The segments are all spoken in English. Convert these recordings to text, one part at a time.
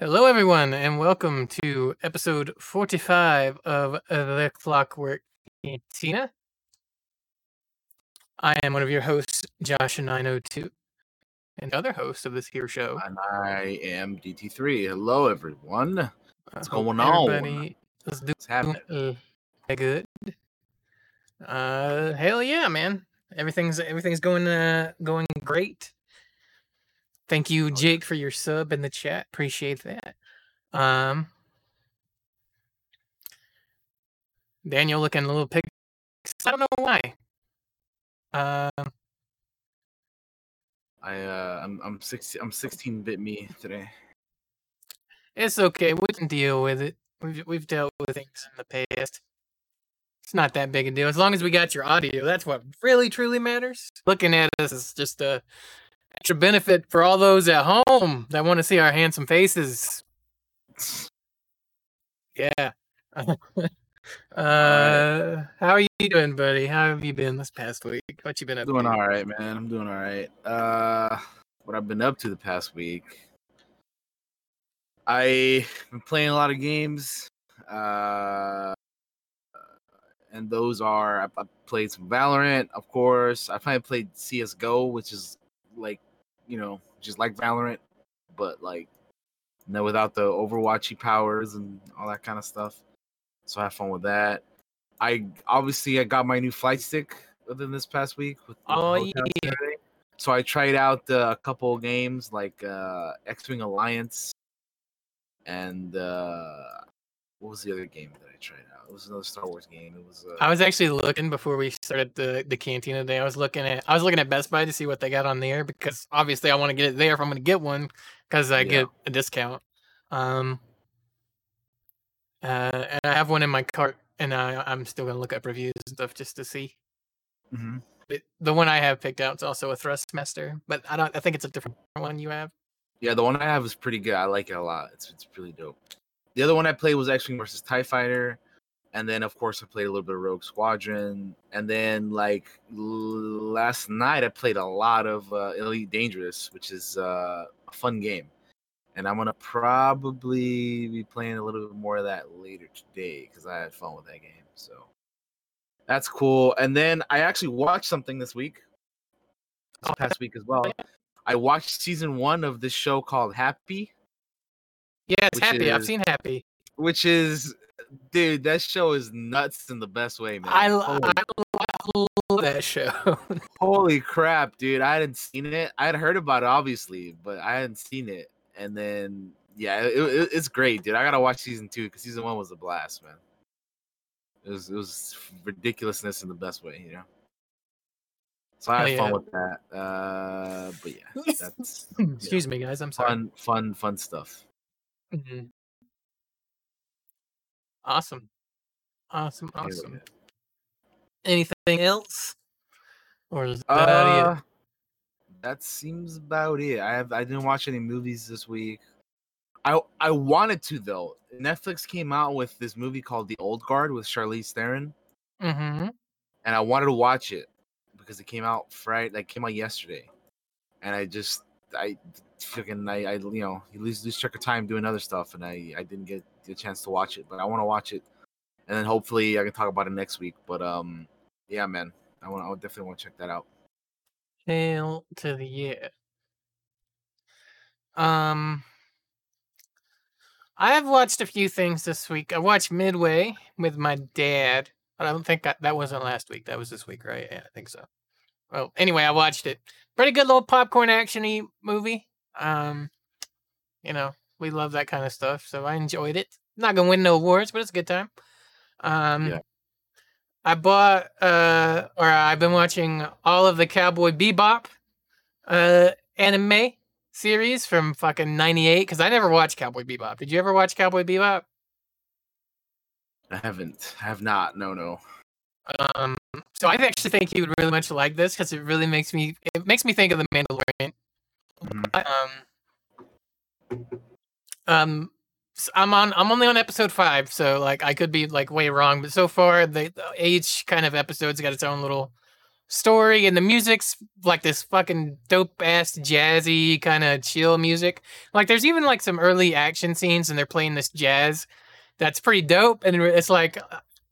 Hello, everyone, and welcome to episode 45 of The Clockwork Cantina. I am one of your hosts, Josh and 902, and the other host of this here show. And I am DT3. Hello, everyone. What's going on? Everybody is What's happening? uh, good. Uh, hell yeah, man! Everything's everything's going uh going great. Thank you, Jake, for your sub in the chat. Appreciate that. Um, Daniel looking a little pig. I don't know why. Um, I uh, I'm I'm 16 I'm 16 bit me today. it's okay. We can deal with it. We've we've dealt with things in the past. It's not that big a deal. As long as we got your audio, that's what really truly matters. Looking at us is just a extra benefit for all those at home that want to see our handsome faces. Yeah. uh, how are you doing, buddy? How have you been this past week? What you been up doing to? all right, man. I'm doing all right. Uh, what I've been up to the past week. I've been playing a lot of games. Uh, and those are I, I played some Valorant, of course. I finally played CS:GO, which is like, you know, just like Valorant, but like, no, without the Overwatchy powers and all that kind of stuff. So I have fun with that. I obviously I got my new flight stick within this past week. Oh, yeah. Saturday. So I tried out uh, a couple of games like uh, X-wing Alliance, and uh, what was the other game that I tried out? It was another Star Wars game. It was. Uh, I was actually looking before we started the the cantina today. I was looking at I was looking at Best Buy to see what they got on there because obviously I want to get it there if I'm going to get one because I Yeah. get a discount. Um, uh, and I have one in my cart, and I I'm still going to look up reviews and stuff just to see. mhm. But the one I have picked out is also a Thrustmaster, but I don't. I think it's a different one you have. Yeah, the one I have is pretty good. I like it a lot. It's it's really dope. The other one I played was X-wing versus Tie Fighter, and then of course I played a little bit of Rogue Squadron, and then like l- last night I played a lot of uh, Elite Dangerous, which is uh, a fun game, and I'm gonna probably be playing a little bit more of that later today because I had fun with that game. So that's cool. And then I actually watched something this week, this Oh, past week as well. I watched season one of this show called Happy. Yeah, it's Happy. I've seen Happy. which is dude that show is nuts in the best way man I, holy, I, I love that show. holy crap dude i hadn't seen it i had heard about it obviously but i hadn't seen it and then yeah it, it- it's great dude i gotta watch season two because season one was a blast man it was it was ridiculousness in the best way you know so i had fun yeah. with that uh but yeah that's Excuse me, guys. I'm sorry. fun fun fun stuff Mhm. Awesome. Awesome. Awesome. yeah. Anything else? Or is that Uh, it? that seems about it. I have I didn't watch any movies this week. I I wanted to though. Netflix came out with this movie called The Old Guard with Charlize Theron, Mm-hmm. and I wanted to watch it because it came out Friday, like came out yesterday, and I just I fucking I, I you know you lose lose track of time doing other stuff, and I I didn't get the chance to watch it, but I want to watch it, and then hopefully I can talk about it next week. But um yeah, man, I want I definitely want to check that out. Hail to the year. Um, I have watched a few things this week. I watched Midway with my dad, I don't think I, that wasn't last week. That was this week, right? Yeah, I think so. Well, anyway, I watched it. Pretty good little popcorn actiony movie. Um, you know, we love that kind of stuff, so I enjoyed it. Not gonna win no awards, but it's a good time. Um, Yeah. I bought uh, or I've been watching all of the Cowboy Bebop uh anime series from fucking 98 because I never watched Cowboy Bebop. Did you ever watch Cowboy Bebop? I haven't, I have not. No, no. Um, so I actually think you would really much like this because it really makes me it makes me think of the Mandalorian. Mhm. Um, um, s- I'm on I'm only on episode five, so like I could be like way wrong, but so far the, the each kind of episode's got its own little story, and the music's like this fucking dope ass jazzy kind of chill music. Like there's even like some early action scenes, and they're playing this jazz that's pretty dope, and it's like.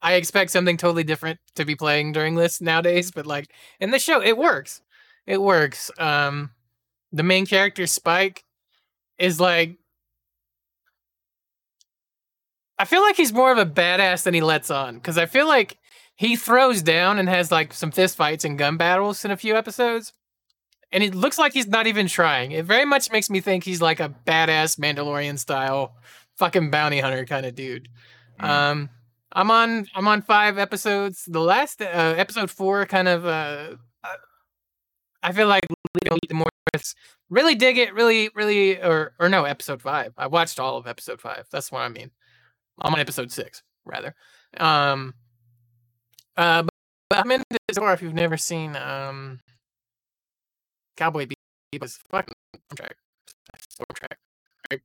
I expect something totally different to be playing during this nowadays, but like in the show, it works. It works. Um, the main character Spike is like I feel like he's more of a badass than he lets on because I feel like he throws down and has like some fist fights and gun battles in a few episodes. And it looks like he's not even trying. It very much makes me think he's like a badass Mandalorian style fucking bounty hunter kind of dude. Mm. Um I'm on I'm on 5 episodes. The last uh, episode 4 kind of uh uh, I feel like we more really dig it really really or or no episode 5 i watched all of episode 5 that's what i mean. I'm on episode 6 rather. Um uh but, but i'm into or if you've never seen um cowboy Bebop. Was fucking soundtrack. Soundtrack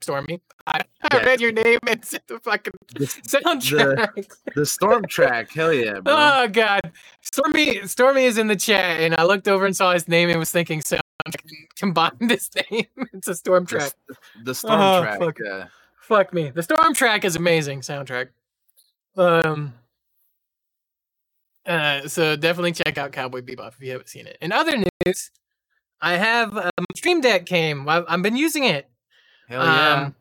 stormy i, I Yeah. read your name and said the fucking The, soundtrack the storm track, hell yeah, bro. Oh god, Stormy Stormy is in the chat, and I looked over and saw his name and was thinking and Combined his name, it's a storm The- track. The storm Oh, track. fuck. Uh, Fuck me, the storm track is amazing soundtrack. Um. Uh, so definitely check out Cowboy Bebop if you haven't seen it. In other news, I have um, Stream Deck came. I've, I've been using it. Hell yeah. Um,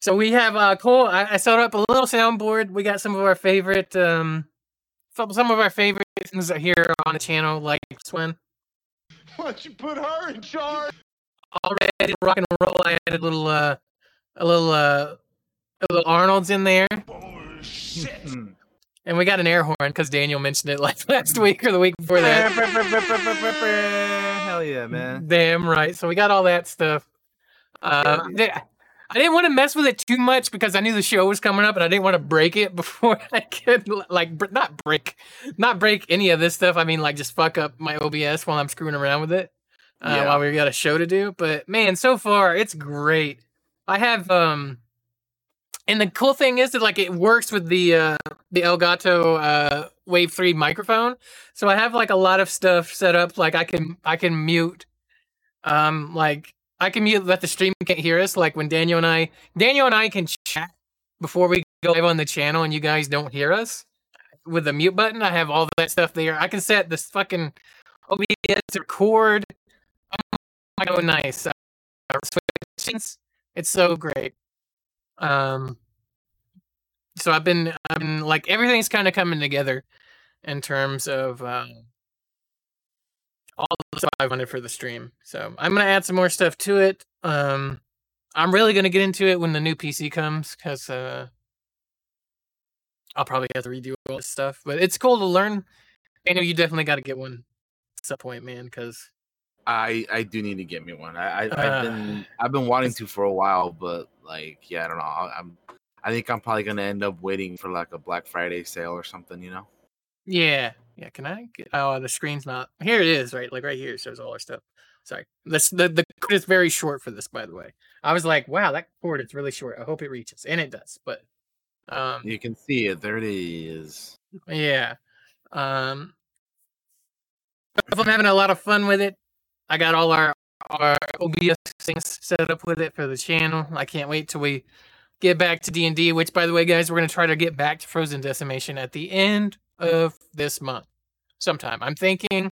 so we have uh Cole. I, I set up a little soundboard. We got some of our favorite um some, some of our favorite things that here on the channel, like this one. Why don't you put her in charge? Already rock and roll. I added a little uh a little uh a little Arnold's in there. Bullshit. And we got an air horn because Daniel mentioned it like last week or the week before that. hell yeah, man. Damn right. So we got all that stuff. Uh, I didn't want to mess with it too much because I knew the show was coming up, and I didn't want to break it before I could like br- not break, not break any of this stuff. I mean, like just fuck up my OBS while I'm screwing around with it uh, Yeah. while we got a show to do. But man, so far it's great. I have um, and the cool thing is that like it works with the uh the Elgato uh Wave Three microphone. So I have like a lot of stuff set up. Like I can I can mute, um, like I can mute that the stream can't hear us. Like when Daniel and I Daniel and I can chat before we go live on the channel, and you guys don't hear us with the mute button. I have all that stuff there. I can set this fucking OBS to record. Oh nice. Uh. It's so great. Um, so I've been, I've been like everything's kind of coming together in terms of um, all the stuff I wanted for the stream. So I'm gonna add some more stuff to it. Um, I'm really gonna get into it when the new PC comes because uh, I'll probably have to redo all this stuff. But it's cool to learn. I know you definitely got to get one at some point, man. Because I I do need to get me one. I, I Uh, I've been I've been wanting to for a while, but like yeah, I don't know. I- I'm I think I'm probably gonna end up waiting for like a Black Friday sale or something. You know. yeah, yeah. Can I get? Oh, the screen's not. Here it is. Right, like right here shows all our stuff. Sorry, this the the cord is very short for this, by the way. I was like, wow, that cord is really short. I hope it reaches, and it does. But um, You can see it. There it is. Yeah. Um if I'm having a lot of fun with it. I got all our our OBS things set up with it for the channel. I can't wait till we get back to D&D, which by the way guys, we're going to try to get back to Frozen Decimation at the end of this month. Sometime. I'm thinking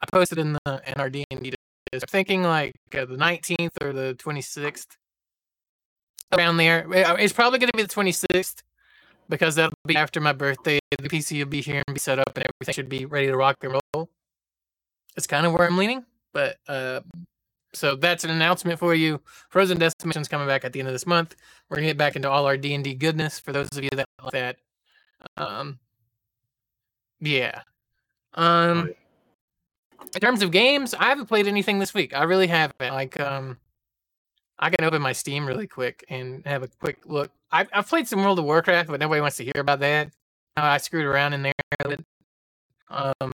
I posted in the in our D&D I'm thinking like uh, the 19th or the 26th around there. Uh, It's probably going to be the 26th because that'll be after my birthday. The PC will be here and be set up, and everything should be ready to rock and roll. It's kind of where I'm leaning, but uh, so that's an announcement for you. Frozen Destination's coming back at the end of this month. We're gonna get back into all our D and D goodness for those of you that like that. Um, yeah. Um, in terms of games, I haven't played anything this week. I really haven't. Like, um, I can open my Steam really quick and have a quick look. I, I've played some World of Warcraft, but nobody wants to hear about that. Uh, I screwed around in there. a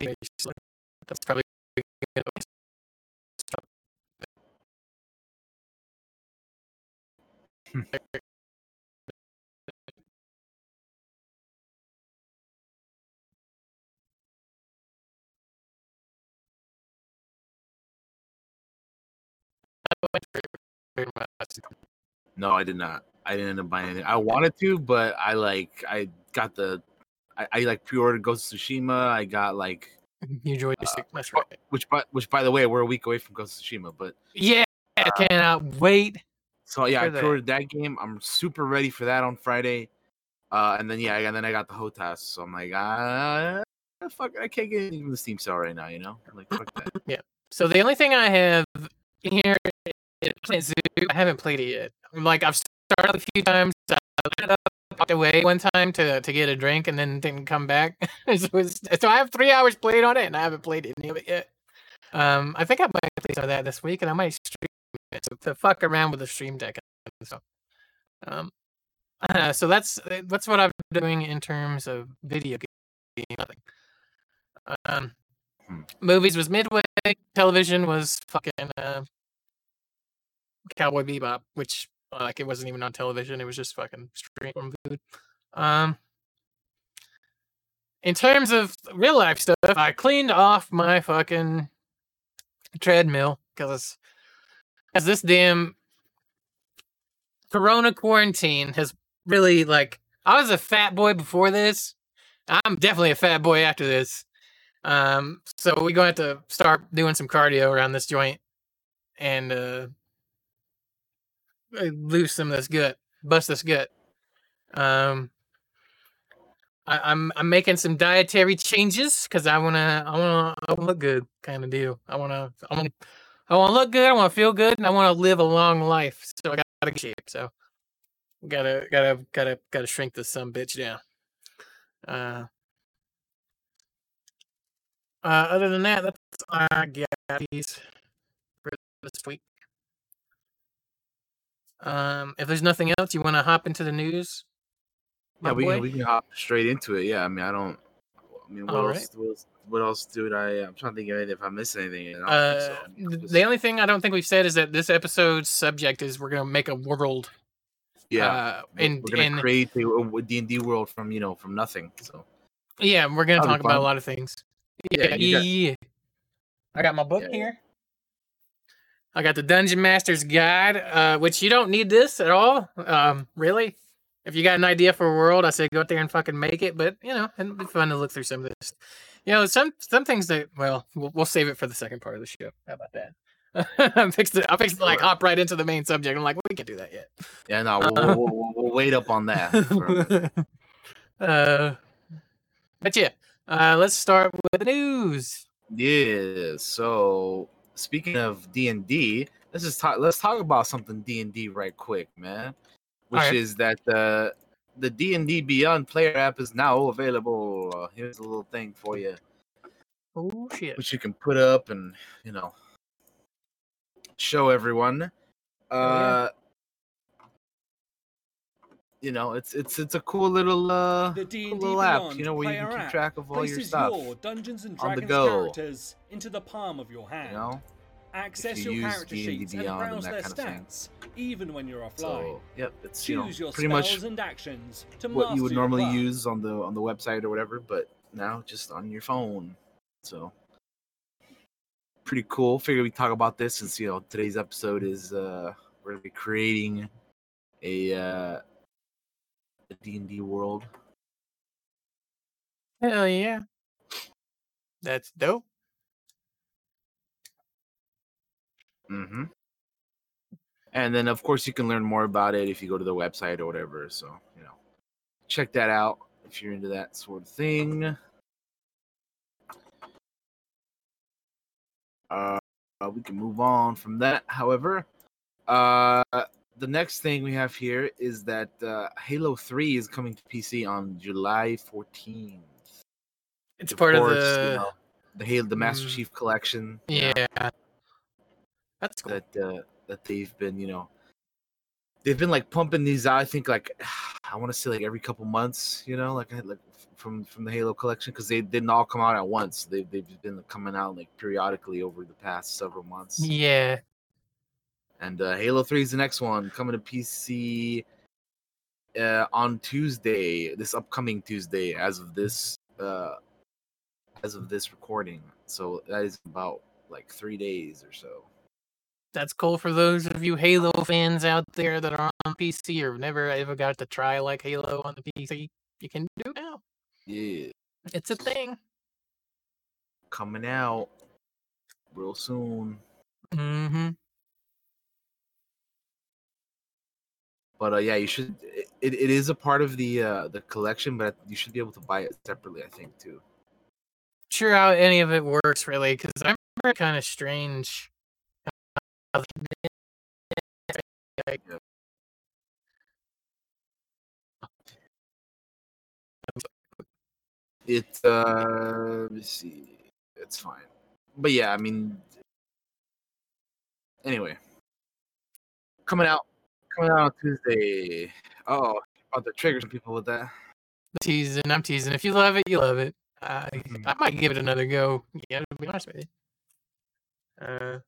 that's probably hmm. No, I did not. I didn't end up buying anything. I wanted to, but I like I got the I, I like pre-ordered Ghost of Tsushima. I got like You your Uh. That's right. which by which by the way, we're a week away from Ghost of Tsushima, but Yeah, I cannot wait. so yeah, I pre-ordered that game. I'm super ready for that on Friday. Uh, and then yeah, and then I got the HOTAS, so I'm like, ah, fuck, I can't get anything from the Steam sale right now, you know? Like fuck that. Yeah. So the only thing I have here is Planet Zoo. I haven't played it yet. I'm like I've started a few times. I it up, walked away one time to to get a drink, and then didn't come back. so, so I have three hours played on it, and I haven't played any of it yet. Um, I think I might play some of that this week, and I might stream it to, to fuck around with the stream deck and stuff. Um, so that's that's what I'm doing in terms of video game. Nothing. Um, Hmm. movies was Midway. Television was fucking uh, Cowboy Bebop, which uh, like it wasn't even on television. It was just fucking stream from food. Um, in terms of real life stuff, I cleaned off my fucking treadmill because as this damn Corona quarantine has really like I was a fat boy before this. I'm definitely a fat boy after this. Um, so we're going to have to start doing some cardio around this joint and uh uh, lose some of this gut, bust this gut. Um, I, I'm I'm making some dietary changes because I wanna I wanna I wanna look good, kind of deal. I wanna I wanna I wanna look good. I wanna feel good, and I wanna live a long life. So I gotta get shape. So gotta gotta gotta gotta shrink this some bitch down. Uh. Uh, other than that, that's all I got these for this week. Um, if there's nothing else, you want to hop into the news? Yeah, we boy? can we can hop straight into it. Yeah, I mean, I don't. I mean, what All else? What else, what else did I? I'm trying to think of anything if I missed anything. I Uh, so. I mean, th- just- the only thing I don't think we've said is that this episode's subject is we're gonna make a world. yeah, Uh, and we're gonna and create the D and D world from you know from nothing. So yeah, we're gonna That'll talk about a lot of things. Yeah, Yeah, yeah. I got my book yeah. here. I got the Dungeon Master's Guide, uh, which you don't need this at all. Um, really. If you got an idea for a world, I say go out there and fucking make it. But you know, it'd be fun to look through some of this. You know, some some things that well, we'll, we'll save it for the second part of the show. How about that? I'm fixed to, I'm fixed to like hop right into the main subject. I'm like, we can't do that yet. yeah, no, we'll, we'll, we'll, we'll, we'll wait up on that. uh, but yeah, uh, let's start with the news. Yeah. So speaking of D and D, let's just talk. Let's talk about something D and D right quick, man. Which Alright. is that the the D and D Beyond player app is now available. Uh, here's a little thing for you, Oh shit! which you can put up and you know show everyone. Oh, yeah. You know, it's it's it's a cool little uh The D&D little app, you know, where you can keep track of all your stuff. your Dungeons and on the Dragons go. characters into the palm of your hand. You know, Access you your character D&D sheets and and browse that their kind of thing. stats, even when you're offline. so yep, it's you know Choose your pretty much and actions to what you would normally use on the on the website or whatever, but now just on your phone. So pretty cool. Figure we talk about this since you know today's episode is uh we're gonna be creating a uh a D&D world. Hell yeah, that's dope. Mm-hmm. And then of course you can learn more about it if you go to the website or whatever. So, you know, check that out if you're into that sort of thing. Uh, we can move on from that. However, uh, the next thing we have here is that uh, Halo 3 is coming to PC on July 14th. It's part of the the Halo, the Master Mm. Chief Collection. you know, yeah. That's cool. that uh, that they've been, you know, they've been like pumping these out. I think like I want to say like every couple months, you know, like like from from the Halo collection because they didn't all come out at once. They they've been coming out like periodically over the past several months. Yeah. And uh, Halo 3 is the next one coming to PC uh, on Tuesday, this upcoming Tuesday, as of this uh, as of this recording. So that is about like three days or so. That's cool for those of you Halo fans out there that are on PC or never ever got to try like Halo on the PC. You can do it now. Yeah, It's a thing. coming out real soon. Mm-hmm. But uh, yeah, you should. It, it is a part of the uh, the collection, but you should be able to buy it separately. I think too. Sure how any of it works really, because I remember kind of strange. how It uh, let me see. It's fine. But yeah, I mean. Anyway, coming out, coming out on Tuesday. Oh, about to trigger some people with that. teasing. I'm teasing. If you love it, you love it. I Mhm. I might give it another go. Yeah, to be honest with you. Uh,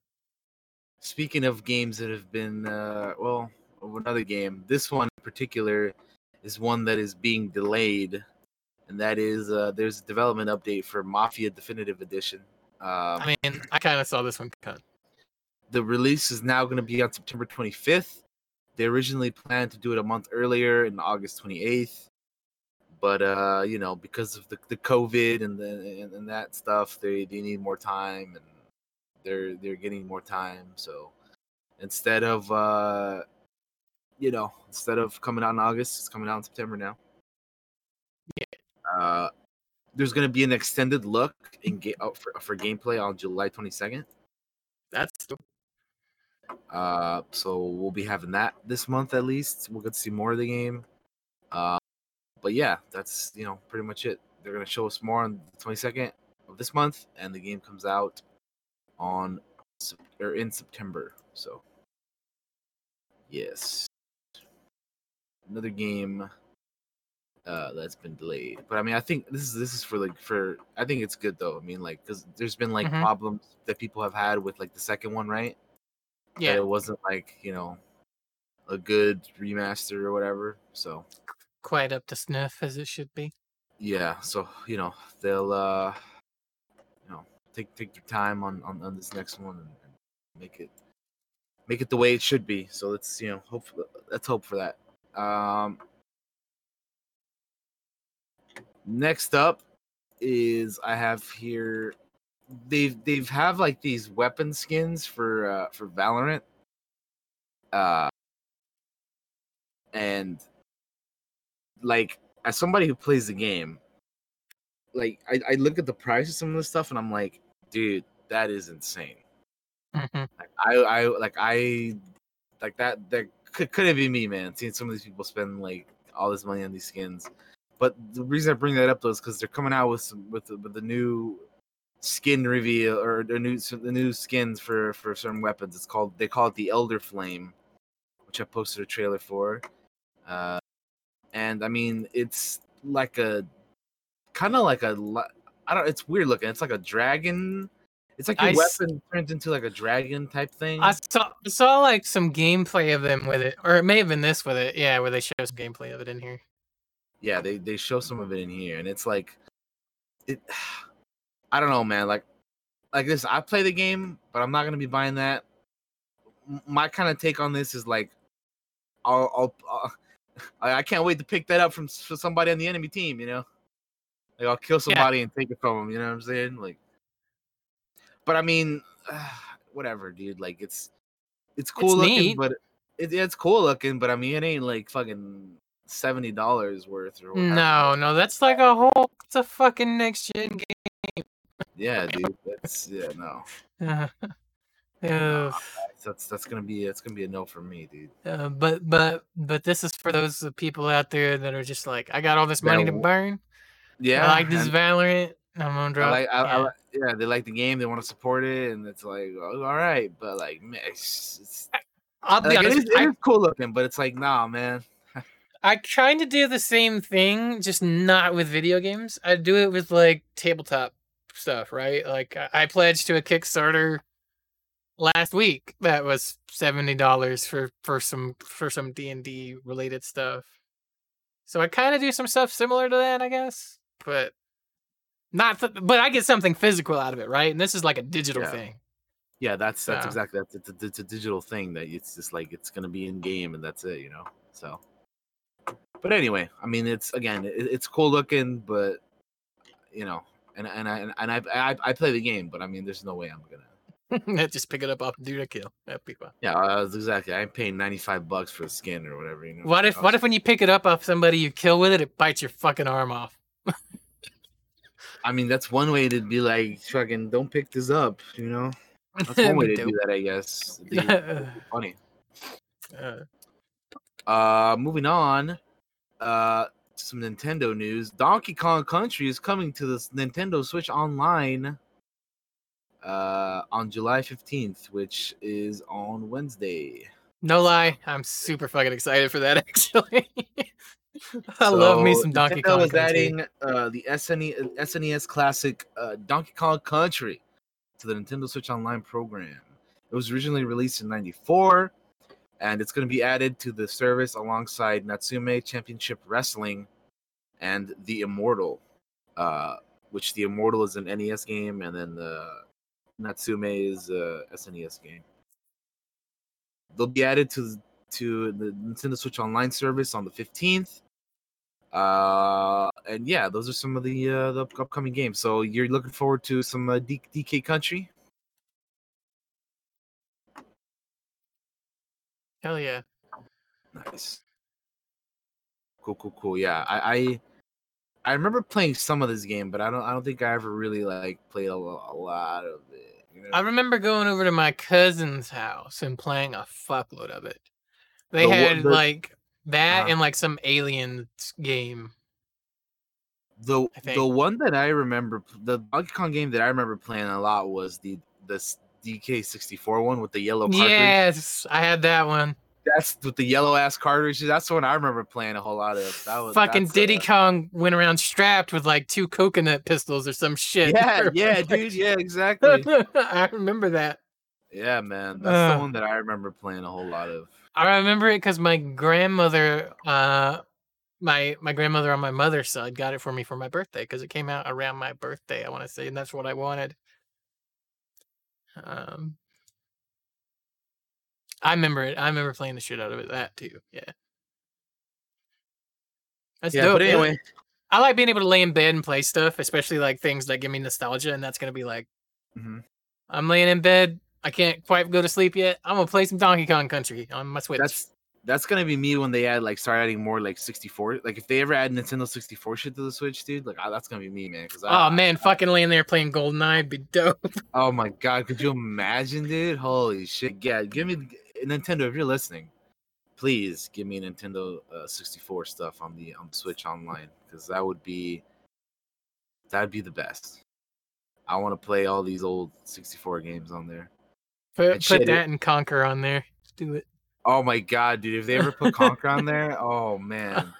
Speaking of games that have been, uh, well, another game. This one in particular is one that is being delayed, and that is uh, there's a development update for Mafia Definitive Edition. Um, I mean, I kind of saw this one coming. the release is now going to be on September 25th. They originally planned to do it a month earlier, in August 28th, but uh, you know, because of the, the COVID and the and, and that stuff, they they need more time, and they're they're getting more time. So instead of uh, you know, instead of coming out in August, it's coming out in September now. Yeah. Uh, there's going to be an extended look in ga- uh, for for gameplay on July 22nd. That's Uh, so we'll be having that this month at least. We'll get to see more of the game. Uh, but yeah, that's you know pretty much it. They're gonna show us more on the 22nd of this month, and the game comes out on or in September. So yes, another game uh that's been delayed. But I mean, I think this is this is for like for I think it's good though. I mean, like because there's been like Mhm. problems that people have had with like the second one, right? Yeah, it wasn't like you know a good remaster or whatever so quite up to snuff as it should be. yeah so you know they'll uh you know take take their time on on, on this next one and, and make it make it the way it should be. So let's you know hope for, let's hope for that. Um next up is i have here they've they've have like these weapon skins for uh for valorant. Uh and like as somebody who plays the game like I, I look at the price of some of this stuff and i'm like dude that is insane. Hmm like i i like i like that that could, could it be me man seeing some of these people spend like all this money on these skins. But the reason i bring that up though is because they're coming out with some with the, with the new skin reveal or the new the new skins for for certain weapons it's called they call it the elder flame which i posted a trailer for uh and i mean it's like a kind of like a i don't it's weird looking it's like a dragon it's like your I s- weapon turns into like a dragon type thing I saw I saw like some gameplay of them with it, or it may have been this with it. Yeah, where they show some gameplay of it in here. yeah they they show some of it in here and it's like it i don't know man like like this i play the game but i'm not gonna be buying that my kind of take on this is like i'll, I'll, I'll uh, I I can't wait to pick that up from, from somebody on the enemy team you know like i'll kill somebody and take it from them you know what i'm saying like but i mean whatever dude like it's it's cool looking neat. but it, it's cool looking but i mean it ain't like fucking seventy dollars worth or whatever. No, no, that's like a whole. It's a fucking next gen game. Yeah, dude. That's yeah, no. Uh, uh, that's that's gonna be that's gonna be a no for me, dude. uh, but but but this is for those people out there that are just like, I got all this money to burn. Yeah, I like this Valorant. I'm gonna I drop. like, I, I yeah. like- yeah, they like the game. They want to support it, and it's like, oh, all right, but like, man, it's, it's, I'll be like, honest. is, it I, is cool looking, but it's like, nah, man. I kind to do the same thing, just not with video games. I do it with like tabletop stuff, right? Like I, pledged to a Kickstarter last week that was seventy dollars for for some for some D and D related stuff. So I kind of do some stuff similar to that, I guess, but not. Th- but I get something physical out of it, right? And this is like a digital Yeah. thing. Yeah, that's that's exactly that's it's a, it's a digital thing that it's just like it's gonna be in game and that's it, you know. So, but anyway, I mean, it's again, it, it's cool looking, but you know, and and I and I, I I play the game, but I mean, there's no way I'm gonna. Just pick it up off and do a kill. That'd be fun. Yeah, uh, exactly. I'm paying 95 bucks for the skin or whatever. You know. What if what if when you pick it up off somebody you kill with it, it bites your fucking arm off? I mean, that's one way to be like, fucking, don't pick this up. You know, that's one way to do that, I guess. It'd be- it'd be funny. Uh, Uh, moving on. Uh, some Nintendo news. Donkey Kong Country is coming to the Nintendo Switch Online. Uh, on July fifteenth, which is on Wednesday. no lie, I'm super fucking excited for that. Actually, I love me some Donkey Nintendo Kong. Country. adding uh, the SNE, SNES classic uh, Donkey Kong Country to the Nintendo Switch Online program. It was originally released in '94, and it's going to be added to the service alongside Natsume Championship Wrestling and The Immortal, uh, which The Immortal is an NES game, and then the Natsume is a SNES game. They'll be added to to the Nintendo Switch Online service on the 15th. Uh, and yeah, those are some of the uh, the upcoming games. So you're looking forward to some uh, D- DK Country? Hell yeah! Nice. Cool, cool, cool. Yeah, I, I I remember playing some of this game, but I don't I don't think I ever really like played a, a lot of it. You know? I remember going over to my cousin's house and playing a fuckload of it. They The had the- like that Uh-huh. and like some alien game. the the one that I remember, the Donkey Kong game that I remember playing a lot was the this DK64 one with the yellow cartridge. Yes, I had that one. That's with the yellow ass cartridge. That's the one I remember playing a whole lot of. That was Fucking Diddy uh, Kong went around strapped with like two coconut pistols or some shit. Yeah, yeah, dude. Yeah, exactly. I remember that. Yeah, man. That's Uh. the one that I remember playing a whole lot of. I remember it because my grandmother, uh, my my grandmother on my mother's side got it for me for my birthday because it came out around my birthday. I want to say, and that's what I wanted. Um, I remember it. I remember playing the shit out of it. That too. Yeah. That's yeah, dope. but anyway, I like being able to lay in bed and play stuff, especially like things that give me nostalgia, and that's gonna be like, mm-hmm. I'm laying in bed. I can't quite go to sleep yet. I'm gonna play some Donkey Kong Country on my Switch. that's that's gonna be me when they add like start adding more like 64. Like if they ever add Nintendo 64 shit to the Switch, dude, like ah, that's gonna be me, man. Because oh man, fucking laying there playing GoldenEye be dope. oh my god, could you imagine, dude? Holy shit, yeah, give me Nintendo if you're listening. Please give me Nintendo uh, 64 stuff on the on Switch Online because that would be that'd be the best. I want to play all these old 64 games on there. Put, put it- that and Conker on there. Let's do it. Oh my god, dude! If they ever put Conker on there, oh man,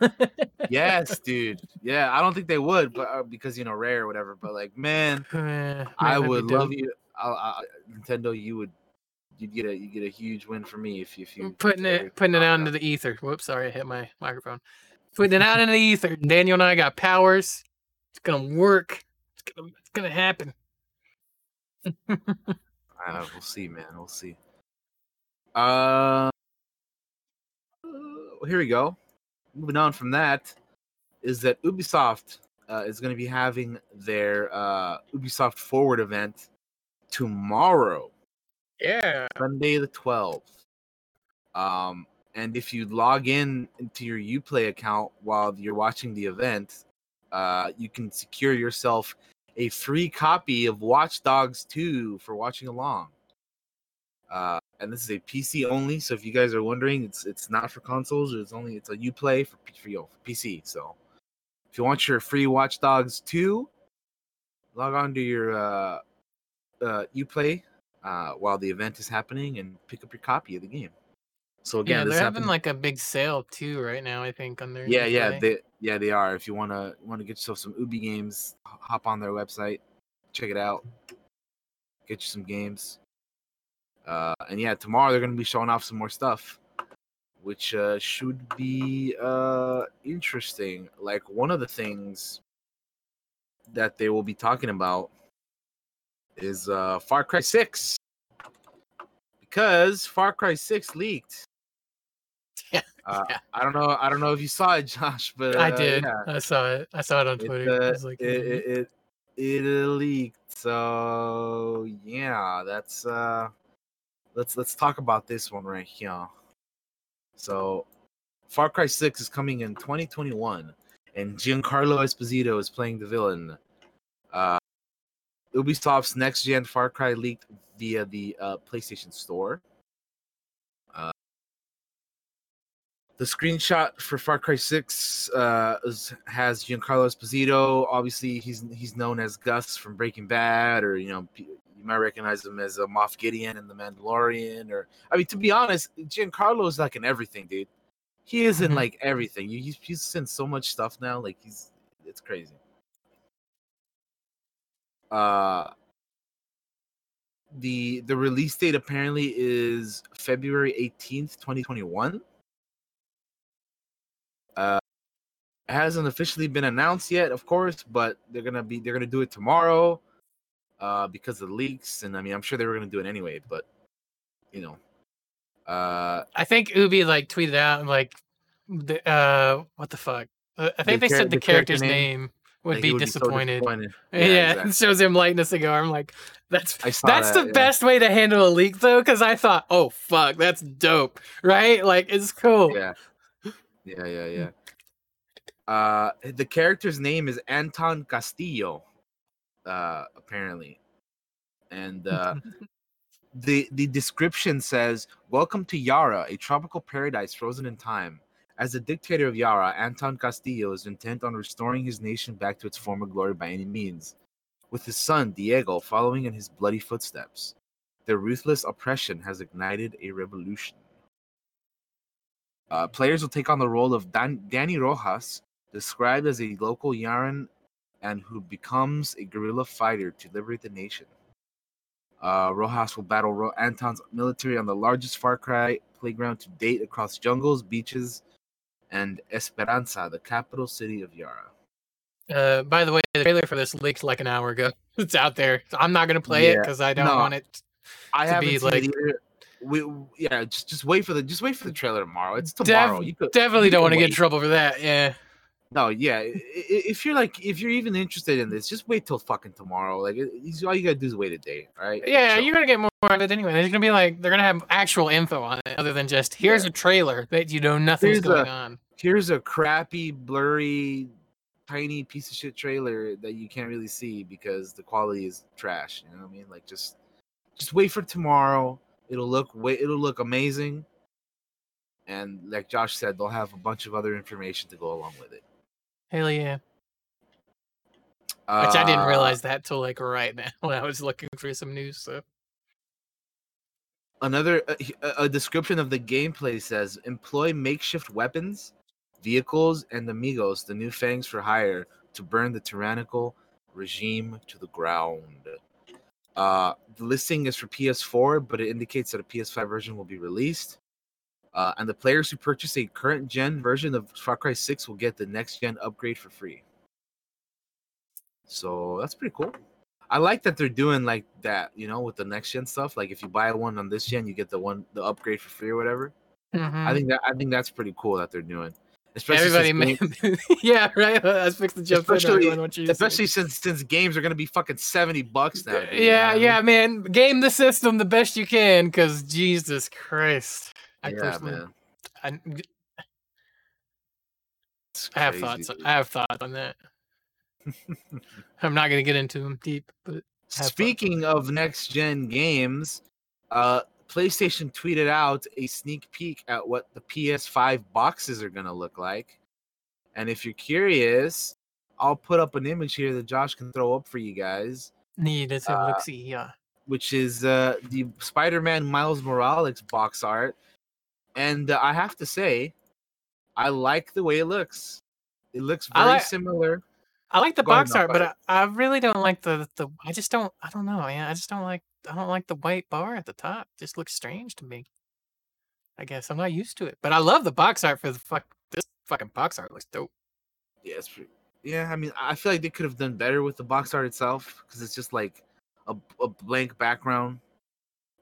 yes, dude. Yeah, I don't think they would, but uh, because you know rare or whatever. But like, man, Eh, man, I that'd love dope. you. I, I, Nintendo, you would, you'd get a you get a huge win for me if you if you putting it putting it out into the ether. Whoops, sorry, I hit my microphone. Putting it out into the ether. Daniel and I got powers. It's gonna work. It's gonna it's gonna happen. I know, we'll see, man. We'll see. Uh, here we go. Moving on from that, is that Ubisoft uh, is going to be having their uh, Ubisoft Forward event tomorrow, Yeah. Sunday the twelfth. Um, and if you log in into your UPlay account while you're watching the event, uh, you can secure yourself a free copy of Watch Dogs 2 for watching along. And this is a PC only, so if you guys are wondering, it's it's not for consoles. It's only it's a UPlay for for, you know, for PC. So if you want your free Watch Dogs 2, log on to your uh, uh, UPlay uh, while the event is happening and pick up your copy of the game. So again, yeah, they're happened- having like a big sale too right now. I think on their yeah, yeah, they yeah they are. If you wanna wanna get yourself some Ubi games, hop on their website, check it out, get you some games. Uh, and yeah, tomorrow they're gonna be showing off some more stuff, which uh, should be uh, interesting. Like one of the things that they will be talking about is uh, Far Cry Six, because Far Cry Six leaked. Yeah, Uh, yeah. I don't know. I don't know if you saw it, Josh, but I uh, did. yeah I saw it. I saw it on it, Twitter. uh, I was like, it, it, it it leaked. So yeah, that's uh let's let's talk about this one right here. So Far Cry 6 is coming in 2021 and Giancarlo Esposito is playing the villain. Uh Ubisoft's next gen Far Cry leaked via the uh, PlayStation Store. Uh, the screenshot for Far Cry 6 uh, is, has Giancarlo Esposito. Obviously, he's he's known as Gus from Breaking Bad, or you know, you might recognize him as a Moff Gideon in The Mandalorian. Or I mean, to be honest, Giancarlo is like in everything, dude. He is in Mhm. like everything. You- He's he's in so much stuff now. Like he's it's crazy. Uh the the release date apparently is February 18th, 2021. Uh it hasn't officially been announced yet, of course, but they're gonna be they're gonna do it tomorrow uh because of the leaks, and I mean I'm sure they were gonna do it anyway, but you know. Uh I think Ubi like tweeted out like, the, uh, what the fuck? Uh, I think The they char- said the, the character character's name? name, would that be he so disappointed. disappointed. Yeah, exactly. it shows him lighting a cigar. I'm like, that's that's that, the yeah. best way to handle a leak though, because I thought, oh fuck, that's dope, right? Like it's cool. Yeah. Yeah, yeah, yeah. Uh the character's name is Anton Castillo, uh, apparently. And uh the the description says, Welcome to Yara, a tropical paradise frozen in time. As the dictator of Yara, Anton Castillo is intent on restoring his nation back to its former glory by any means. With his son, Diego, following in his bloody footsteps. Their ruthless oppression has ignited a revolution. Uh, players will take on the role of Dan- Danny Rojas, described as a local Yaran and who becomes a guerrilla fighter to liberate the nation. Uh, Rojas will battle Ro- Anton's military on the largest Far Cry playground to date across jungles, beaches, and Esperanza, the capital city of Yara. Uh, by the way, the trailer for this leaked like an hour ago. It's out there. So I'm not gonna play it because I don't no. want it. I haven't be like-. We, yeah, just just wait for the just wait for the trailer tomorrow. It's tomorrow. Def- you could, definitely don't want to get in trouble for that. Yeah. No, yeah. If you're like, if you're even interested in this, just wait till fucking tomorrow. Like, all you gotta do is wait a day. right? Yeah, Chill. you're gonna get more of it anyway. There's gonna be like they're gonna have actual info on it, other than just here's a trailer that you know nothing's Here's going a- on. Here's a crappy, blurry, tiny piece of shit trailer that you can't really see because the quality is trash. You know what I mean? Like, just, just wait for tomorrow. It'll look way. It'll look amazing. And like Josh said, they'll have a bunch of other information to go along with it. Hell yeah. Which I didn't Uh, realize that till like right now when I was looking for some news. So Another a, a description of the gameplay says employ makeshift weapons, vehicles, and amigos, the new fangs for hire, to burn the tyrannical regime to the ground. Uh, the listing is for PS4, but it indicates that a PS5 version will be released. Uh, and the players who purchase a current gen version of Far Cry 6 will get the next gen upgrade for free. So that's pretty cool. I like that they're doing like that, you know, with the next gen stuff. Like if you buy one on this gen, you get the one the upgrade for free or whatever. Mhm. I think that I think that's pretty cool that they're doing. Especially everybody, since ma- game- yeah, right. Let's fix the jump. in Especially- saying. especially since since games are gonna be fucking seventy bucks now. dude, you know yeah, I mean? yeah, man. Game the system the best you can, because Jesus Christ, I yeah, personally, man. I, I have thoughts. I have thoughts on that. I'm not gonna get into them deep, but. Speaking of next gen games, uh, PlayStation tweeted out a sneak peek at what the PS5 boxes are gonna look like. And if you're curious, I'll put up an image here that Josh can throw up for you guys, need to uh, look see. Yeah, which is uh, the Spider-Man Miles Morales box art. And uh, I have to say, I like the way it looks. It looks very like- similar. I like the box art, but. I, I really don't like the the. I just don't. I don't know. Yeah, I just don't like I don't like the white bar at the top. Just looks strange to me. I guess I'm not used to it, but I love the box art for the fuck. This fucking box art looks dope. Yeah, it's pretty. Yeah, I mean, I feel like they could have done better with the box art itself because it's just like a, a blank background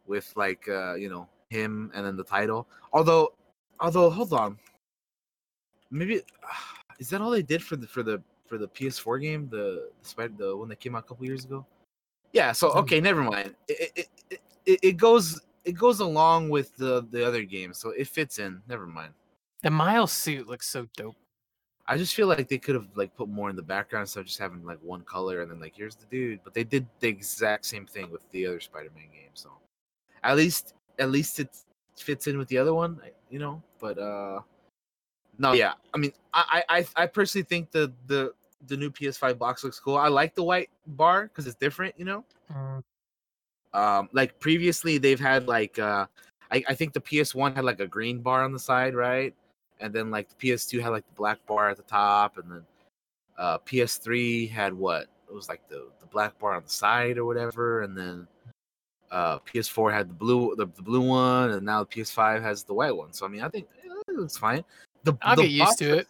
with like uh, you know him and then the title. Although, although hold on, maybe is that all they did for the for the for the PS4 game, the the, spider, the one that came out a couple years ago? Yeah. So Hmm. okay, never mind. It it, it, it it goes it goes along with the the other game, so it fits in. Never mind. The Miles suit looks so dope. I just feel like they could have like put more in the background instead of just having like one color and then like here's the dude. But they did the exact same thing with the other Spider-Man game, so at least at least it fits in with the other one, you know. But uh no, yeah. I mean, I I I- personally think the the the new PS5 box looks cool. I like the white bar because it's different, you know. Mm, Um, like previously they've had like uh, I I think the PS1 had like a green bar on the side, right? And then like the PS2 had like the black bar at the top, and then uh PS3 had what? It was like the the black bar on the side or whatever, and then uh PS4 had the blue the, the blue one, and now the PS5 has the white one. So I mean, I think eh, it looks fine. The I'll the get used box to it.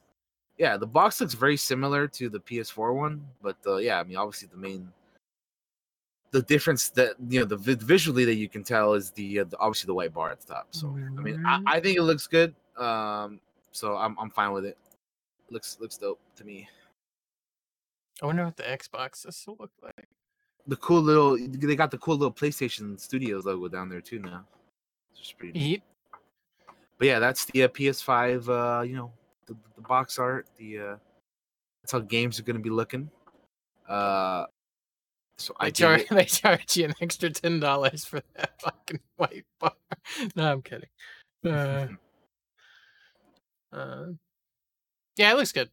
Yeah, the box looks very similar to the PS4 one, but uh, yeah, I mean, obviously the main the difference that you know the vi- visually that you can tell is the, uh, the obviously the white bar at the top. So I mean, I, I think it looks good. Um, so I'm I'm fine with it. Looks looks dope to me. I wonder what the Xbox this will look like. The cool little they got the cool little PlayStation Studios logo down there too now. It's pretty. neat. Yeet. But yeah, that's the uh, PS5. Uh, you know, the, the box art. The uh, that's how games are gonna be looking. Uh, so I They dig charge it. they charge you an extra ten dollars for that fucking white bar. No, I'm kidding. Uh, uh, yeah, it looks good.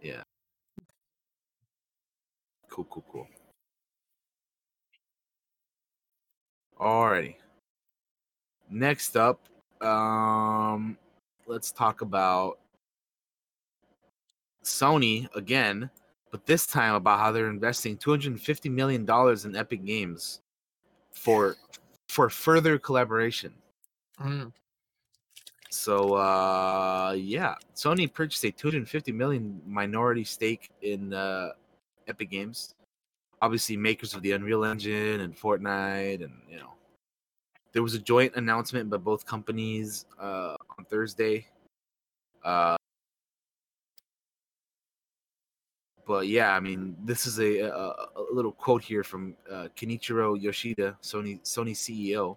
Yeah. Cool, cool, cool. Alrighty. Next up, um, let's talk about Sony again, but this time about how they're investing 250 million dollars in Epic Games for for further collaboration. Mm. So uh yeah, Sony purchased a 250 million minority stake in uh Epic Games. Obviously makers of the Unreal Engine and Fortnite and you know. There was a joint announcement by both companies uh on Thursday. Uh but yeah, I mean, this is a, a, a little quote here from uh, Kenichiro Yoshida, Sony Sony CEO.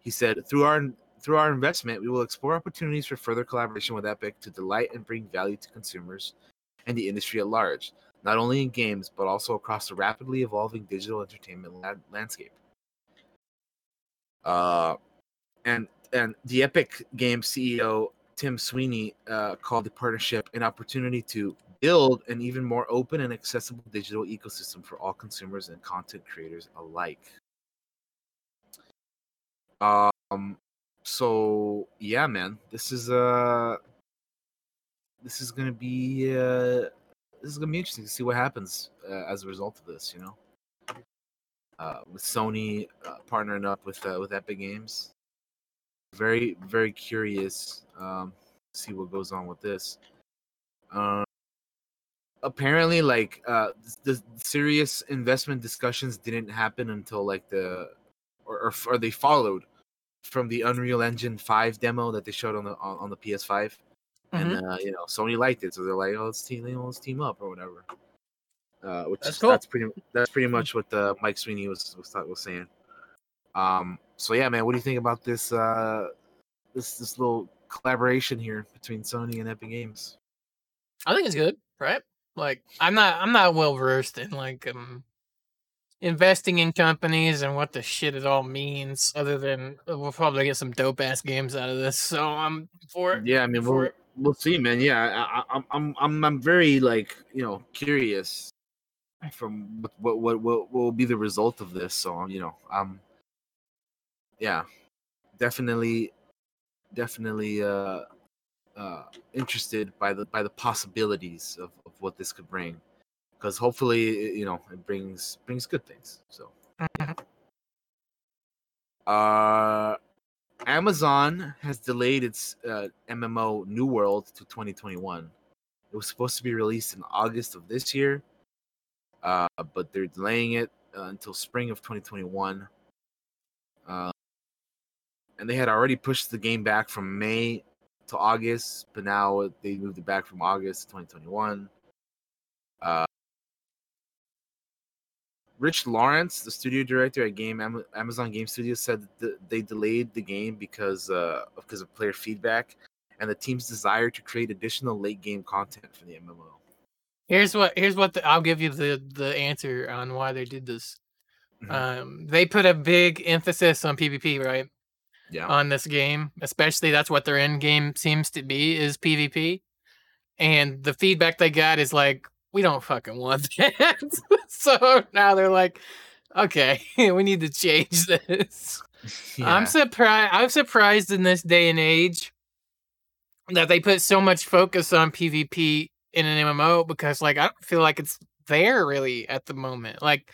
He said, "Through our through our investment, we will explore opportunities for further collaboration with Epic to delight and bring value to consumers and the industry at large, not only in games but also across the rapidly evolving digital entertainment la- landscape." Uh, and and the Epic Games CEO Tim Sweeney uh, called the partnership an opportunity to build an even more open and accessible digital ecosystem for all consumers and content creators alike. Um, so yeah, man, this is uh, this is gonna be uh, this is gonna be interesting to see what happens uh, as a result of this. You know, uh, with Sony uh, partnering up with uh, with Epic Games. Very very curious. Um, see what goes on with this. Um, apparently like uh the serious investment discussions didn't happen until like the or or, or they followed from the Unreal Engine 5 demo that they showed on the on, on the PS5 and uh, you know Sony liked it so they're like oh let's team let's team up or whatever uh which That's is cool. that's pretty that's pretty much what uh, Mike Sweeney was was, was saying um so yeah man what do you think about this uh this this little collaboration here between Sony and Epic Games I think it's good, right? Like I'm not I'm not well versed in like um investing in companies and what the shit it all means, other than uh, we'll probably get some dope ass games out of this. So I'm for it. Yeah, I mean, we'll, we'll see, man. Yeah, I, I, I'm, I'm, I'm, I'm very like, you know, curious from what, what, what, what will be the result of this. So, you know, um, yeah, definitely, definitely, uh, uh, interested by the by the possibilities of, of what this could bring, because hopefully, you know, it brings brings good things. So, Uh, Amazon has delayed its uh, MMO New World to 2021. It was supposed to be released in August of this year, uh, but they're delaying it uh, until spring of 2021. Uh, and they had already pushed the game back from May to August, but now they moved it back from August to 2021. Uh, Rich Lawrence, the studio director at Game Amazon Game Studios, said they delayed the game because uh, because of player feedback and the team's desire to create additional late game content for the MMO. Here's what here's what the, I'll give you the the answer on why they did this. Mhm. Um, they put a big emphasis on PvP, right? Yeah, on this game, especially that's what their end game seems to be is PvP. And the feedback they got is like, we don't fucking want that. so now they're like, okay, we need to change this. yeah. I'm surprised. I'm surprised in this day and age that they put so much focus on PvP in an MMO because, like, I don't feel like it's there really at the moment. Like,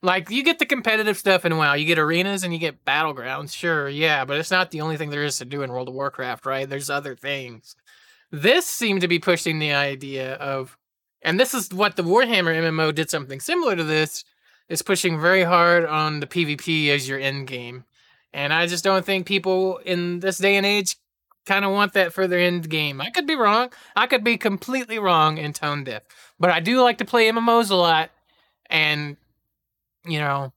like you get the competitive stuff in WoW, you get arenas and you get battlegrounds, sure, yeah, but it's not the only thing there is to do in World of Warcraft, right? There's other things. This seemed to be pushing the idea of, and this is what the Warhammer MMO did something similar to this, is pushing very hard on the PvP as your end game. And I just don't think people in this day and age kind of want that for their end game. I could be wrong. I could be completely wrong in tone deaf. But I do like to play MMOs a lot. And, you know,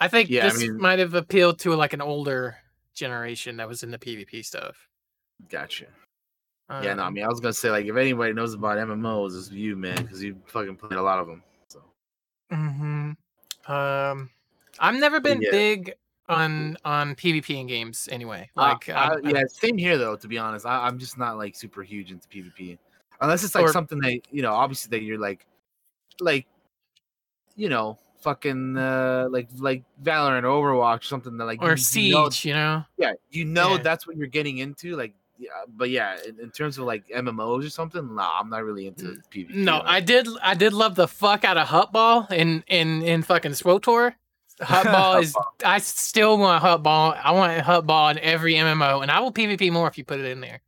I think Yeah, I this mean- might have appealed to like an older generation that was in the PvP stuff. gotcha. yeah, no, I Um, mean, I was gonna say like if anybody knows about MMOs, it's you, man, because you fucking played a lot of them. So hmm Um, I've never been yeah. big on on PvP in games anyway. Uh, Like, I- I'm- I'm- yeah, same here though. To be honest, I, I'm just not like super huge into PvP, unless it's like Or- something that you know, obviously that you're like, like, you know, fucking uh, like like Valorant or Overwatch, something that like or you- you know- Siege, you know. yeah, you know Yeah. that's what you're getting into. Like, yeah, but yeah, in, in terms of like MMOs or something, nah, I'm not really into PvP. No, I did. I did love the fuck out of Huttball in in in fucking SWTOR. Huttball is. I still want Huttball. I want Huttball in every MMO, and I will PvP more if you put it in there.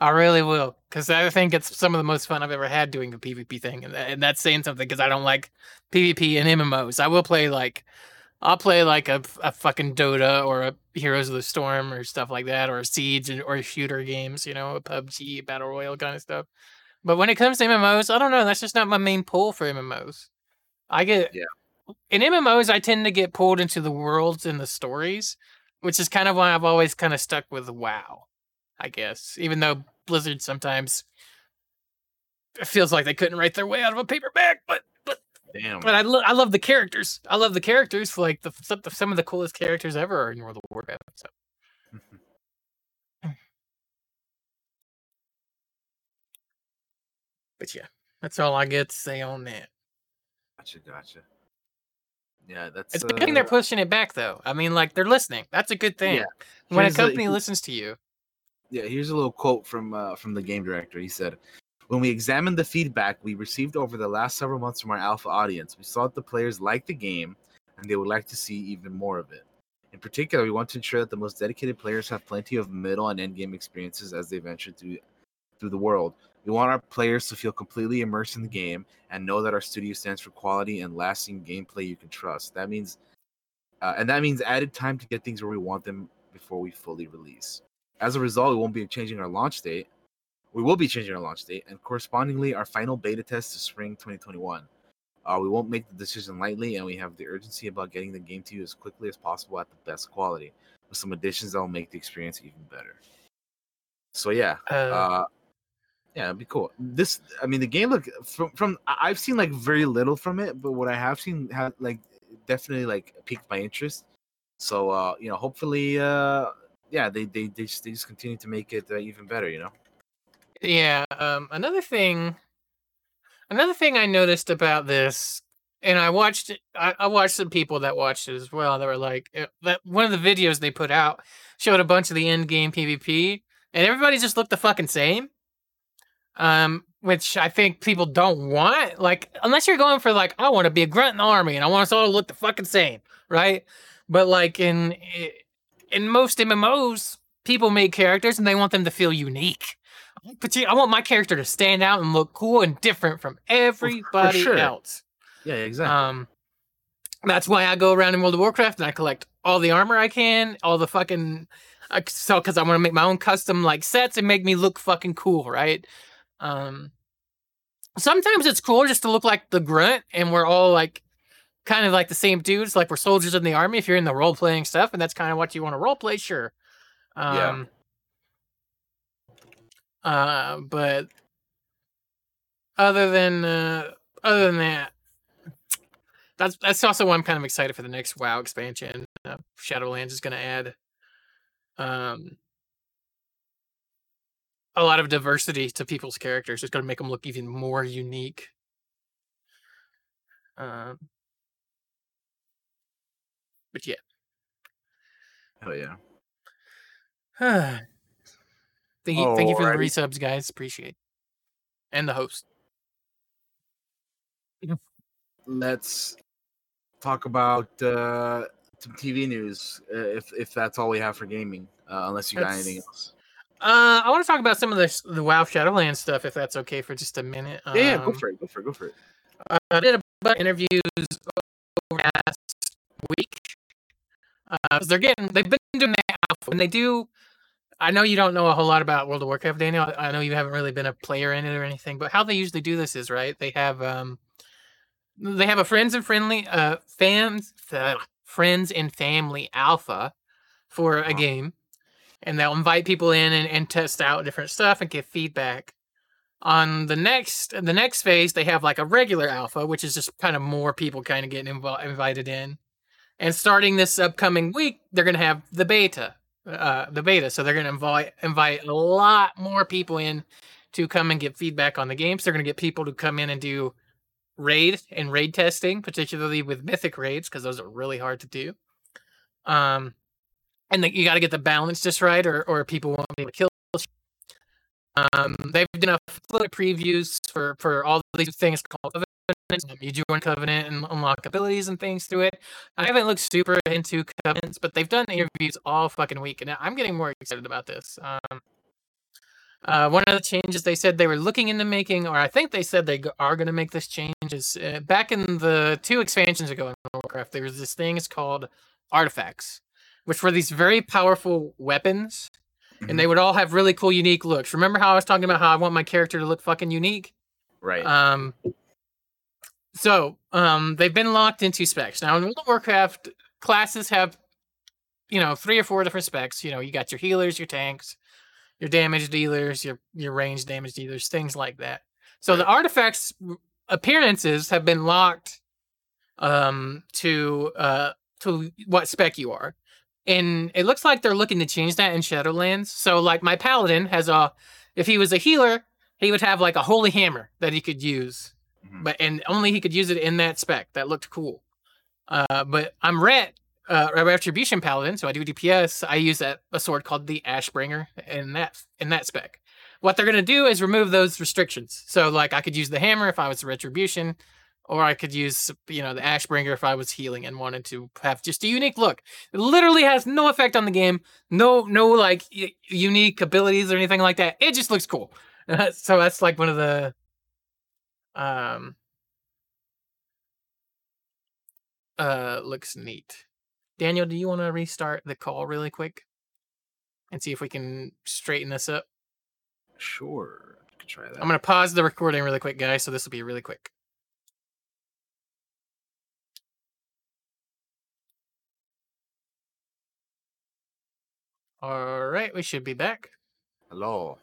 I really will, because I think it's some of the most fun I've ever had doing the PvP thing, and, that, and that's saying something because I don't like PvP in MMOs. I will play like, I'll play like a, a fucking Dota or a Heroes of the Storm or stuff like that, or a Siege or shooter games, you know, a PUBG battle royale kind of stuff. But when it comes to MMOs, I don't know. That's just not my main pull for MMOs. I get Yeah. In MMOs. I tend to get pulled into the worlds and the stories, which is kind of why I've always kind of stuck with WoW. I guess, even though Blizzard sometimes it feels like they couldn't write their way out of a paperback, but but damn. but I, lo- I love the characters. I love the characters. Like the some, some of the coolest characters ever are in World of Warcraft. So mm-hmm. but yeah, that's all I get to say on that. Gotcha, gotcha. Yeah, that's. It's a good thing they're uh, pushing it back, though. I mean, like they're listening. That's a good thing. Yeah. When a a- company he- listens to you, Yeah, here's a little quote from uh, from the game director. He said, "When we examined the feedback we received over the last several months from our alpha audience, we saw that the players liked the game and they would like to see even more of it. In particular, we want to ensure that the most dedicated players have plenty of middle and end game experiences as they venture through through the world. We want our players to feel completely immersed in the game and know that our studio stands for quality and lasting gameplay you can trust. That means, uh, and that means added time to get things where we want them before we fully release." As a result, we won't be changing our launch date. We will be changing our launch date, and correspondingly, our final beta test to spring 2021. Uh, we won't make the decision lightly, and we have the urgency about getting the game to you as quickly as possible at the best quality, with some additions that will make the experience even better. So yeah, uh, uh, yeah, it'd be cool. This, I mean, the game look from from I've seen like very little from it, but what I have seen have like definitely like piqued my interest. So uh, you know, hopefully, uh, yeah, they they they just, they just continue to make it uh, even better. You know. Yeah. Um, another thing, another thing I noticed about this, and I watched. I, I watched some people that watched it as well. That were like uh, that. One of the videos they put out showed a bunch of the end game PvP, and everybody just looked the fucking same. Um, which I think people don't want. Like, unless you're going for like, I want to be a grunt in the army, and I want us all to look the fucking same, right? But like in in most MMOs, people make characters and they want them to feel unique. But I want my character to stand out and look cool and different from everybody sure. else. Yeah, exactly. Um, that's why I go around in World of Warcraft and I collect all the armor I can, all the fucking. I- So, because I want to make my own custom like sets and make me look fucking cool, right? Um, sometimes it's cool just to look like the grunt, and we're all like, kind of like the same dudes, like we're soldiers in the army. If you're in the role playing stuff, and that's kind of what you want to role play, sure. Um, Yeah. Uh, but other than uh, other than that, that's that's also why I'm kind of excited for the next WoW expansion. Uh, Shadowlands is going to add um a lot of diversity to people's characters. It's going to make them look even more unique. Um, but yeah. Hell yeah. thank you, thank you for the Alrighty. resubs, guys. Appreciate it. And the host. Let's talk about uh, some TV news, uh, if if that's all we have for gaming. Uh, unless you got anything else. Uh, I want to talk about some of the the WoW Shadowlands stuff, if that's okay for just a minute. Yeah, yeah, go Um, for it. Go for it. Go for it. I did a bunch of interviews over last week. Uh, they're getting, they've been doing that alpha, and they do. I know you don't know a whole lot about World of Warcraft, Daniel. I know you haven't really been a player in it or anything, but how they usually do this is right. They have um, they have a friends and friendly uh fans, uh, friends and family alpha for a game, and they'll invite people in and, and test out different stuff and give feedback. On the next the next phase they have like a regular alpha which is just kind of more people kind of getting invi- invited in. And starting this upcoming week they're going to have the beta uh the beta. So they're going to invite invite a lot more people in to come and get feedback on the games. They're going to get people to come in and do raid and raid testing particularly with mythic raids because those are really hard to do. Um and the, you got to get the balance just right or or people won't be able to kill um, they've done a little previews for for all these things called covenants. You join covenant and unlock abilities and things through it. I haven't looked super into covenants, but they've done interviews all fucking week, and I'm getting more excited about this. Um, uh, one of the changes they said they were looking into making, or I think they said they are going to make this change, is uh, back in the two expansions ago in Warcraft, there was this thing is called artifacts, which were these very powerful weapons and they would all have really cool, unique looks. Remember how I was talking about how I want my character to look fucking unique? Right. Um, so um, they've been locked into specs. Now in World of Warcraft, classes have, you know, three or four different specs. You know, you got your healers, your tanks, your damage dealers, your your range damage dealers, things like that. So the artifacts appearances have been locked um, to uh, to what spec you are and it looks like they're looking to change that in Shadowlands. So like my paladin has a if he was a healer, he would have like a holy hammer that he could use. Mhm. But and only he could use it in that spec. That looked cool. Uh but I'm Ret, uh a retribution paladin, so I do DPS. I use that a sword called the Ashbringer in that in that spec. What they're gonna do is remove those restrictions. So like I could use the hammer if I was a retribution, or I could use you know the Ashbringer if I was healing and wanted to have just a unique look. It literally has no effect on the game. No, no like y- unique abilities or anything like that. It just looks cool. so that's like one of the um uh looks neat. Daniel, do you want to restart the call really quick and see if we can straighten this up? Sure. I could try that. I'm gonna pause the recording really quick, guys. So this will be really quick. All right, we should be back. Hello.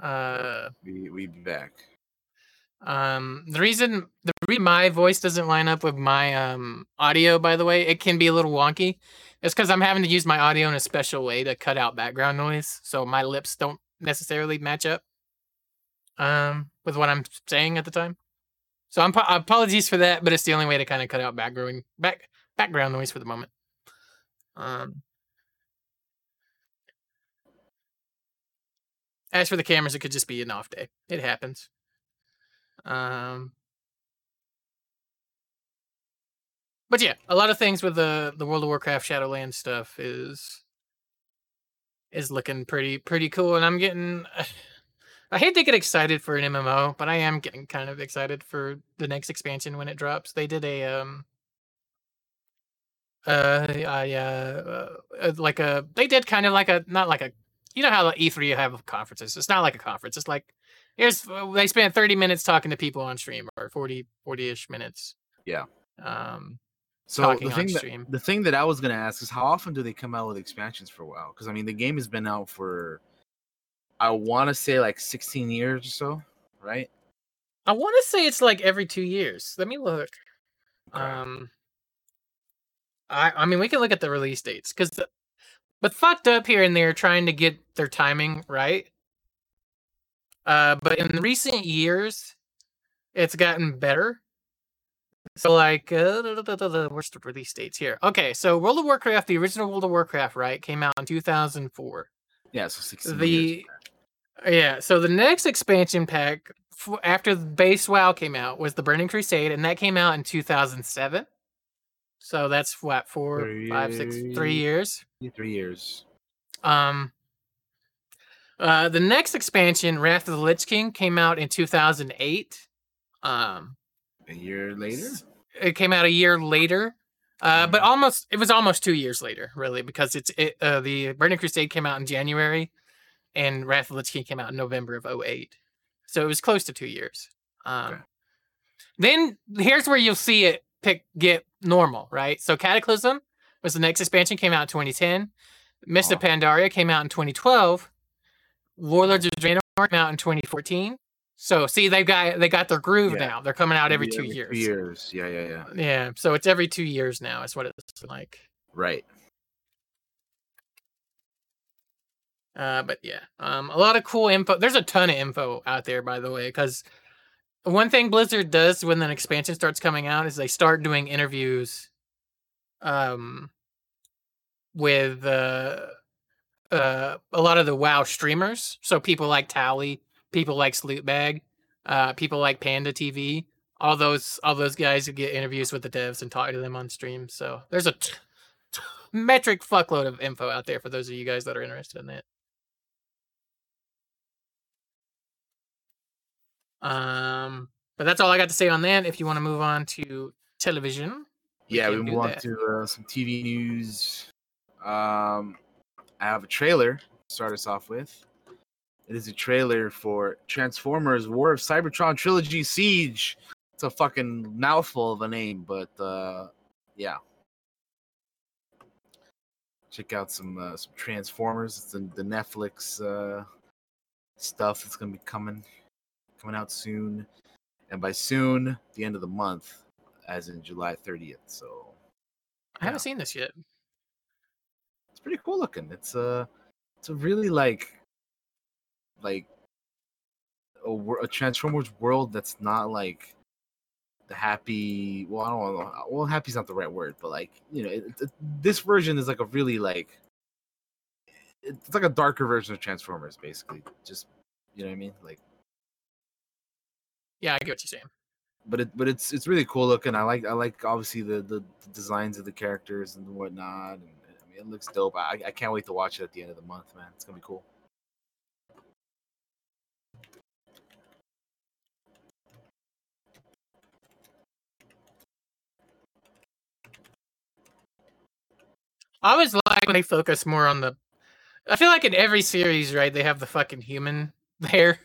Uh, We we be back. um, the reason the reason my voice doesn't line up with my um audio, by the way, it can be a little wonky. It's because I'm having to use my audio in a special way to cut out background noise, so my lips don't necessarily match up um with what I'm saying at the time. So I'm apologies for that, but it's the only way to kind of cut out background back background noise for the moment. Um. As for the cameras, it could just be an off day. It happens. Um. but yeah, a lot of things with the the World of Warcraft Shadowlands stuff is is looking pretty pretty cool, and I'm getting. I hate to get excited for an MMO, but I am getting kind of excited for the next expansion when it drops. They did a um uh, I uh, uh like a they did kind of like a not like a you know how the E3 you have conferences. It's not like a conference. It's like here's they spent 30 minutes talking to people on stream or 40 40ish minutes. Yeah. Um So the on thing, that, the thing that I was gonna ask is how often do they come out with expansions for a while? Because I mean, the game has been out for I want to say like 16 years or so, right? I want to say it's like every 2 years. Let me look. Okay. Um I I mean we can look at the release dates cuz but fucked up here and there trying to get their timing right. Uh but in recent years it's gotten better. So like uh, where's the release dates here? Okay, so World of Warcraft, the original World of Warcraft, right, came out in 2004. yeah, so 16 years. The yeah, so the next expansion pack f- after the base WoW came out was the Burning Crusade, and that came out in 2007. So that's what four, five, six, three Three- years. Three years. Um, uh, the next expansion, Wrath of the Lich King, came out in 2008. Um, A year later. it came out a year later, uh, but almost it was almost two years later, really, because it's it, uh, the Burning Crusade came out in January, and Wrath of the Lich King came out in November of 08. so it was close to two years. Um, Okay. Then here's where you'll see it pick get normal, right? So Cataclysm was the next expansion, came out in 2010. Mist of. Pandaria came out in 2012. Warlords of Draenor came out in 2014. So see, they've got they got their groove Yeah. now. They're coming out every two Two years. years. Yeah, yeah, yeah. Yeah, so it's every two years now. Is what it's like. Right. Uh, but yeah, um, a lot of cool info. There's a ton of info out there, by the way, because one thing Blizzard does when an expansion starts coming out is they start doing interviews, um, with uh, uh, a lot of the WoW streamers. So people like Tally, people like Slootbag, uh, people like Panda TV. All those, all those guys who get interviews with the devs and talk to them on stream. So there's a t- t- metric fuckload of info out there for those of you guys that are interested in that. Um, but that's all I got to say on that. If you want to move on to television, we yeah, we move on that. to uh, some TV news. Um, I have a trailer to start us off with. It is a trailer for Transformers: War of Cybertron Trilogy Siege. It's a fucking mouthful of a name, but uh, yeah. Check out some uh, some Transformers. It's the, the Netflix uh, stuff that's gonna be coming coming out soon, and by soon, the end of the month, as in July 30th. So I haven't Yeah. seen this yet. it's pretty cool looking. It's a it's a really like like a, a Transformers world that's not like the happy. Well, I don't know. Well, happy's not the right word, but like you know, it, it, this version is like a really like it's like a darker version of Transformers, basically. Just you know what I mean, like. Yeah, I get what you're saying. but it but it's it's really cool looking. I like I like obviously the the, the designs of the characters and whatnot. And I mean, it looks dope. I I can't wait to watch it at the end of the month, man. It's gonna be cool. I always like when they focus more on the. I feel like in every series, right, they have the fucking human there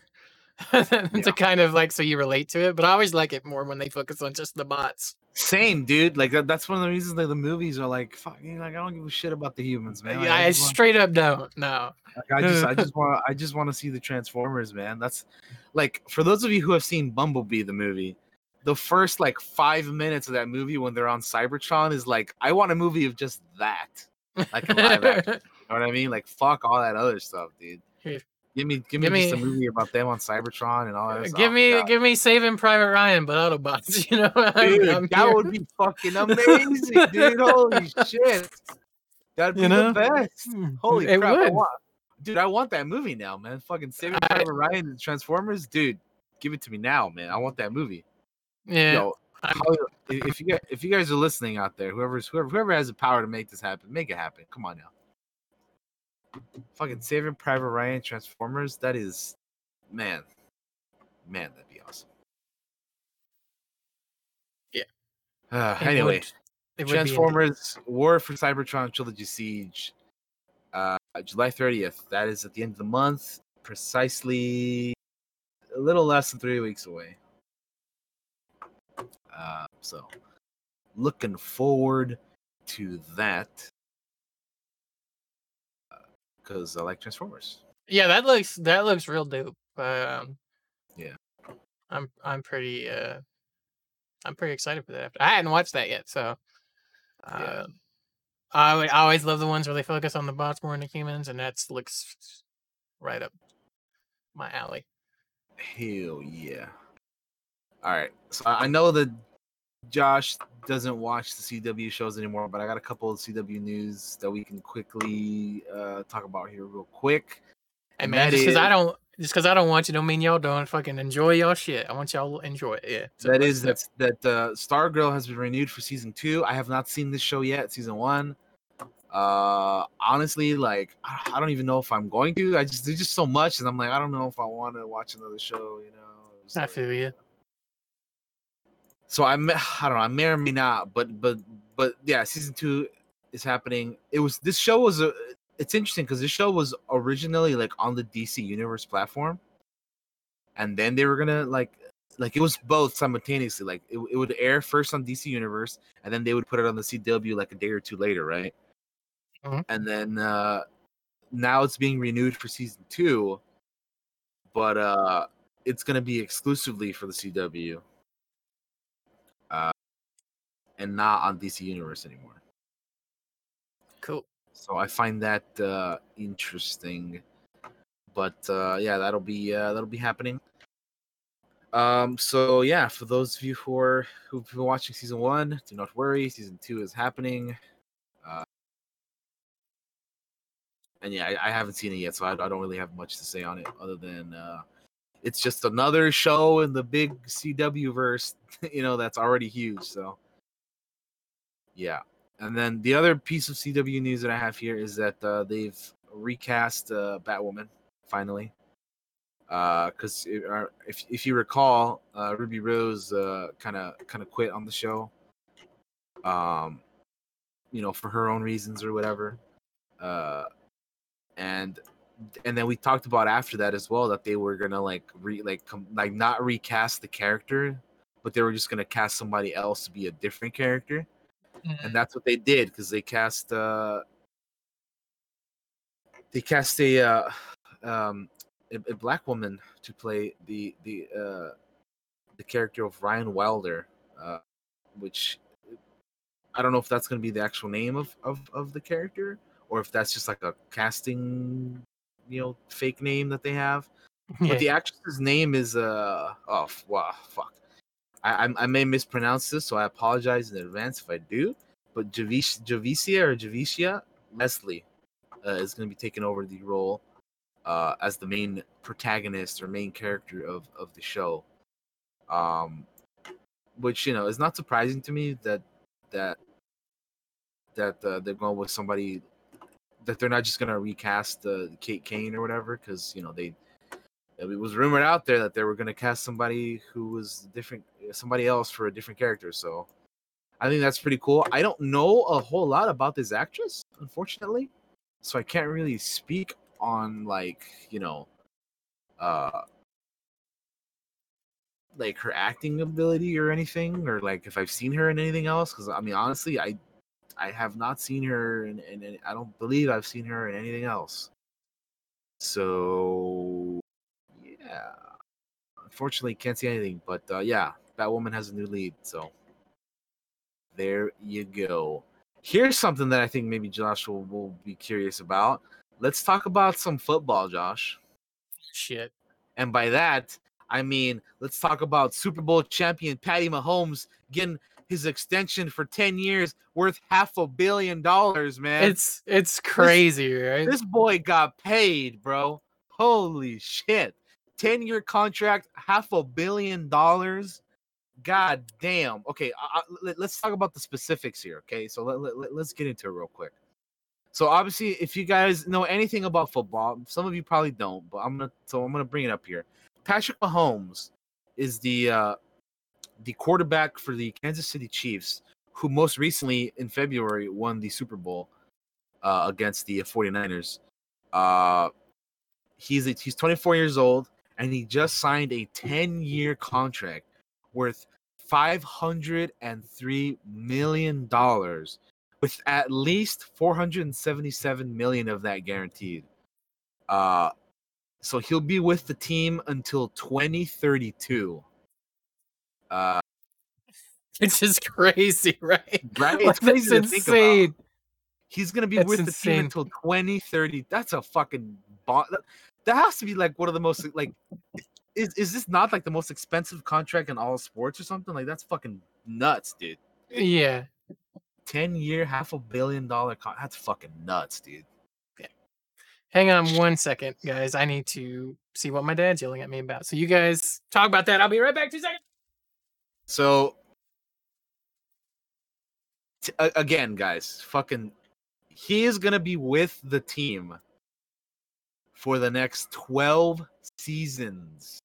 to Yeah. kind of like so you relate to it. But I always like it more when they focus on just the bots. Same, dude. Like that, that's one of the reasons that the movies are like, fucking, like I don't give a shit about the humans, man. Like, yeah, I I just want- straight up don't. No. Like, I just I just want I just want to see the Transformers, man. That's like for those of you who have seen Bumblebee the movie, the first like 5 minutes of that movie when they're on Cybertron is like I want a movie of just that. Like a live action. You know what I mean? Like fuck all that other stuff, dude. Here. Give me give me Give just a movie about them on Cybertron and all that. give stuff. me God. give me Saving Private Ryan, but Autobots. You know, I'm- Dude, I'm that here. would be fucking amazing, dude. Holy shit. That'd be You know? the best. Hmm, hmm. Holy it crap. I want, dude, I want that movie now, man. Fucking Saving I- Private Ryan and Transformers, dude. Give it to me now, man. I want that movie. Yeah, Yo, if if you guys, if you guys are listening out there, whoever's whoever whoever has the power to make this happen, make it happen. Come on now. Fucking Saving Private Ryan Transformers. That is, man, man, that'd be awesome. Yeah. Uh, It anyway, would- would Transformers War for Cybertron Trilogy Siege, uh, July 30th. That is at the end of the month, precisely a little less than three weeks away. Uh, so, looking forward to that because I like Transformers. Yeah, that looks that looks real dope. Um, Yeah. I'm I'm pretty uh I'm pretty excited for that. I hadn't watched that yet, so uh, Yeah. I would- I always love the ones where they focus on the bots more than the humans, and that's looks right up my alley. Hell yeah! All right, so I know that Josh doesn't watch the CW shows anymore, but I got a couple of CW news that we can quickly uh, talk about here, real quick. And man, just because I don't just because I don't want you don't mean y'all don't fucking enjoy y'all shit. I want y'all to enjoy it. Yeah. So that is that's that uh, Stargirl has been renewed for season two. I have not seen this show yet, season one. Uh, honestly, like I I don't even know if I'm going to. I just there's just so much, and I'm like I don't know if I want to watch another show. You know, I like- feel you. So I may, I don't know, I may or may not, but but but yeah, season two is happening. It was this show was a. It's interesting because this show was originally like on the DC Universe platform, and then they were gonna like like it was both simultaneously. Like it, it would air first on DC Universe, and then they would put it on the CW like a day or two later, right? Mhm. And then uh now it's being renewed for season two, but uh it's gonna be exclusively for the CW and not on DC Universe anymore. Cool. So I find that uh, interesting. But uh, yeah, that'll be uh, that'll be happening. Um, so yeah, for those of you who are who've been watching season one, do not worry, season two is happening. Uh, and yeah, I, I haven't seen it yet, so I, I don't really have much to say on it other than uh, it's just another show in the big CW verse, you know, that's already huge. So yeah. And then the other piece of CW news that I have here is that uh, they've recast uh, Batwoman finally. Because if if you recall, uh, Ruby Rose kind of kind of quit on the show. Um, you know, for her own reasons or whatever. Uh, and and then we talked about after that as well that they were gonna like re like com- like not recast the character, but they were just gonna cast somebody else to be a different character. And that's what they did because they cast uh they cast a uh um a, a black woman to play the the uh the character of Ryan Wilder uh which I don't know if that's going to be the actual name of, of of the character or if that's just like a casting you know fake name that they have Yeah. but the actress's name is uh oh wow fuck I, I I may mispronounce this, so I apologize in advance if I do. But Javish, Javicia or Javicia Leslie uh, is going to be taking over the role uh, as the main protagonist or main character of of the show. Um, which you know is not surprising to me that that that uh, they're going with somebody that they're not just to recast uh, Kate Kane or whatever because you know they it was rumored out there that they were to cast somebody who was different somebody else for a different character so i think that's pretty cool. I don't know a whole lot about this actress unfortunately so i can't really speak on like you know uh like her acting ability or anything or like if i've seen her in anything else because i mean honestly i i have not seen her in i don't believe i've seen her in anything else so yeah. Unfortunately, can't see anything, but uh, yeah, Batwoman has a new lead, so there you go. Here's something that I think maybe Josh will, will be curious about. Let's talk about some football, Josh. Shit. And by that, I mean let's talk about Super Bowl champion Patty Mahomes getting his extension for 10 years worth half a billion dollars, man. It's it's crazy, right? This boy got paid, bro. Holy shit. 10 year contract, half a billion dollars. God damn. Okay, I, I, let, us talk about the specifics here. Okay, so let, let, let's get into it real quick. So obviously, if you guys know anything about football, some of you probably don't, but I'm gonna so I'm gonna bring it up here. Patrick Mahomes is the uh, the quarterback for the Kansas City Chiefs, who most recently in February won the Super Bowl uh, against the 49ers. Uh, he's a, he's 24 years old and he just signed a 10 year contract worth 503 million dollars with at least 477 million of that guaranteed. Uh so he'll be with the team until 2032. Uh It's just crazy, right? right? Like, crazy that's to think about. insane. He's gonna be That's with the team until 2030. That's a fucking bon- that- has to be like one of the most like. Is is this not like the most expensive contract in all sports or something? Like that's fucking nuts, dude. Yeah. Ten year, half a billion dollar. Con- that's fucking nuts, dude. Hang on one second, guys. I need to see what my dad's yelling at me about. So you guys talk about that. I'll be right back. Two seconds. So t- again, guys, fucking, he is gonna be with the team for the next twelve seasons.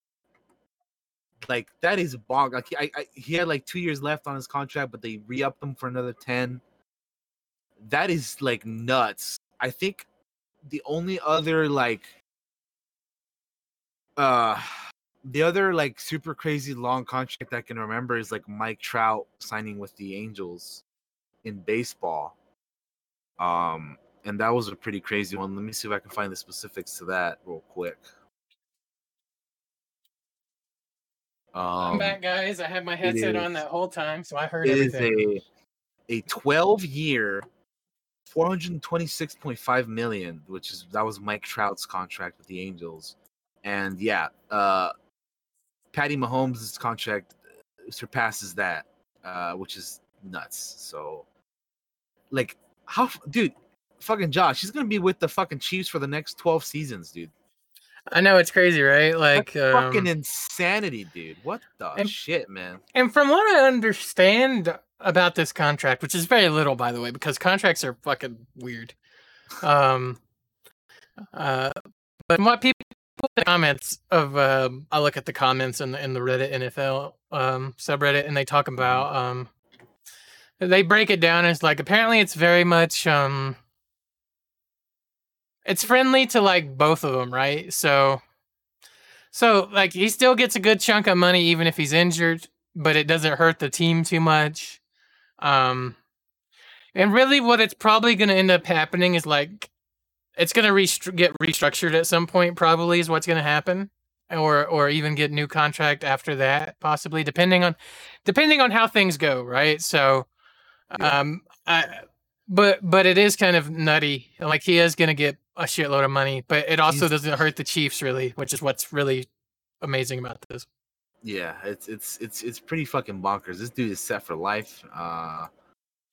Like that is bonk. Like I, I, he had like two years left on his contract, but they re-upped him for another ten. That is like nuts. I think the only other like uh the other like super crazy long contract I can remember is like Mike Trout signing with the Angels in baseball. Um, and that was a pretty crazy one. Let me see if I can find the specifics to that real quick. I'm Um, back, guys. I had my headset on that whole time, so I heard it is everything. a a 12 year 426.5 million which is that was mike trout's contract with the angels and yeah uh patty mahomes' contract surpasses that uh which is nuts so like how dude fucking josh he's gonna be with the fucking chiefs for the next 12 seasons dude I know it's crazy, right? Like, fucking um, insanity dude what the and- shit man and from what I understand about this contract, which is very little, by the way, because contracts are fucking weird. Um, uh, but what people the comments of um, I look at the comments in the in the Reddit NFL um subreddit, and they talk about um, they break it down as like apparently it's very much um, it's friendly to like both of them, right? So. So, like, he still gets a good chunk of money even if he's injured, but it doesn't hurt the team too much. Um, and really, what it's probably going to end up happening is like it's going to restru- get restructured at some point. Probably is what's going to happen, or or even get new contract after that, possibly depending on depending on how things go. Right. So, Yeah. um, I, but but it is kind of nutty. Like he is going to get a shitload of money, but it also He's- doesn't hurt the Chiefs really, which is what's really amazing about this. yeah it's it's it's it's pretty fucking bonkers this dude is set for life uh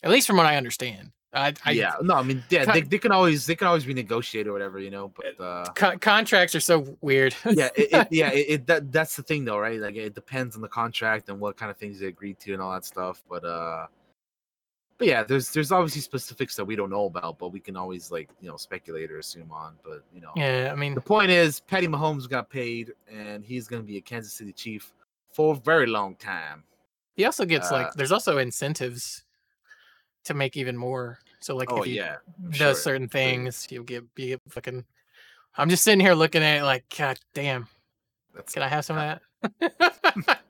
At least from what I understand. I, I yeah, no, I mean, yeah, Con- they, they can always they can always renegotiate or whatever, you know. But uh, co- contracts are so weird. yeah, it, it, yeah, it, it that that's the thing though, right? Like it depends on the contract and what kind of things they agreed to and all that stuff. But uh, but yeah, there's there's obviously specifics that we don't know about, but we can always like you know speculate or assume on. But you know, yeah, I mean, the point is, Patty Mahomes got paid, and he's going to be a Kansas City Chief for a very long time. he also gets uh, like there's also incentives to make even more. So like Oh if he yeah, does sure. certain things, you'll get you get fucking. I'm just sitting here looking at it like, God damn, that's can I have some of that?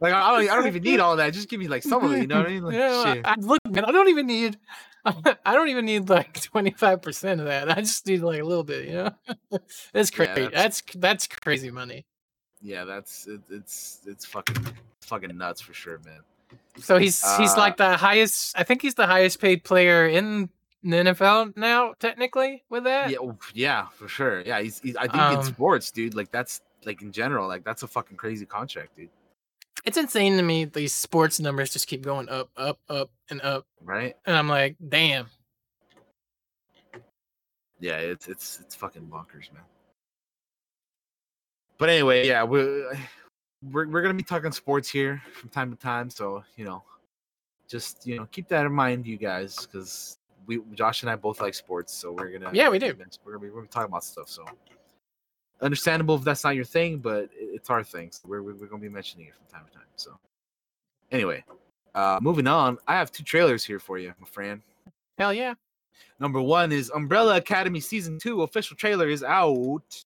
like I don't I don't even need all that. Just give me like some of it. You know what I mean? Like, yeah, shit. I, look, man, I don't even need. I don't even need like 25 percent of that. I just need like a little bit. You know, it's Yeah, crazy. that's that's crazy money. yeah, that's it, it's it's fucking fucking nuts for sure, man. So he's he's Uh, like the highest. I think he's the highest paid player in the NFL now, technically. With that, Yeah, yeah, for sure. Yeah, he's, he's I think Um, in sports, dude, like that's like in general, like that's a fucking crazy contract, dude. it's insane to me. These sports numbers just keep going up, up, up, and up, Right? and I'm like, damn. Yeah, it's it's it's fucking bonkers, man. But anyway, yeah, we we're we're gonna be talking sports here from time to time, so you know, just you know, keep that in mind, you guys, because we Josh and I both like sports, so we're gonna Yeah, we do. We're gonna be, we're gonna be talking about stuff, so understandable if that's not your thing, but it- it's our thing. So we're we're we're gonna be mentioning it from time to time. So anyway, uh, moving on, I have two trailers here for you, my friend. Hell yeah. Number one is Umbrella Academy season two official trailer is out,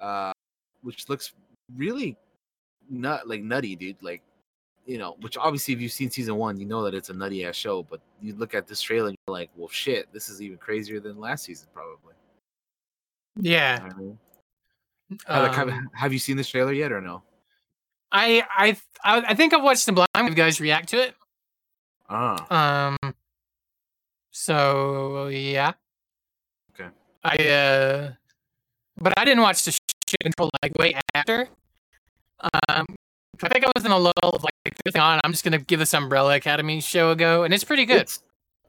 uh, which looks really nut like nutty, dude. Like, you know, which obviously if you've seen season one, you know that it's a nutty ass show. But you look at this trailer and you're like, well, shit, this is even crazier than last season, probably. Yeah. know what I mean? Uh, like, have, Um, have you seen this trailer yet or no? I, I I I think I've watched some blind you guys react to it. Ah, Um. So yeah. Okay. I uh, but I didn't watch the until like way after. Um, I think I was in a lull of like on. I'm just gonna give this Umbrella Academy show a go, and it's pretty good. It's,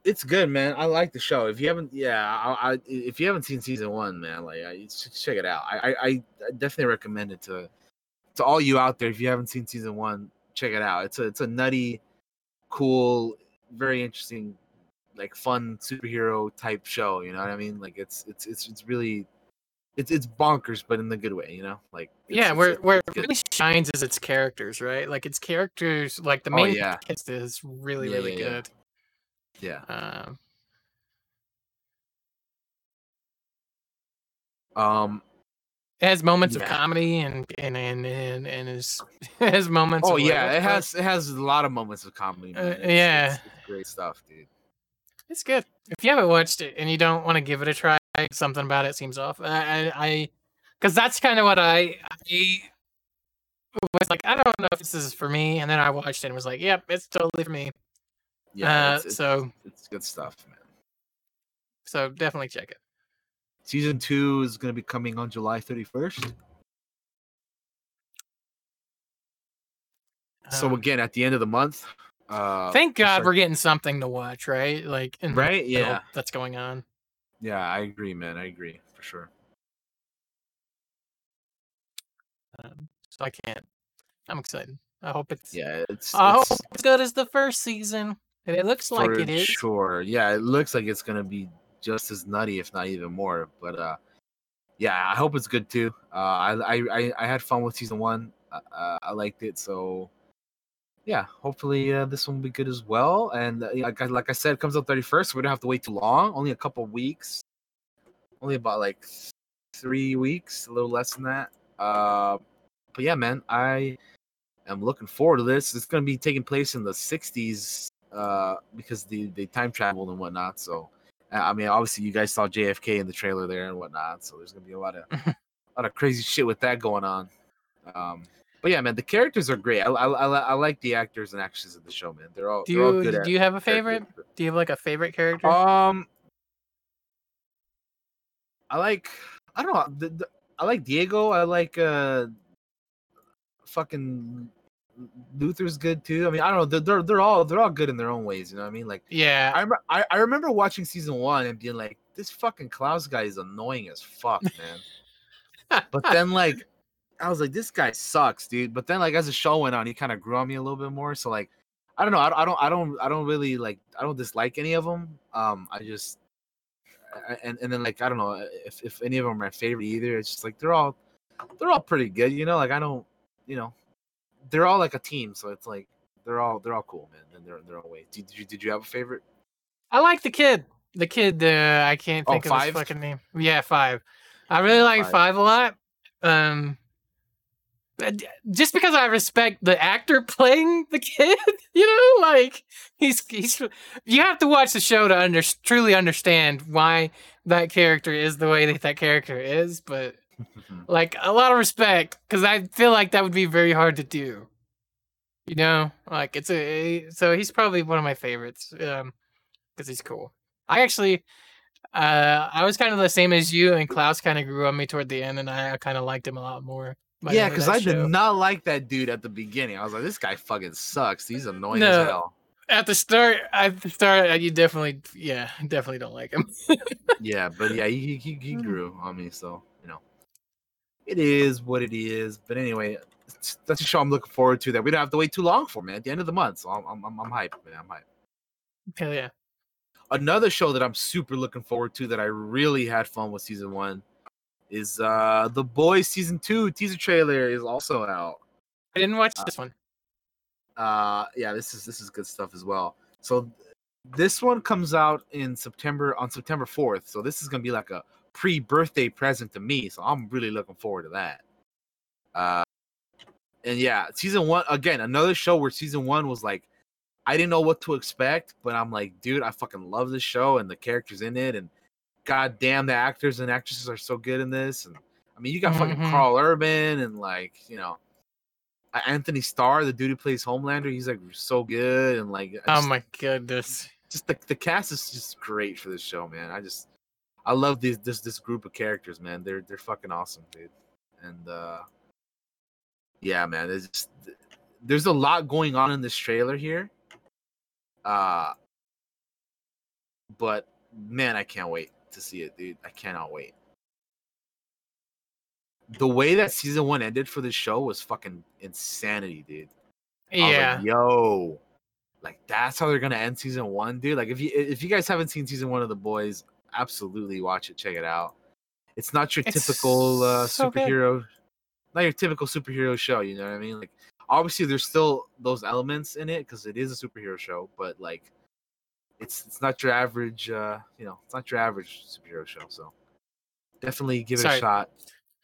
it's good, man. I like the show. If you haven't, yeah, I, I if you haven't seen season one, man, like, I, check it out. I, I, I definitely recommend it to to all you out there. If you haven't seen season one, check it out. It's a it's a nutty, cool, very interesting, like fun superhero type show. You know what I mean? Like it's it's it's it's really. It's, it's bonkers, but in the good way, you know. Like yeah, it's- where it's- where it's it really shines is its characters, right? Like its characters, like the Oh, main yeah. cast is really Yeah, really yeah, good. yeah. Um, Um. it has moments of comedy and and and and, and his has moments. Oh of yeah, it has it has a lot of moments of comedy. Uh, yeah. great stuff, dude. It's good. If you haven't watched it and you don't want to give it a try, something about it seems off. I, I, because that's kind of what I, I was like. I don't know if this is for me, and then I watched it and was like, "Yep, it's totally for me." Yeah, Uh, it's, it's, so, it's good stuff, man. so definitely check it. Season two is going to be coming on July 31st. So Um, again, at the end of the month. Uh, thank God we're getting something to watch, right? Like, right. Yeah, that's going on. Yeah, I agree, man. I agree for sure. Um, so I can't. I'm excited. I hope it's. Yeah, it's, I hope it's it's as good as the first season, and it looks like it is. sure. Yeah, it looks like it's going to be just as nutty, if not even more. But uh, yeah, I hope it's good too. Uh, I I I, I had fun with season one. Uh, uh, I liked it, so yeah, hopefully uh, this one will be good as well. And uh, like I, like I said, it comes out 31st, so we don't have to wait too long. Only a couple weeks, only about like three weeks, a little less than that. Uh, but yeah, man, I am looking forward to this. It's gonna be taking place in the 60s uh, because they they time traveled and whatnot. So I mean, obviously you guys saw JFK in the trailer there and whatnot. So there's gonna be a lot of a lot of crazy shit with that going on. Um, but yeah, man, the characters are great. I, I, I, I like the actors and actresses of the show, man. They're all Do they're all you good at do you have a favorite? character. Do you have like a favorite character? Um, I like I don't know. The, the, I like Diego. I like uh, fucking Luther's good too. I mean, I don't know. They're, they're they're all they're all good in their own ways. You know what I mean? Like yeah, I remember I, I remember watching season one and being like, this fucking Klaus guy is annoying as fuck, man. but then like I was like, this guy sucks, dude. But then like as the show went on, he kind of grew on me a little bit more. So like, I don't know. I, don't- I don't I don't I don't really like I don't dislike any of them. Um, I just I- and and then like I don't know if if any of them are my favorite either. It's just like they're all they're all pretty good. You know, like I don't you know they're all like a team. So it's like they're all they're all cool, man. And they're their own way. Did you did you have a favorite? I like the kid. The kid. Uh, I can't Oh, think of his fucking name. Yeah, five. I really like Five. five a lot. Um, just because I respect the actor playing the kid, you know, like he's he's. You have to watch the show to under, truly understand why that character is the way that that character is. But like a lot of respect because I feel like that would be very hard to do. You know, like it's a so he's probably one of my favorites um because he's cool. I actually, uh, I was kind of the same as you, and Klaus kind of grew on me toward the end, and I, I kind of liked him a lot more. Yeah, because I show. did not like that dude at the beginning. I was like, this guy fucking sucks. He's annoying No. as hell. at the start. At the start, uh, you definitely, yeah, definitely don't like him. Yeah, but yeah, he he, he Mm. grew on me. So you know, it is what it is. But anyway, that's a show I'm looking forward to that we don't have to wait too long for, man. At the end of the month, so I'm I'm, I'm, I'm hyped, man. I'm hyped. Hell yeah. Another show that I'm super looking forward to that I really had fun with season one is uh The Boys season two teaser trailer is also out. I didn't watch Uh, this one. uh yeah this is this is good stuff as well so this one comes out in september on september 4th so this is gonna be like a pre-birthday present to me so i'm really looking forward to that uh and yeah season one again another show where season one was like i didn't know what to expect but i'm like dude i fucking love this show and the characters in it and god damn the actors and actresses are so good in this and i mean you got fucking Mhm. karl urban and like you know Anthony Starr, the dude who plays Homelander, he's like so good and like I Oh my goodness. just the, the cast is just great for this show, man. I just I love these this this group of characters, man. They're they're fucking awesome, dude. And uh yeah, man, there's just, there's a lot going on in this trailer here. Uh but man, I can't wait to see it, dude. I cannot wait. The way that season one ended for this show was fucking insanity, dude. I was Yeah. like, yo, like that's how they're gonna end season one, dude. Like if you if you guys haven't seen season one of the boys, absolutely watch it, check it out. It's not your It's typical uh, so good. superhero, not your typical superhero show. You know what I mean? Like obviously there's still those elements in it because it is a superhero show, but like it's it's not your average, uh, you know, it's not your average superhero show. So definitely give it Sorry. a shot.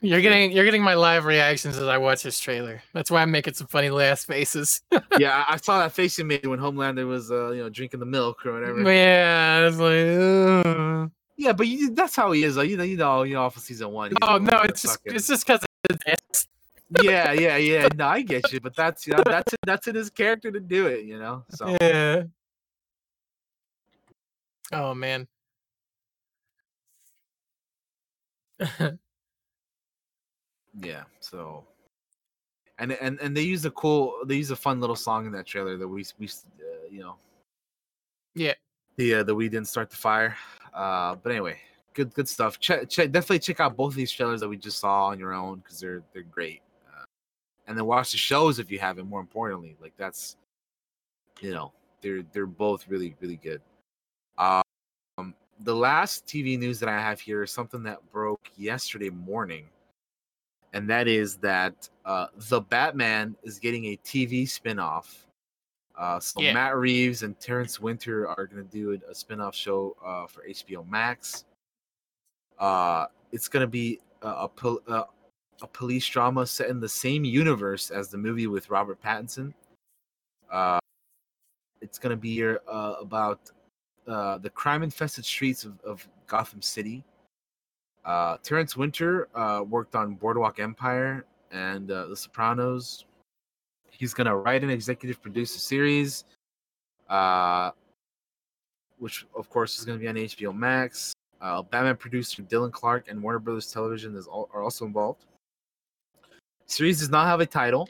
You're getting you're getting my live reactions as I watch this trailer. That's why I'm making some funny last faces. yeah, I saw that face you made when Homelander was, uh, you know, drinking the milk or whatever. yeah, it's like ugh. Yeah, but you, that's how he is. Like, you know, you know, you know, off of season one. Oh the no, it's just fucking- it's just because it's yeah, yeah, yeah. No, I get you, but that's you know, that's it, that's in his character to do it. You know, so Yeah. Oh man. yeah, so and and and they use a cool, they use a fun little song in that trailer that we we uh, you know, Yeah. the uh, that we didn't start the fire. Uh, but anyway, good good stuff. Check, check definitely check out both of these trailers that we just saw on your own because they're they're great. Uh, and then watch the shows if you haven't. More importantly, like that's you know they're they're both really really good. Um, the last TV news that I have here is something that broke yesterday morning, and that is that uh, the Batman is getting a TV spinoff. Uh, so Yeah. Matt Reeves and Terrence Winter are going to do a, a spinoff show uh, for HBO Max. Uh, it's going to be a, a, pol- uh, a police drama set in the same universe as the movie with Robert Pattinson. Uh, it's going to be uh, about uh, the crime-infested streets of, of Gotham City. Uh, Terrence Winter uh, worked on Boardwalk Empire and uh, The Sopranos. He's going to write and executive produce the series, uh, which of course is going to be on HBO Max. Uh, Batman producer Dylan Clark and Warner Brothers Television is all, are also involved. series does not have a title,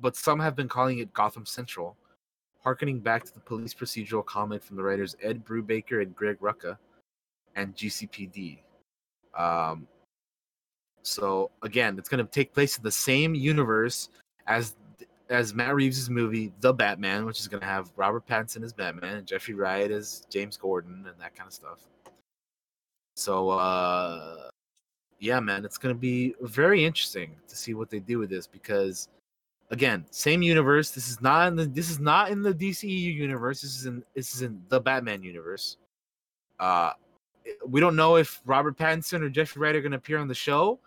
but some have been calling it Gotham Central, harkening back to the police procedural comic from the writers Ed Brubaker and Greg Rucka and GCPD. Um, so again, it's going to take place in the same universe as as Matt Reeves' movie The Batman, which is going to have Robert Pattinson as Batman and Jeffrey Wright as James Gordon and that kind of stuff. So uh yeah, man, it's going to be very interesting to see what they do with this because again, same universe. This is not in the this is not in the DCEU universe. This is in this is in the Batman universe. Uh we don't know if Robert Pattinson or Jeffrey Wright are going to appear on the show,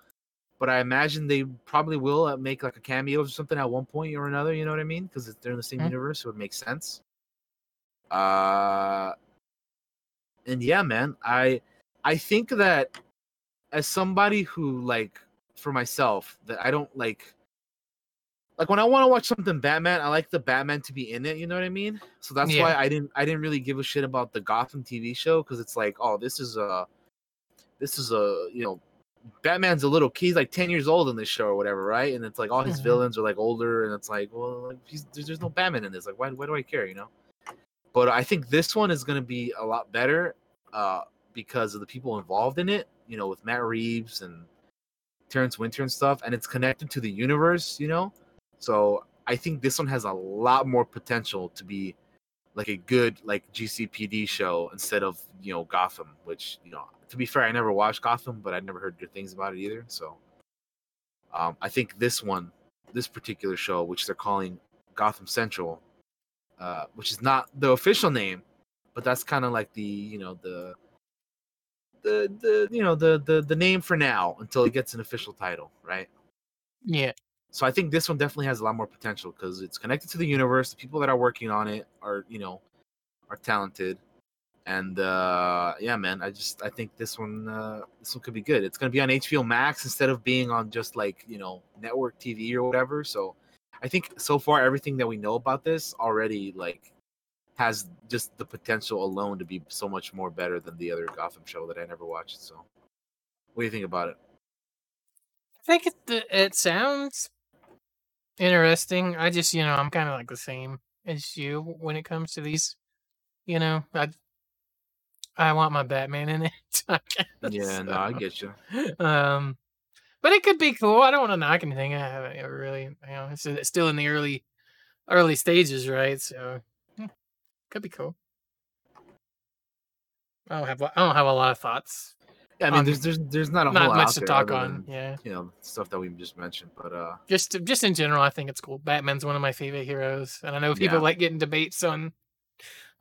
but I imagine they probably will uh, make like a cameo or something at one point or another. You know what I mean? Because they're in the same Mhm. universe, so it makes sense. Uh, and yeah, man, I I think that as somebody who like for myself that I don't like like when I want to watch something Batman, I like the Batman to be in it. You know what I mean? So that's why I didn't I didn't really give a shit about the Gotham TV show because it's like, oh, this is a this is a you know Batman's a little kid, he's like ten years old in this show or whatever, right? And it's like all his Mhm. villains are like older, and it's like, well, like, he's, there's, there's no Batman in this. Like, why why do I care? You know? But I think this one is gonna be a lot better uh, because of the people involved in it. You know, with Matt Reeves and Terrence Winter and stuff, and it's connected to the universe, you know. So I think this one has a lot more potential to be like a good like GCPD show instead of you know Gotham, which you know to be fair, I never watched Gotham, but I never heard good things about it either. So um, I think this one, this particular show, which they're calling Gotham Central, uh, which is not the official name, but that's kind of like the you know the the the you know the the the name for now until it gets an official title, right? Yeah. So I think this one definitely has a lot more potential because it's connected to the universe. The people that are working on it are you know are talented, and uh yeah, man, I just I think this one uh this one could be good. It's gonna be on HBO Max instead of being on just like you know network TV or whatever. So I think so far everything that we know about this already like has just the potential alone to be so much more better than the other Gotham show that I never watched. So, what do you think about it? I think it it sounds interesting. I just, you know, I'm kind of like the same as you when it comes to these. You know, I I want my Batman in it. Yeah, no, I get you. Um, but it could be cool. I don't want to knock anything. I haven't really, you know, it's, it's still in the early early stages, right? So, yeah, could be cool. I don't have I don't have a lot of thoughts. I mean, Um, there's there's there's not a whole Not lot much to talk on. than, Yeah. you know stuff that we just mentioned, but uh, just just in general, I think it's cool. Batman's one of my favorite heroes, and I know people Yeah. like getting debates on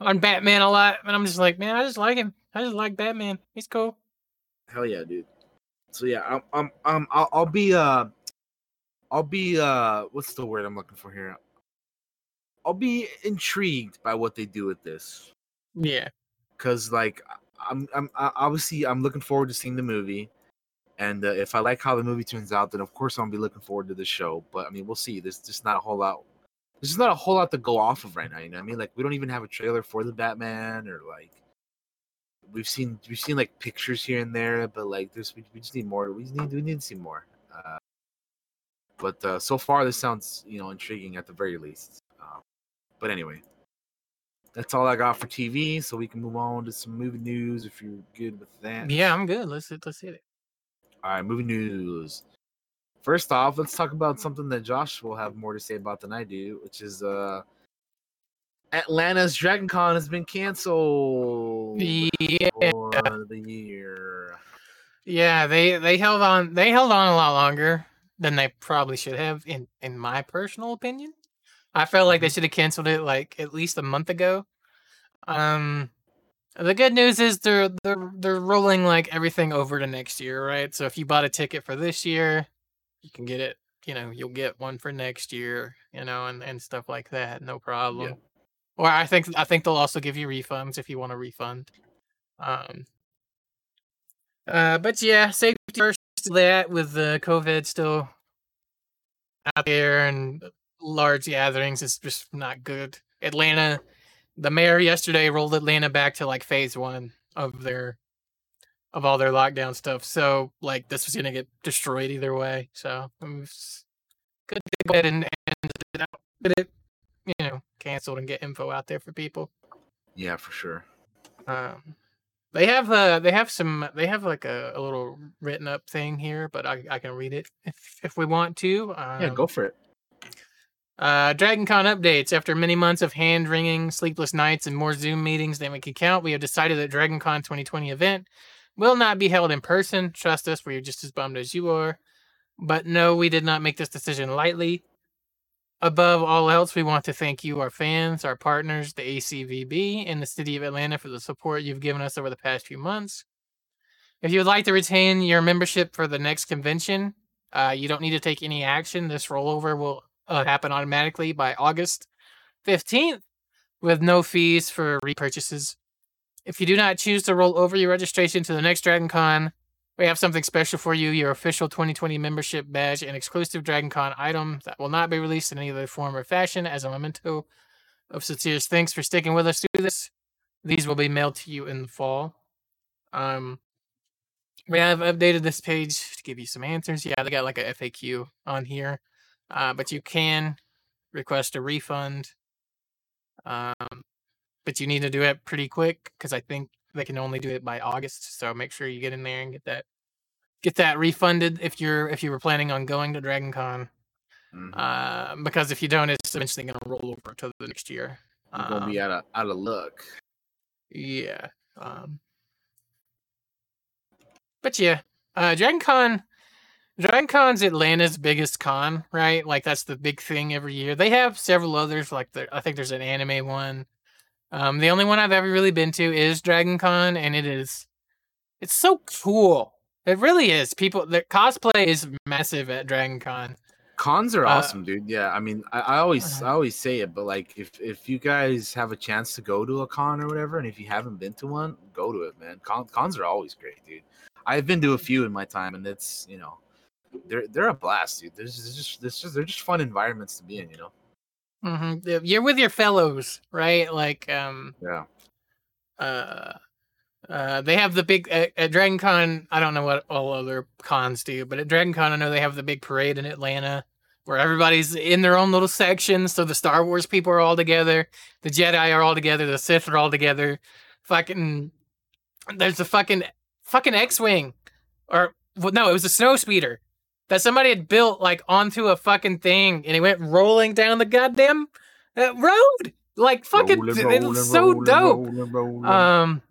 on Batman a lot, and I'm just like, man, I just like him. I just like Batman. He's cool. hell yeah, dude. So yeah, I'm I'm, I'm I'll, I'll be uh, I'll be uh, what's the word I'm looking for here? I'll be intrigued by what they do with this. Yeah, because like I'm, I'm obviously I'm looking forward to seeing the movie, and uh, if I like how the movie turns out, then of course I'm gonna be looking forward to the show. But I mean, we'll see. There's just not a whole lot. There's just not a whole lot to go off of right now. You know what I mean? Like we don't even have a trailer for the Batman, or like we've seen we've seen like pictures here and there, but like there's we, we just need more. We need we need to see more. Uh, but uh, so far, this sounds you know intriguing at the very least. Um, but anyway, that's all I got for TV. So we can move on to some movie news if you're good with that. yeah, I'm good. Let's let's hit it. All right, movie news. First off, let's talk about something that Josh will have more to say about than I do, which is uh Atlanta's Dragon Con has been canceled Yeah, for the year. yeah. They they held on. They held on a lot longer than they probably should have, in in my personal opinion. I felt like they should have canceled it like at least a month ago. Um, the good news is they're they're they're rolling like everything over to next year, right? So if you bought a ticket for this year, you can get it. You know, you'll get one for next year. You know, and and stuff like that. No problem. Or I think I think they'll also give you refunds if you want a refund. Um. Uh, but yeah, safety first. That with the COVID still out there and large gatherings is just not good. Atlanta, the mayor yesterday rolled Atlanta back to like phase one of their of all their lockdown stuff. So like this was gonna get destroyed either way. So it was good to go ahead and, and it out, get it, you know, canceled and get info out there for people. Yeah, for sure. Um, they have uh they have some they have like a, a little written up thing here, but I I can read it if if we want to. Um, Yeah, go for it. Uh, Dragon Con updates. After many months of hand wringing, sleepless nights, and more Zoom meetings than we can count, we have decided that Dragon Con 2020 event will not be held in person. Trust us, we're just as bummed as you are. But no, we did not make this decision lightly. Above all else, we want to thank you, our fans, our partners, the ACVB, and the City of Atlanta for the support you've given us over the past few months. If you would like to retain your membership for the next convention, uh, you don't need to take any action. This rollover will uh, happen automatically by August 15th with no fees for repurchases. If you do not choose to roll over your registration to the next Dragon Con, we have something special for you your official 2020 membership badge and exclusive Dragon Con item that will not be released in any other form or fashion as a memento of sincere thanks for sticking with us through this. These will be mailed to you in the fall. Um, we have updated this page to give you some answers. Yeah, they got like a FAQ on here, uh, but you can request a refund. Um, but you need to do it pretty quick because I think they can only do it by August. So make sure you get in there and get that get that refunded if you're if you were planning on going to Dragon Con. Mhm. Uh, because if you don't, it's eventually gonna roll over to the next year. You're gonna be Um, out of out of luck. Yeah. Um, but yeah, uh, Dragon Con, Dragon Con's Atlanta's biggest con, right? Like that's the big thing every year. They have several others, like there, I think there's an anime one. Um, the only one I've ever really been to is Dragon Con, and it is, it's so cool. It really is. People, the cosplay is massive at Dragon Con. Cons are Uh, awesome, dude. Yeah, I mean, I, I always, I always say it, but like, if if you guys have a chance to go to a con or whatever, and if you haven't been to one, go to it, man. Con, cons are always great, dude. I've been to a few in my time, and it's you know, they're they're a blast, dude. There's just, there's just they're just fun environments to be in, you know. hmm You're with your fellows, right? Like, um, Yeah. uh, uh, they have the big at, at Dragon Con. I don't know what all other cons do, but at Dragon Con, I know they have the big parade in Atlanta where everybody's in their own little section. So the Star Wars people are all together, the Jedi are all together, the Sith are all together. Fucking, there's a fucking fucking X-wing, or well, no, it was a snow speeder that somebody had built like onto a fucking thing, and it went rolling down the goddamn uh, road. Like fucking, Rolling, it rolling, was so rolling, dope. Um,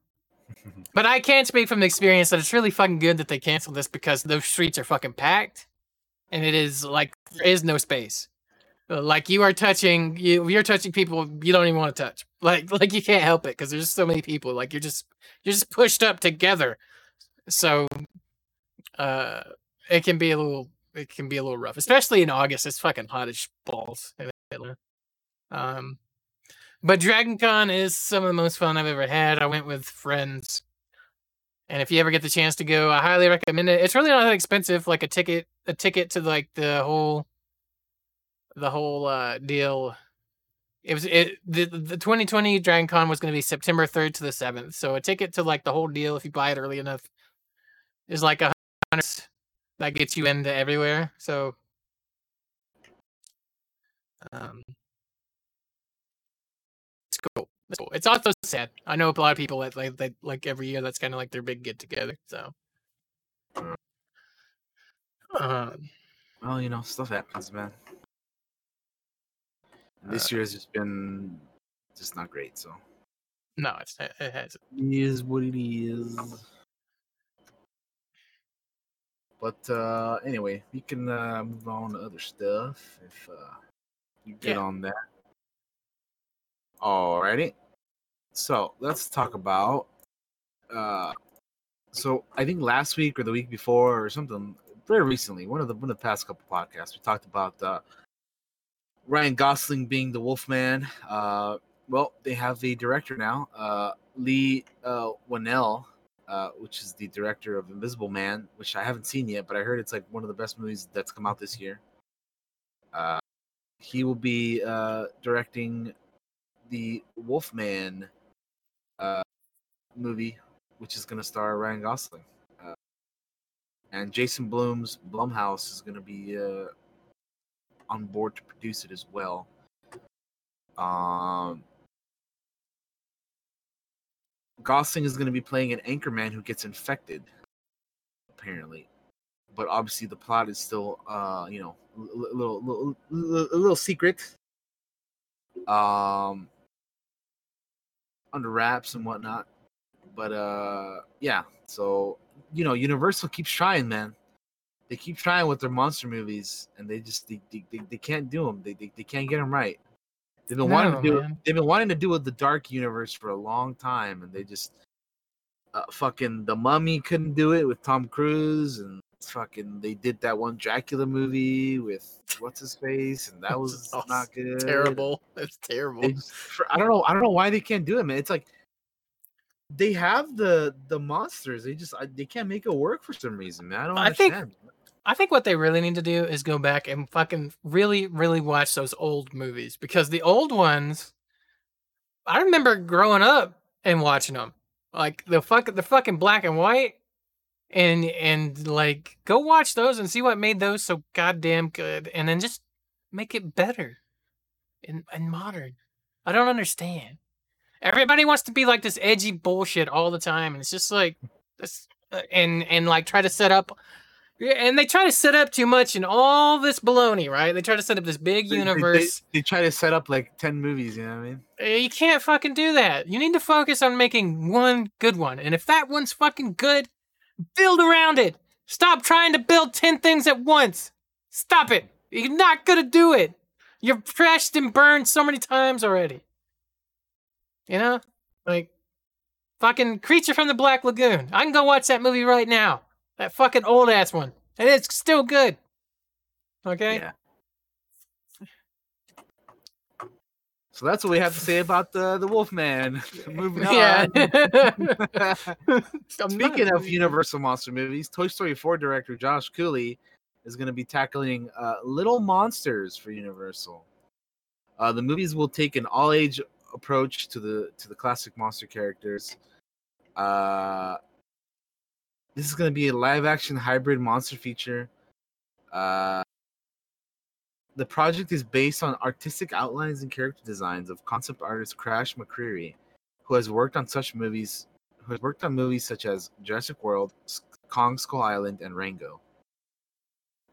but I can't speak from the experience that it's really fucking good that they canceled this because those streets are fucking packed, and it is like there is no space. Uh, Like you are touching, you you're touching people you don't even want to touch. Like like you can't help it because there's so many people. Like you're just you're just pushed up together. So, uh, it can be a little it can be a little rough, especially in August. It's fucking hot as balls. Um, but Dragon Con is some of the most fun I've ever had. I went with friends. And if you ever get the chance to go, I highly recommend it. It's really not that expensive, like a ticket a ticket to like the whole the whole uh deal. It was it the the 2020 Dragon Con was going to be September 3rd to the 7th. So a ticket to like the whole deal if you buy it early enough is like a hundred that gets you into everywhere. So um it's cool. It's cool. It's also sad. I know a lot of people that like they like every year. That's kind of like their big get together. So, um, well, you know, stuff happens, man. This year has just been just not great. So no, it's it it has. it is what it is. But uh anyway, we can uh move on to other stuff if uh you get Yeah. on that. Alrighty. So let's talk about uh so I think last week or the week before or something very recently, one of the one of the past couple podcasts, we talked about uh Ryan Gosling being the Wolfman. Uh well, they have the director now, uh Leigh uh Whannell, uh, which is the director of Invisible Man, which I haven't seen yet, but I heard it's like one of the best movies that's come out this year. Uh, he will be uh, directing the Wolfman uh, movie, which is going to star Ryan Gosling. Uh, and Jason Blum's Blumhouse is going to be uh, on board to produce it as well. Um, Gosling is going to be playing an anchorman who gets infected, apparently. But obviously, the plot is still, uh, you know, a little, little, little, little secret, um, under wraps and whatnot. But uh, yeah. So you know, Universal keeps trying, man. They keep trying with their monster movies, and they just they, they, they, they can't do them. They, they they can't get them right. They've been wanting to do. man. They've been wanting to do with the dark universe for a long time, and they just uh, fucking the Mummy couldn't do it with Tom Cruise, and fucking they did that one Dracula movie with what's his face, and that was not good. Terrible. That's terrible. Just, I don't know. I don't know why they can't do it, man. It's like they have the the monsters. They just I, they can't make it work for some reason, man. I don't I think- understand. I think what they really need to do is go back and fucking really, really watch those old movies because the old ones, I remember growing up and watching them, like the fuck, the fucking black and white, and and like go watch those and see what made those so goddamn good, and then just make it better and and modern. I don't understand. Everybody wants to be like this edgy bullshit all the time, and it's just like, that's uh, and and like try to set up yeah, and they try to set up too much in all this baloney, right? They try to set up this big They- they- universe. They, they try to set up like ten movies. You know what I mean? Uh, You can't fucking do that. You need to focus on making one good one. And if that one's fucking good, build around it. Stop trying to build 10 things at once. Stop it. You're not gonna do it. You've crashed and burned so many times already. You know? Like, fucking Creature from the Black Lagoon. I can go watch that movie right now. That fucking old ass one. And it's still good. Okay? Yeah. So that's what we have to say about the the Wolfman. Moving on. Yeah. Speaking of Universal monster movies, Toy Story 4 director Josh Cooley is going to be tackling uh, Little Monsters for Universal. Uh, the movies will take an all-age approach to the to the classic monster characters. Uh, this is going to be a live-action hybrid monster feature. Uh, the project is based on artistic outlines and character designs of concept artist Crash McCreery, who has worked on such movies who has worked on movies such as Jurassic World, Kong Skull Island, and Rango.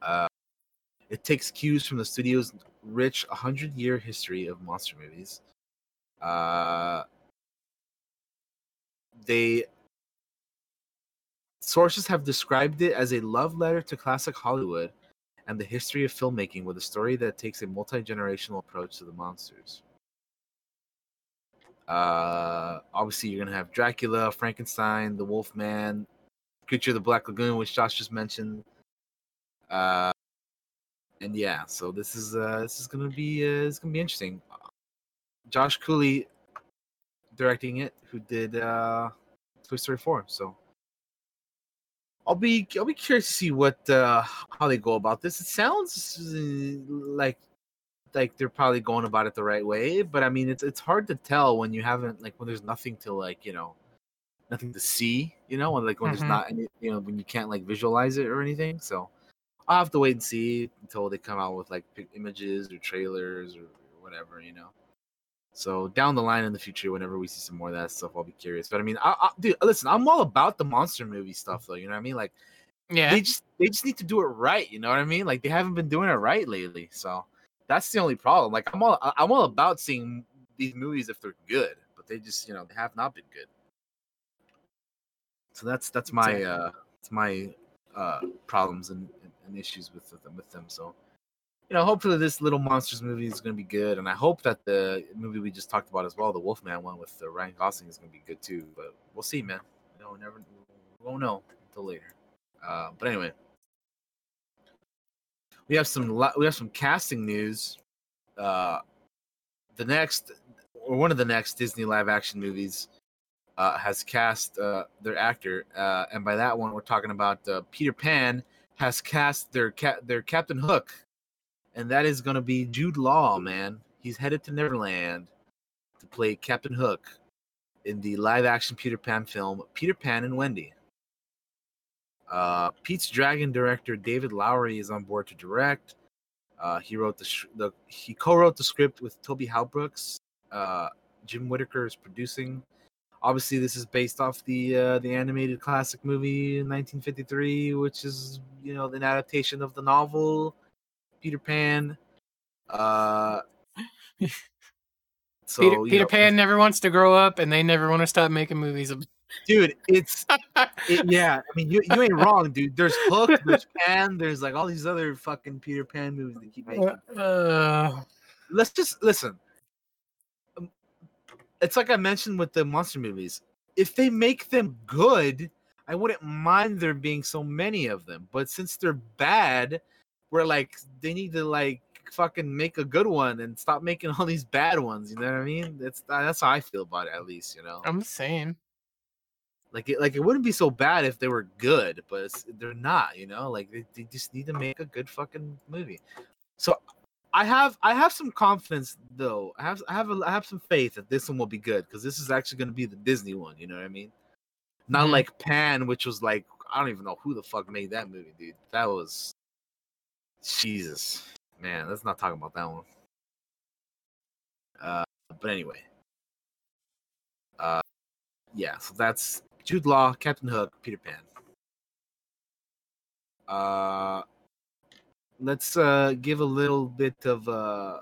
Uh, it takes cues from the studio's rich 100 year history of monster movies. Uh, they sources have described it as a love letter to classic Hollywood and the history of filmmaking with a story that takes a multi generational approach to the monsters. Uh, obviously, you're gonna have Dracula, Frankenstein, the Wolfman, Creature of the Black Lagoon, which Josh just mentioned. Uh, and yeah, so this is uh, this is gonna be uh, it's gonna be interesting. Josh Cooley directing it, who did uh, Toy Story 4. So I'll be I'll be curious to see what uh, how they go about this. It sounds uh, like like they're probably going about it the right way, but I mean it's it's hard to tell when you haven't like when there's nothing to like you know nothing to see, you know, when like when Mhm. there's not any you know when you can't like visualize it or anything. So I'll have to wait and see until they come out with like images or trailers or whatever, you know. So down the line in the future, whenever we see some more of that stuff, I'll be curious. But I mean, I, I, dude, listen, I'm all about the monster movie stuff, though. You know what I mean? Like Yeah. they just they just need to do it right. You know what I mean? Like they haven't been doing it right lately. So that's the only problem. Like I'm all I'm all about seeing these movies if they're good, but they just you know they have not been good. So that's that's my uh it's my uh problems and, and, and issues with them with them. So you know, hopefully this little monsters movie is going to be good, and I hope that the movie we just talked about as well, the Wolfman one with uh, Ryan Gosling, is going to be good too. But we'll see, man. You know, we never we won't know until later. Uh, but anyway, we have some we have some casting news. Uh, the next or one of the next Disney live action movies uh, has cast uh, their actor, uh, and by that one we're talking about uh, Peter Pan has cast their cat their Captain Hook, and that is going to be Jude Law. Man, he's headed to Neverland to play Captain Hook in the live action Peter Pan film Peter Pan and Wendy. Uh, Pete's Dragon director David Lowery is on board to direct. Uh, he wrote the, sh- the he co-wrote the script with Toby Halbrooks. Uh, Jim Whitaker is producing. Obviously, this is based off the uh, the animated classic movie in 1953, which is you know an adaptation of the novel Peter Pan. Uh, so Peter, Peter know, Pan never wants to grow up, and they never want to stop making movies. dude, it's it, yeah, I mean, you, you ain't wrong, dude. There's Hook, there's Pan, there's like all these other fucking Peter Pan movies they keep making. Uh, Let's just listen. Um, It's like I mentioned with the monster movies. If they make them good, I wouldn't mind there being so many of them. But since they're bad, we're like they need to like fucking make a good one and stop making all these bad ones. You know what I mean? That's that's how I feel about it, at least. You know. I'm saying. like it like it wouldn't be so bad if they were good but it's, they're not you know like they, they just need to make a good fucking movie so i have i have some confidence though i have i have a, i have some faith that this one will be good because this is actually going to be the disney one you know what i mean not Mhm. like pan which was like i don't even know who the fuck made that movie dude that was jesus man let's not talk about that one uh but anyway uh yeah so that's Jude Law, Captain Hook, Peter Pan. Uh, let's uh give a little bit of uh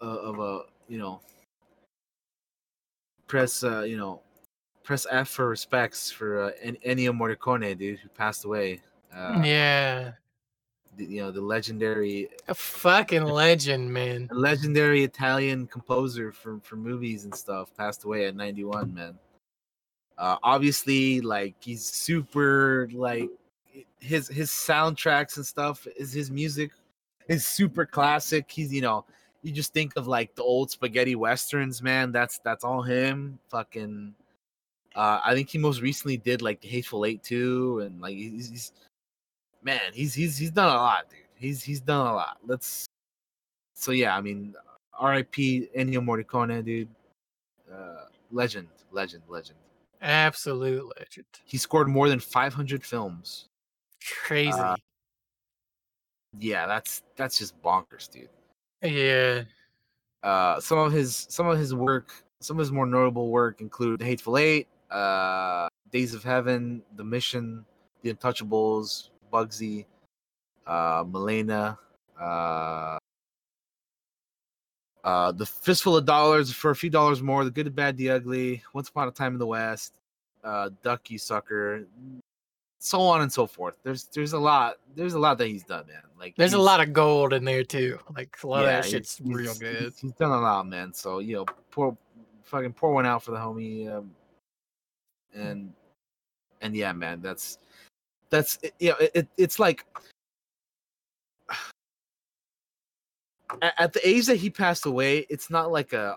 uh, of a you know press uh you know press F for respects for uh, En- Ennio Morricone, dude, who passed away. Uh, yeah, the, you know the legendary a fucking legend, man. a legendary Italian composer for for movies and stuff passed away at 91, man. Uh obviously like he's super like his his soundtracks and stuff is his music is super classic. He's you know, you just think of like the old spaghetti westerns, man. That's that's all him. Fucking uh I think he most recently did like the Hateful Eight too and like he's, he's man, he's he's he's done a lot, dude. He's he's done a lot. Let's so yeah, I mean, R.I.P. Ennio Morricone, dude. Uh, legend, legend, legend. Absolute legend. He scored more than 500 films. Crazy. Uh, Yeah, that's that's just bonkers, dude. yeah. Uh, some of his some of his work, some of his more notable work include The Hateful Eight, uh, Days of Heaven, The Mission, The Untouchables, Bugsy, uh, Malèna, uh, uh, The Fistful of Dollars for a few dollars more, The Good, the Bad, the Ugly, Once Upon a Time in the West, uh, Duck You Sucker, so on and so forth. There's there's a lot there's a lot that he's done, man. Like There's a lot of gold in there too. Like a lot of that shit's he's- real good. He's, he's done a lot, man. So you know, pour fucking pour one out for the homie. Um, and and yeah, man, that's that's you know, it, it, it's like at, the age that he passed away, it's not like a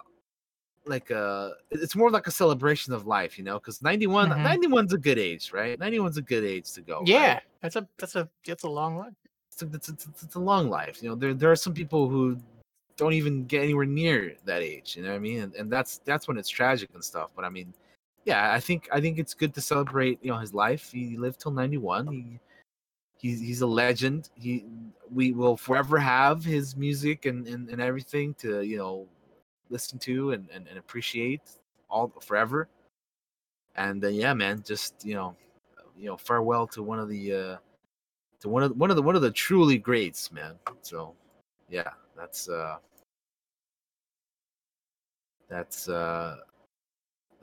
like a it's more like a celebration of life, you know, because 91 Mhm. 91's a good age, right? 91's a good age to go. right? Yeah, that's a that's a that's a long a, it's, a, it's a- it's a long life. You know, there there are some people who don't even get anywhere near that age. You know what I mean? And, and that's that's when it's tragic and stuff. But I mean, yeah, I think I think it's good to celebrate. You know, his life. He lived till ninety one. He he's he's a legend. He we will forever have his music and and, and everything to you know listen to and, and, and appreciate all forever. And uh, yeah, man, just you know, you know, farewell to one of the. uh to one of one of the one of the truly greats, man. So, yeah, that's uh, that's uh,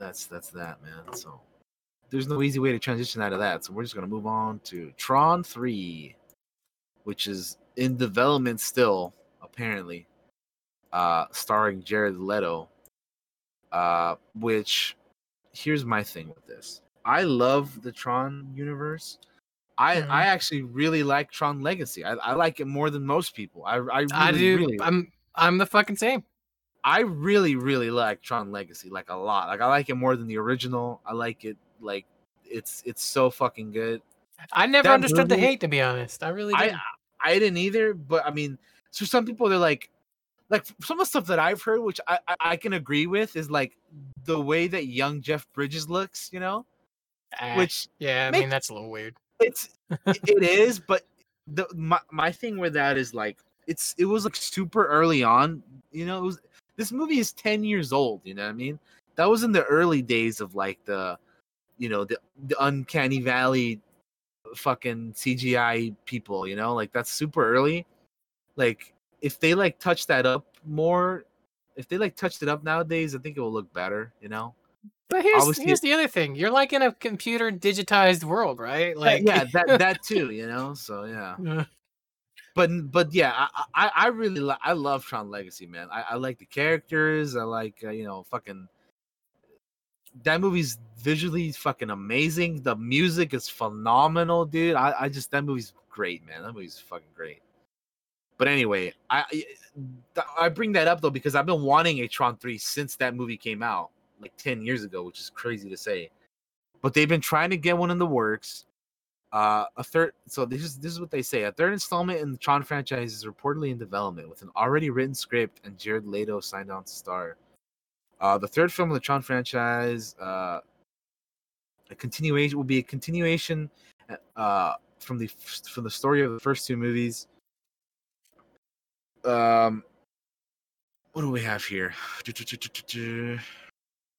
that's that's that, man. So, there's no easy way to transition out of that. So we're just gonna move on to Tron Three, which is in development still, apparently, uh, starring Jared Leto. Uh, which here's my thing with this. I love the Tron universe. I Mhm. I actually really like Tron Legacy. I, I like it more than most people. I I really, I do. really I'm I'm the fucking same. I really really like Tron Legacy like a lot. Like I like it more than the original. I like it like it's it's so fucking good. I never That understood the hate to be honest. I really I did. I didn't either, but I mean, so some people they're like like some of the stuff that I've heard, which I, I I can agree with, is like the way that young Jeff Bridges looks. You know, Ah, which yeah, I make- mean that's a little weird. it's it- it is but the my, my thing with that is like it's it was like super early on you know it was this movie is 10 years old you know what i mean? That was in the early days of like the you know the, the uncanny valley fucking cgi people you know? Like that's super early. Like if they like touch that up more if they like touched it up nowadays i think it will look better you know? But here's Obviously- here's the other thing. You're like in a computer digitized world, right? Like yeah that that too you know? So yeah but but yeah, I I, I really li- I love Tron Legacy, man. I, I like the characters. I like uh, you know fucking that movie's visually fucking amazing. The music is phenomenal, dude. I, I just that movie's great, man. That movie's fucking great. But anyway, I I- I bring that up though because I've been wanting a Tron three since that movie came out like ten years ago, which is crazy to say. But they've been trying to get one in the works. Uh, a third. So this is this is what they say. A third installment in the Tron franchise is reportedly in development with an already written script and Jared Leto signed on to star. Uh, the third film of the Tron franchise, uh, a continuation will be a continuation, uh, from the from the story of the first two movies. Um, what do we have here? I'm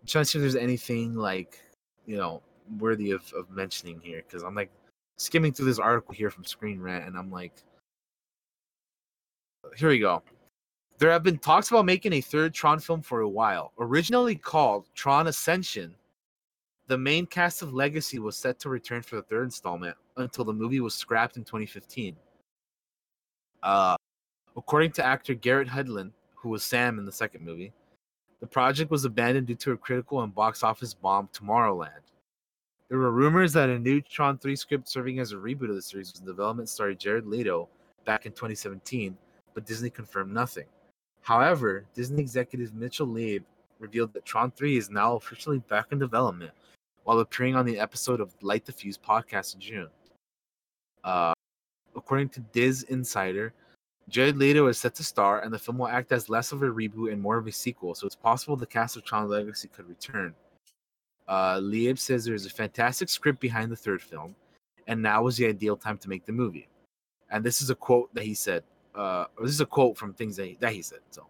trying to see if there's anything like you know worthy of, of mentioning here because I'm like skimming through this article here from Screen Rant, and I'm like, here we go. There have been talks about making a third Tron film for a while. Originally called Tron Ascension, the main cast of Legacy was set to return for the third installment until the movie was scrapped in 2015. Uh, according to actor Garrett Hedlund, who was Sam in the second movie, the project was abandoned due to a critical and box office bomb, Tomorrowland. There were rumors that a new Tron 3 script serving as a reboot of the series was in development starring Jared Leto back in 2017, but Disney confirmed nothing. However, Disney executive Mitchell Leib revealed that Tron 3 is now officially back in development while appearing on the episode of Light the Fuse podcast in June. Uh, according to DisInsider, Jared Leto is set to star, and the film will act as less of a reboot and more of a sequel, so it's possible the cast of Tron Legacy could return. Uh, Leib says there's a fantastic script behind the third film, and now is the ideal time to make the movie. And this is a quote that he said. Uh, this is a quote from things that he, that he said. So,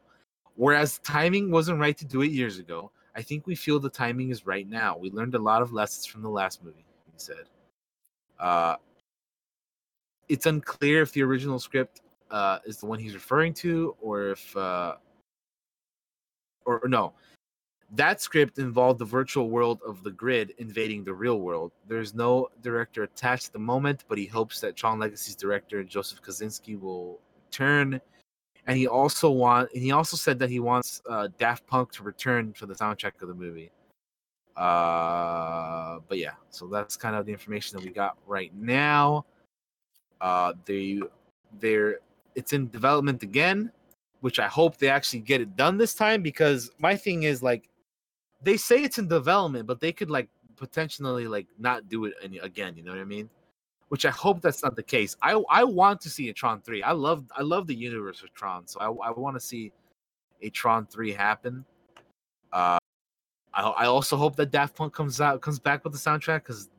whereas timing wasn't right to do it years ago, I think we feel the timing is right now. We learned a lot of lessons from the last movie. He said. Uh, it's unclear if the original script uh, is the one he's referring to, or if, uh, or, or no, that script involved the virtual world of the grid invading the real world. There's no director attached at the moment, but he hopes that Tron Legacy's director Joseph Kosinski will return. And he also want, and he also said that he wants uh, Daft Punk to return for the soundtrack of the movie. Uh, but yeah, so that's kind of the information that we got right now. Uh, they, they're, it's in development again, which I hope they actually get it done this time because my thing is like they say it's in development, but they could like potentially like not do it any, again. You know what I mean? Which I hope that's not the case. I I want to see a Tron three. I love I love the universe of Tron, so I I want to see a Tron three happen. Uh, I I also hope that Daft Punk comes out comes back with the soundtrack because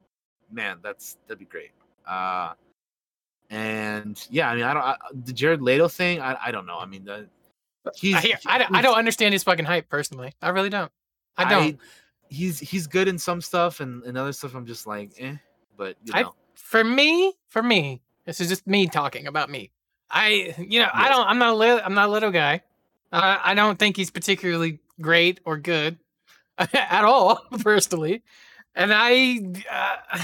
man, that's that'd be great. Uh, and yeah, I mean, I don't I, the Jared Leto thing. I I don't know. I mean, the, he's I, hear, I, I don't understand his fucking hype personally. I really don't. I don't. he's he's good in some stuff, and, and other stuff I'm just like, eh. But you I- know, for me, for me, this is just me talking about me. I, you know, I don't. I'm not a li- I'm not a little guy. Uh, I don't think he's particularly great or good at all, personally. And I, uh,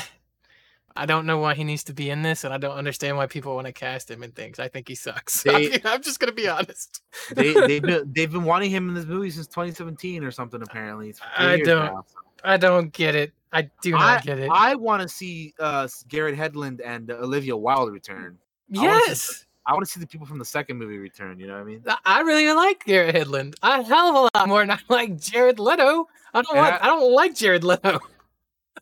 I don't know why he needs to be in this, and I don't understand why people want to cast him and things. I think he sucks. I mean, I'm just gonna be honest. they they've been, they've been wanting him in this movie since 2017 or something. Apparently, I don't- now. I don't get it. I do not I, get it. I want to see uh Garrett Hedlund and uh, Olivia Wilde return. I yes. I want to see the people from the second movie return. You know what I mean? I- I really like Garrett Hedlund. A hell of a lot more than I like Jared Leto. I don't And like. I- I don't like Jared Leto.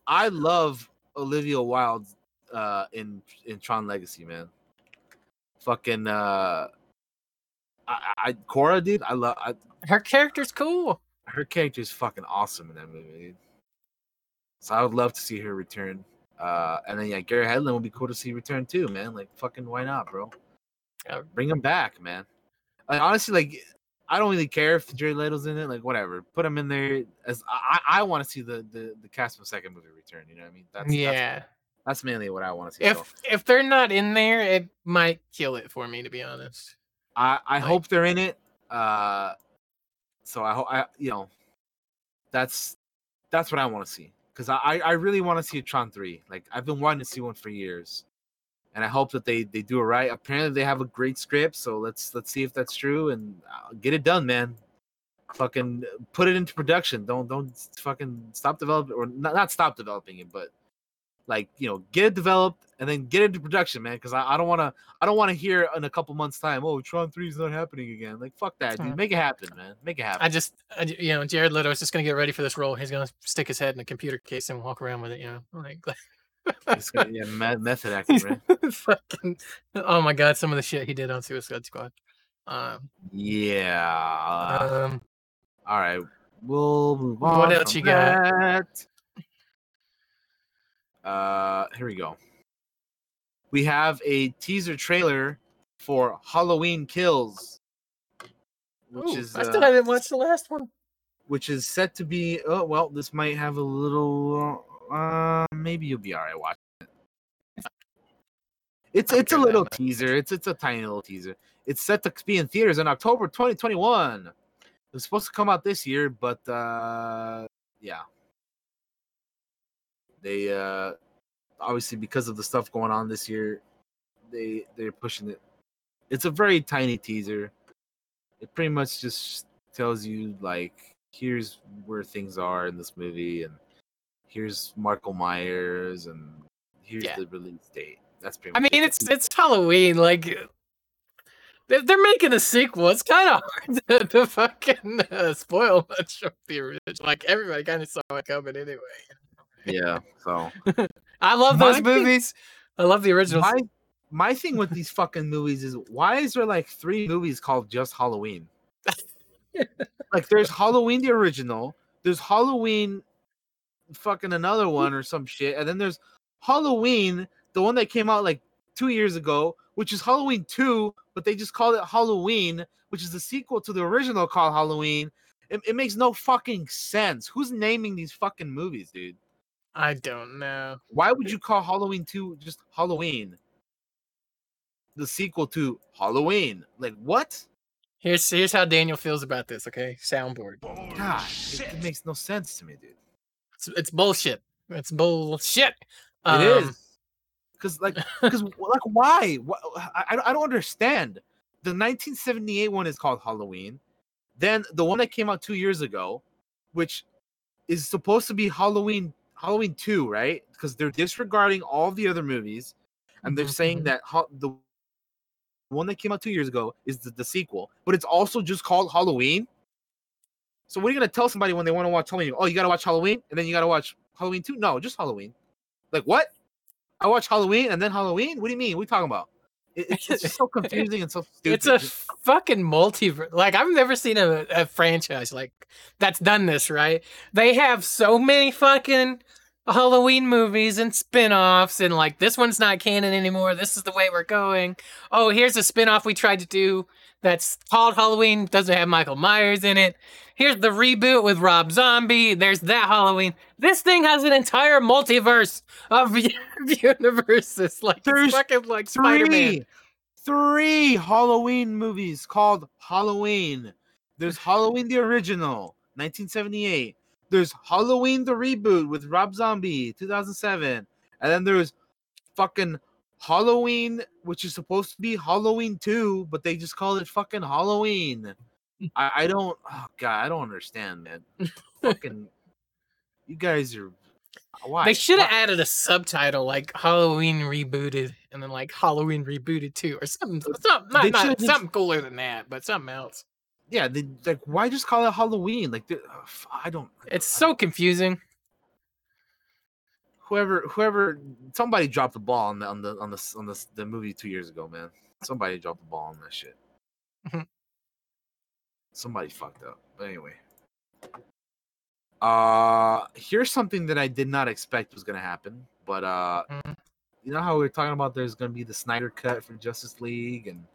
I love Olivia Wilde uh in in Tron Legacy, man. Fucking uh, I, I Quorra, dude. I love I, Her character's cool. her character is fucking awesome in that movie. Dude. So I would love to see her return. Uh, and then yeah, Gary Hedlund would be cool to see return too, man. Like fucking why not, bro? Yeah. Bring him back, man. Like honestly, like I don't really care if Jared Leto's in it. Like whatever, put him in there. As I, I want to see the, the the cast from second movie return. You know what I mean? That's that's, yeah. that's mainly what I want to see. If so if they're not in there, it might kill it for me, to be honest. I I like- hope they're in it. Uh, so I hope I you know, that's that's what I want to see because I I- I really want to see a Tron three. Like I've been wanting to see one for years, and I hope that they they do it right. Apparently they have a great script, so let's let's see if that's true and uh, get it done, man. Fucking put it into production. Don't don't fucking stop developing or not, not stop developing it, but like you know get it developed and then get into production, man. Because I, I don't want to I don't want to hear in a couple months time, oh Tron three is not happening again. Like fuck that, dude. Make it happen, man. Make it happen. I just, I you know, Jared Leto is just gonna get ready for this role. He's gonna stick his head in a computer case and walk around with it. You know, like. It's gonna- yeah, me- method acting, right? fucking, oh my god, some of the shit he did on Suicide Squad. Um, Yeah. um, All right. We'll move on. What else you got? Uh, here we go. We have a teaser trailer for Halloween Kills, which ooh, is I still uh, haven't watched the last one. which is set to be. Oh well, this might have a little. Uh, maybe you'll be all right watching it. It's it's a little teaser. It's it's a tiny little teaser. It's set to be in theaters in October 2021. It was supposed to come out this year, but uh yeah. They uh obviously because of the stuff going on this year, they they're pushing it. It's a very tiny teaser. It pretty much just tells you like here's where things are in this movie and here's Michael Myers and here's Yeah. the release date. That's pretty I much mean, it. it's it's Halloween. Like they're, they're making a sequel. It's kind of hard to, to fucking uh, spoil much of the original. Like everybody kind of saw it coming anyway. yeah. So I love those My thing- movies. I love the original. my my thing with these fucking movies is why is there like three movies called just Halloween? like there's Halloween the original, there's Halloween fucking another one or some shit, and then there's Halloween, the one that came out like two years ago, which is Halloween 2, but they just called it Halloween, which is the sequel to the original called Halloween. It, it makes no fucking sense. Who's naming these fucking movies, dude? I don't know. Why would you call Halloween 2 just Halloween? The sequel to Halloween. Like what? Here's here's how Daniel feels about this. Okay, soundboard. God, it, it makes no sense to me, dude. It's, it's bullshit. It's bullshit. It Um, is. Cause like, cause like, why? I, I don't understand. The 1978 one is called Halloween. Then the one that came out two years ago, which is supposed to be Halloween Halloween two, right? Because they're disregarding all the other movies, and they're Mhm, saying mhm. that ha- the one that came out two years ago is the, the sequel, but it's also just called Halloween. So what are you gonna tell somebody when they want to watch Halloween? Oh, you gotta watch Halloween, and then you gotta watch Halloween two? No, just Halloween. Like what? I watch Halloween and then Halloween. What do you mean? What are you talking about? It's, it's just so confusing and so stupid. It's a fucking multiverse. Like I've never seen a, a franchise like that's done this. Right? They have so many fucking Halloween movies and spin-offs and like this one's not canon anymore. This is the way we're going. Oh, here's a spin-off we tried to do that's called Halloween, doesn't have Michael Myers in it. Here's the reboot with Rob Zombie. There's that Halloween. This thing has an entire multiverse of universes. Like There's fucking like Spider-Man. three, three Halloween movies called Halloween. There's Halloween the original, 1978. There's Halloween the reboot with Rob Zombie, 2007. And then there's fucking Halloween, which is supposed to be Halloween 2, but they just call it fucking Halloween. I, I don't, oh God, I don't understand, man. fucking, you guys are. Why? They should have added a subtitle like Halloween rebooted and then like Halloween rebooted too, or something. something not, not- something cooler than that, but something else. yeah, they, like why just call it Halloween? Like, f- I don't. It's I so don't- confusing. Whoever, whoever, somebody dropped the ball on the on the on the on the, the movie two years ago, man. Somebody dropped the ball on that shit. Mhm. somebody fucked up. But anyway, uh, here's something that I did not expect was gonna happen, but uh, Mhm. you know how we were talking about there's gonna be the Snyder cut for Justice League, and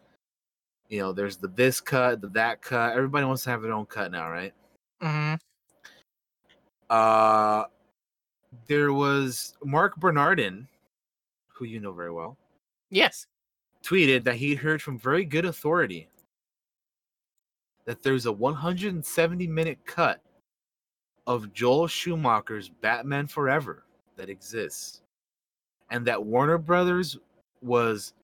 you know there's the this cut, the that cut. Everybody wants to have their own cut now, right? Mm-hmm. Uh, there was Marc Bernardin, who you know very well, Yes. tweeted that he heard from very good authority that there's a 170 minute cut of Joel Schumacher's Batman Forever that exists, and that Warner Brothers was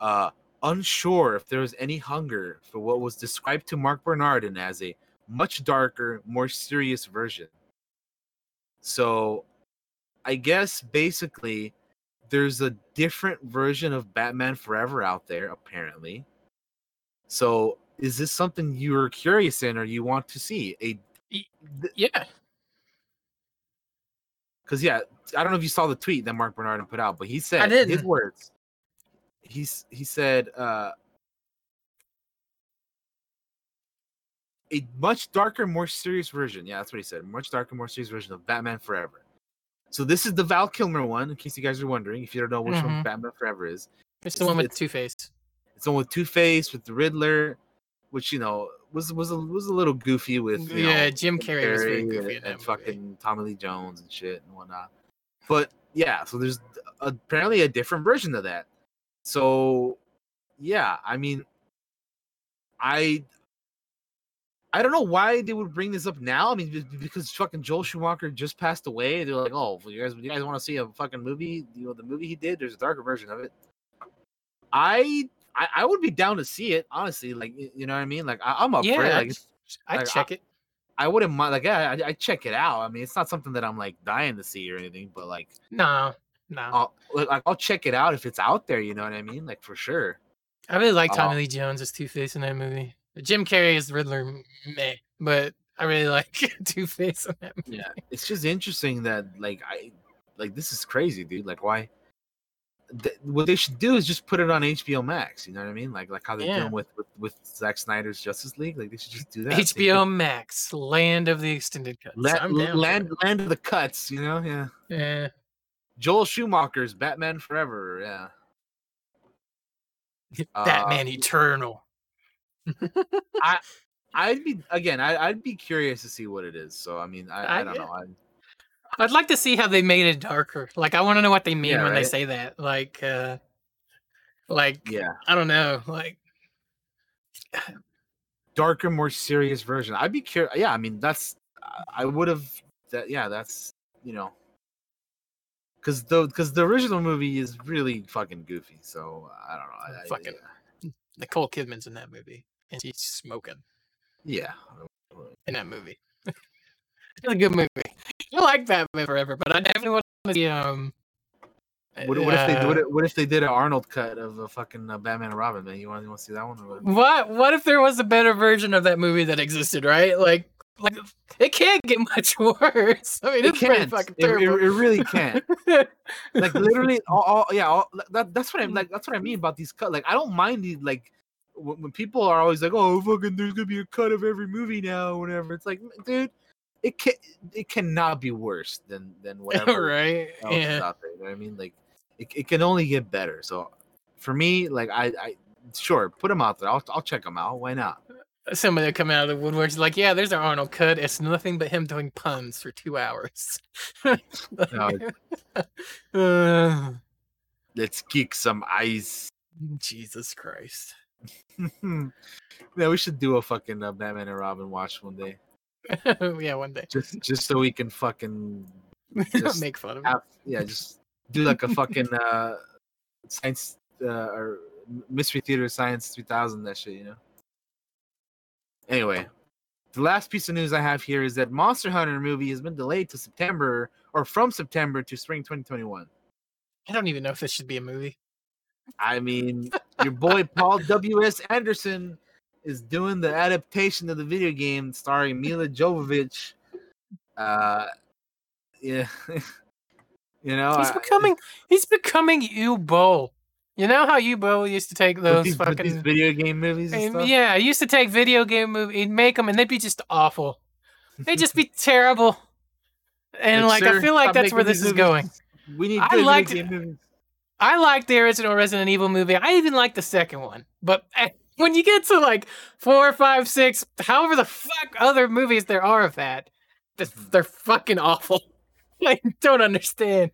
uh, unsure if there was any hunger for what was described to Marc Bernardin as a much darker, more serious version. So, I guess basically there's a different version of Batman Forever out there, apparently. So, is this something you're curious in or you want to see? A Yeah. because yeah, I don't know if you saw the tweet that Marc Bernardin put out, but he said his words. He's he said uh a much darker, more serious version. Yeah, that's what he said. Much darker, more serious version of Batman Forever. So this is the Val Kilmer one, in case you guys are wondering, if you don't know which one Mhm. Batman Forever is. It's the one with Two Face. It's the one with Two Face, with the Riddler, which you know was was a, was a little goofy with Yeah, know, Jim Carrey was very goofy and, and fucking Tommy Lee Jones and shit and whatnot. But yeah, so there's apparently a different version of that. So, yeah, I mean, I I don't know why they would bring this up now. I mean, because fucking Joel Schumacher just passed away. They're like, oh, you guys, you guys want to see a fucking movie? You know, the movie he did. There's a darker version of it. I I, I would be down to see it, honestly. Like, you know what I mean? Like, I, I'm up yeah, for it. I'd, Like, I'd like, check it. I wouldn't mind. Like, yeah, I, I check it out. I mean, it's not something that I'm like dying to see or anything, but like, No, no. I'll like, I'll check it out if it's out there. You know what I mean? Like, for sure. I really like Tommy uh, Lee Jones as Two Face in that movie. Jim Carrey is Riddler, meh, but I really like Two Face in that movie. Yeah, it's just interesting that like I like this is crazy, dude. Like, why? Th- what they should do is just put it on HBO Max. You know what I mean? Like, like how they're Yeah. doing with, with with Zack Snyder's Justice League. Like, they should just do that. HBO could- Max, Land of the Extended Cuts. La- I'm down land land of the cuts. You know? Yeah. Yeah. Joel Schumacher's Batman Forever. Yeah. Batman Uh, Eternal. I'd be again. I, I'd be curious to see what it is. So I mean, I, I, I- don't know. I, I'd like to see how they made it darker. Like I want to know what they mean Yeah, when they say that. Like uh like yeah, I don't know. Like darker, more serious version. I'd be curious. Yeah, I mean, that's. I- I would have. That yeah, that's you know. Because the because the original movie is really fucking goofy. So I don't know. I, I- Fucking- Nicole Kidman's in that movie. And she's smoking yeah. in that movie. it's a good movie. I like Batman Forever, but I definitely want to see um What, what if they uh, what if, what if they did an Arnold cut of a fucking uh, Batman and Robin? Man, you want you want to see that one? Or what? What what if there was a better version of that movie that existed, right? Like like it can't get much worse. I mean, It it's can't. fucking It, it, terrible. it really can't. like literally all, all yeah all, that, that's what i'm like that's what i mean about these cut like i don't mind the like when, when people are always like oh fucking there's gonna be a cut of every movie now or whatever it's like dude it can it cannot be worse than than whatever right? Yeah. out there you know what i mean like it, it can only get better so for me like i i sure put them out there i'll, I'll check them out why not Somebody coming out of the woodworks like, yeah, there's our Arnold cut. It's nothing but him doing puns for two hours. Uh, let's kick some ice Jesus Christ. yeah we should do a fucking uh, batman and robin watch one day yeah, one day. just just so we can fucking Just Make fun of have yeah just do like a fucking uh science uh, or mystery theater science 3000 that shit you know anyway the last piece of news i have here is that monster hunter movie has been delayed to september or from september to spring 2021 I don't even know if this should be a movie. i mean your boy paul w.s anderson is doing the adaptation of the video game starring milla jovovich uh yeah you know He's I- becoming he's becoming Uwe Boll. You know how Uwe Boll used to take those these, fucking these video game movies and yeah, I used to take video game movies, he'd make them, and they'd be just awful. They'd just be terrible. And like, I sir, feel like that's where this is movies. going. We need I liked video game movies. I like the original Resident Evil movie. I even like the second one. But eh, when you get to like four, five, six, however the fuck other movies there are of that, they're fucking awful. I don't understand.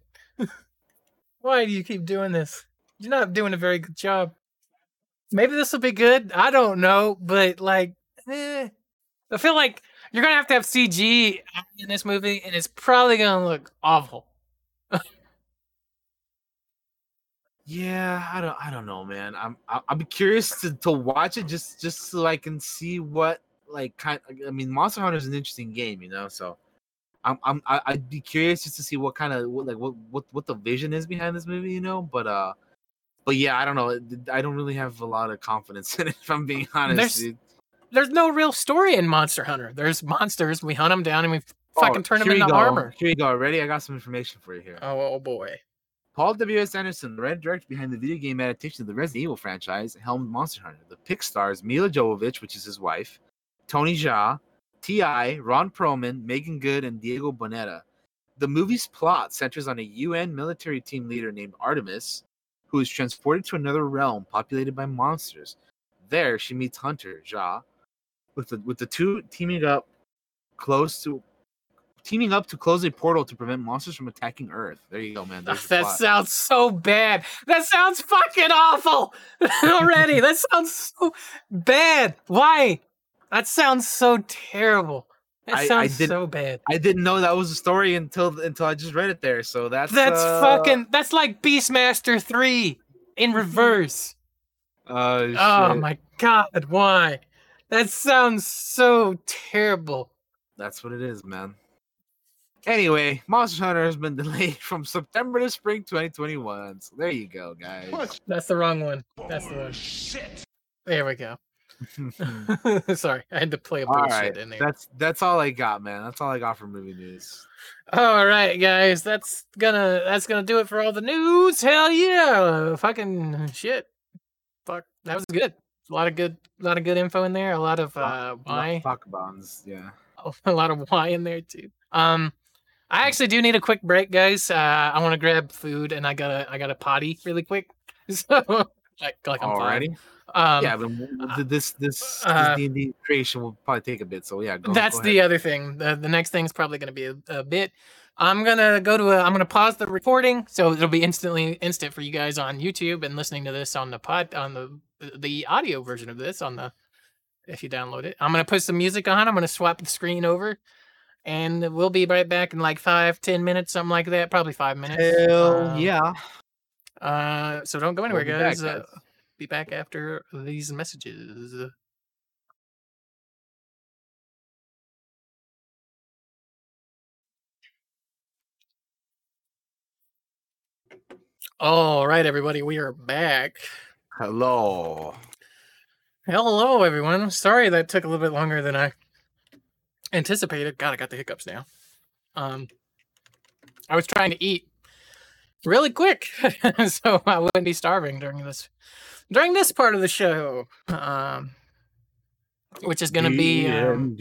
Why do you keep doing this? You're not doing a very good job. Maybe this will be good. I don't know, but like, eh. I feel like you're gonna have to have CG in this movie, and it's probably gonna look awful. Yeah, I don't, I don't know, man. I'm, I- I'll be curious to, to watch it just, just so I can see what, like, kind. I mean, Monster Hunter is an interesting game, you know. So, I'm, I'm, I'd be curious just to see what kind of, what, like, what, what, what the vision is behind this movie, you know. But, uh, but yeah, I don't know. I don't really have a lot of confidence in it, if I'm being honest. There's- dude. there's no real story in Monster Hunter. There's monsters. We hunt them down and we fucking Oh, turn them into go. armor. Here you go. Ready? I got some information for you here. Oh, oh boy. Paul W.S. Anderson, the writer director behind the video game adaptation of the Resident Evil franchise, helmed Monster Hunter. The pick stars Milla Jovovich, which is his wife, Tony Jaa, T.I., Ron Perlman, Meagan Good, and Diego Boneta. The movie's plot centers on a UN military team leader named Artemis, who is transported to another realm populated by monsters. There, she meets Hunter Jaa, with the with the two teaming up close to teaming up to close a portal to prevent monsters from attacking Earth. There you go, man. There's that sounds so bad. That sounds fucking awful already. that sounds so bad. Why? That sounds so terrible. That I- I sounds did- so bad. I didn't know that was a story until until I just read it there. So that's That's uh, fucking. That's like Beastmaster three in reverse. Uh, Oh my god! Why? That sounds so terrible. That's what it is, man. Anyway, Monster Hunter has been delayed from September to spring 2021. So there you go, guys. That's the wrong one. That's the one. bullshit. There we go. Sorry, I had to play a all bullshit right, in there. that's that's all I got, man. That's all I got for movie news. All right, guys, that's gonna that's gonna do it for all the news. Hell yeah, fucking shit. Fuck, that was good. A lot of good, a lot of good info in there. A lot of uh, why, Fuck bonds, yeah. a lot of why in there too. Um, I actually do need a quick break, guys. Uh, I want to grab food and I gotta I gotta potty really quick. So like like I'm. Alrighty. Um, yeah, but w- this this uh, this D and D creation will probably take a bit. So yeah, go. That's go the other thing. The, the next thing's probably going to be a, a bit. I'm gonna go to a. I'm gonna pause the recording, so it'll be instantly instant for you guys on YouTube and listening to this on the pod on the the audio version of this on the if you download it. I'm gonna put some music on. I'm gonna swap the screen over, and we'll be right back in like five, ten minutes, something like that. Probably five minutes. Hell Um, yeah. Uh, so don't go anywhere, We'll be back, guys. Uh, guys. be back after these messages. All right, everybody, we are back. Hello. Hello, everyone. Sorry that took a little bit longer than I anticipated. God, I got the hiccups now. Um, I was trying to eat really quick, so I wouldn't be starving during this during this part of the show. Um, which is going to be um,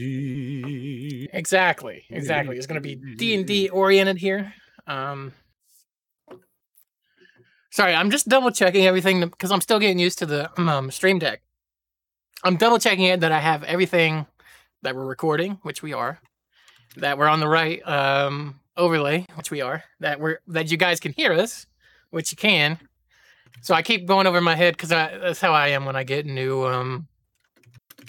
exactly, exactly. It's going to be D and D oriented here. Um, sorry, I'm just double checking everything because I'm still getting used to the um, stream deck. I'm double checking it that I have everything that we're recording, which we are. That we're on the right um, overlay, which we are. That we're that you guys can hear us, which you can. So I keep going over my head because that's how I am when I get new um,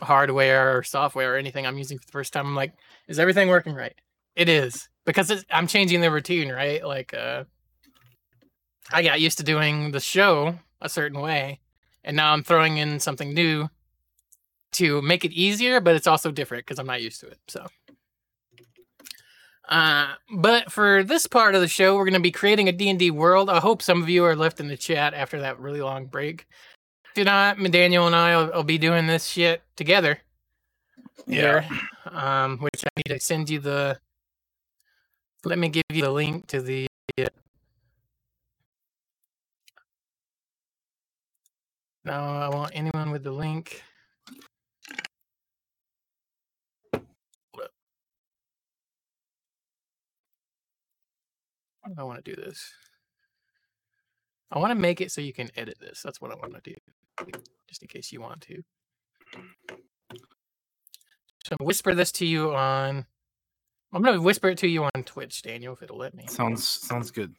hardware or software or anything I'm using for the first time. I'm like, is everything working right? It is because I'm changing the routine, right? Like, uh, I got used to doing the show a certain way, and now I'm throwing in something new to make it easier, but it's also different because I'm not used to it. So, uh, but for this part of the show, we're going to be creating a D&D world. I hope some of you are left in the chat after that really long break. If you're not, Daniel and I will, will be doing this shit together. Here, um, which I need to send you the. Let me give you the link to the. No, I want anyone with the link. Hold up. Why do I want to do this? I want to make it so you can edit this. That's what I want to do, just in case you want to. So I'm whisper this to you on. I'm gonna whisper it to you on Twitch, Daniel, if it'll let me. Sounds sounds good.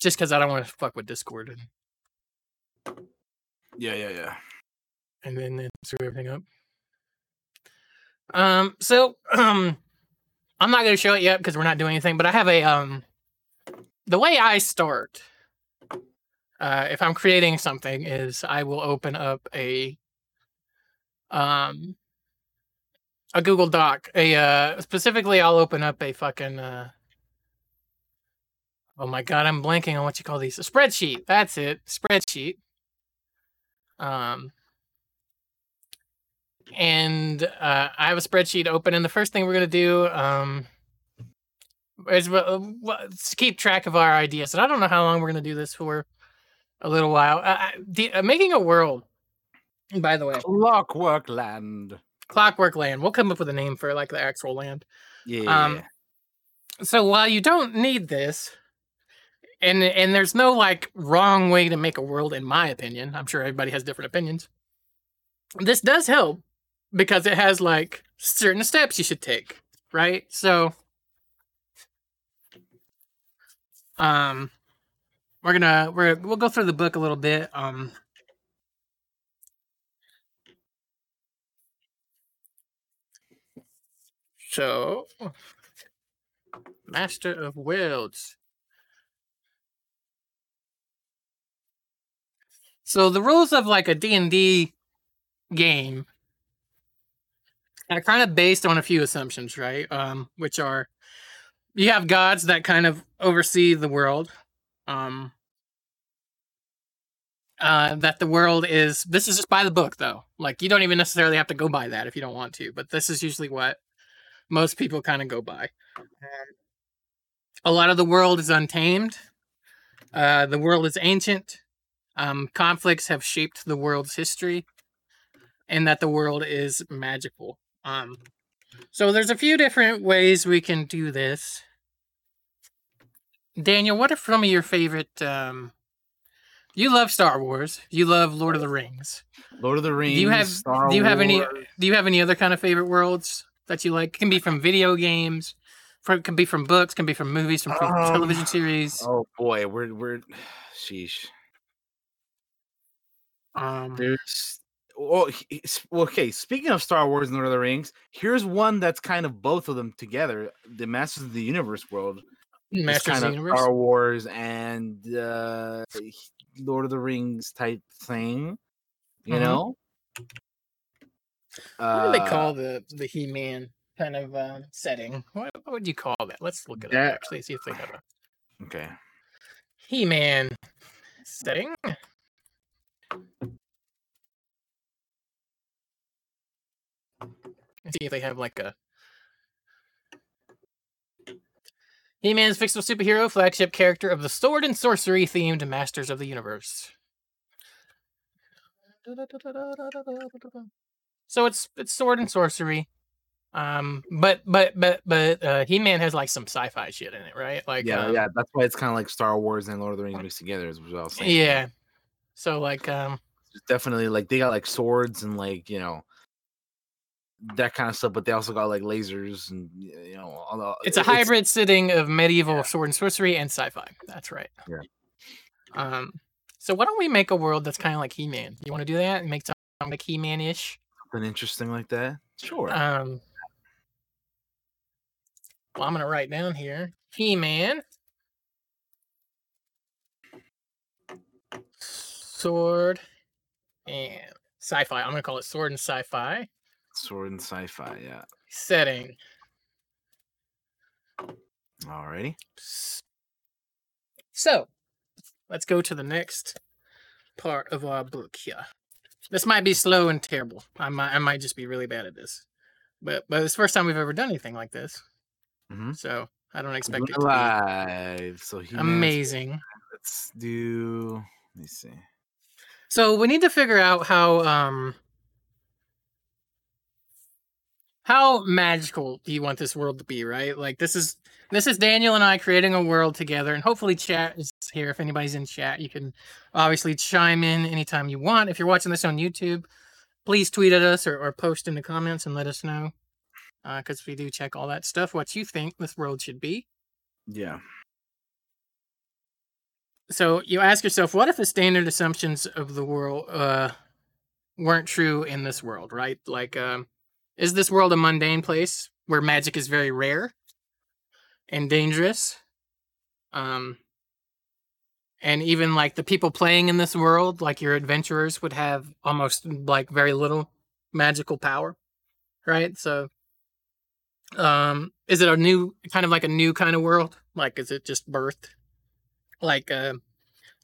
Just because I don't want to fuck with Discord and, Yeah, yeah, yeah. and then then screw everything up. Um. So um, I'm not gonna show it yet because we're not doing anything. But I have a um, the way I start. Uh, if I'm creating something, is I will open up a um a Google Doc. A uh specifically I'll open up a fucking uh Oh my god, I'm blanking on what you call these. A spreadsheet. That's it. Spreadsheet. Um and uh, I have a spreadsheet open, and the first thing we're gonna do um, is uh, to keep track of our ideas. And I don't know how long we're gonna do this for. A little while. Uh, the, uh, making a world. By the way, Clockwork Land. Clockwork Land. We'll come up with a name for like the actual land. Yeah. Um, so while you don't need this, and and there's no like wrong way to make a world, in my opinion. I'm sure everybody has different opinions. This does help because it has like certain steps you should take, right? So Um, we're gonna we're we'll go through the book a little bit. Um, so Master of Worlds. So the rules of like a D&D game are kind of based on a few assumptions, right? Um, which are you have gods that kind of oversee the world. Um, uh, that the world is this is just by the book though. Like you don't even necessarily have to go by that if you don't want to, but this is usually what most people kind of go by. Um, a lot of the world is untamed. Uh, the world is ancient. Um, conflicts have shaped the world's history, and that the world is magical. Um, so there's a few different ways we can do this. Daniel, what are some of your favorite? Um, you love Star Wars. You love Lord of the Rings. Lord of the Rings. Do you have Star Do you have any? Do you have any other kind of favorite worlds that you like? Can be from video games. From, can be from books. Can be from movies. From, from Um, television series. Oh boy, we're we're sheesh. Um, There's well, okay. Speaking of Star Wars and Lord of the Rings, here's one that's kind of both of them together. The Masters of the Universe world is Masters of kind the of Universe. Star Wars and uh, Lord of the Rings type thing. You Mhm. know, What do they Uh, call the the He Man kind of um, setting? What, what would you call that? Let's look at it That- up actually. See if they have a Okay, He Man setting. Let's see if they have like a He Man's fictional superhero, flagship character of the sword and sorcery themed Masters of the Universe. So it's it's sword and sorcery. Um but but but but uh He Man has like some sci-fi shit in it, right? Like yeah, um, yeah. That's why it's kind of like Star Wars and Lord of the Rings mixed together. Is what I was saying. Yeah. So like um It's definitely like they got like swords and like you know that kind of stuff, but they also got like lasers and you know all the, it's a it- hybrid sitting of medieval sword and sorcery and sci-fi. That's right. Yeah. Um so why don't we make a world that's kind of like He-Man? You want to do that and make something like He-Man-ish? something interesting like that. Sure. Um Well, I'm to write down here He-Man sword and sci-fi. I'm to call it sword and sci-fi Sword and sci-fi. Yeah. setting. Alrighty. So, let's go to the next part of our book here. This might be slow and terrible. I might, I might just be really bad at this, but but it's the first time we've ever done anything like this, Mhm. so I don't expect it to Live. So be he amazing. Let's do. Let me see. So we need to figure out how um how magical do you want this world to be, right? Like this is this is Daniel and I creating a world together, and hopefully chat is here. If anybody's in chat, you can obviously chime in anytime you want. If you're watching this on YouTube, please tweet at us or, or post in the comments and let us know. Because we do check all that stuff. What you think this world should be. Yeah. so you ask yourself, what if the standard assumptions of the world uh, weren't true in this world, right? Like, um, is this world a mundane place where magic is very rare and dangerous? Um, and even like the people playing in this world, like your adventurers, would have almost like very little magical power, right? So, um, is it a new kind of like a new kind of world? Like, is it just birthed? like uh,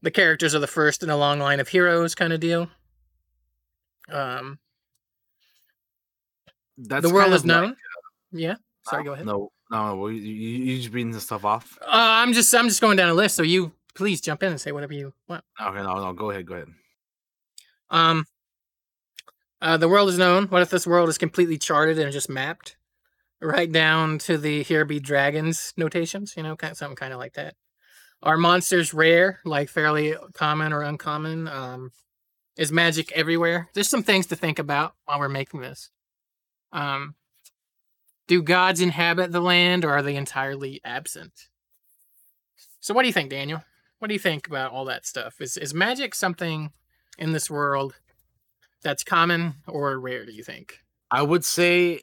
the characters are the first in a long line of heroes kind of deal. Um, That's the world is like- known. yeah. Sorry, go ahead. No, no. well, You, you, you just reading the stuff off. Uh, I'm just I'm just going down a list, so you please jump in and say whatever you want. Okay, no, no. Go ahead. Go ahead. Um, uh, the world is known. What if this world is completely charted and just mapped, right down to the here be dragons notations? You know, kind of, something kind of like that. Are monsters rare, like fairly common or uncommon? Um, is magic everywhere? There's some things to think about while we're making this. Um, do gods inhabit the land, or are they entirely absent? So what do you think, Daniel? What do you think about all that stuff? Is is magic something in this world that's common or rare, do you think? I would say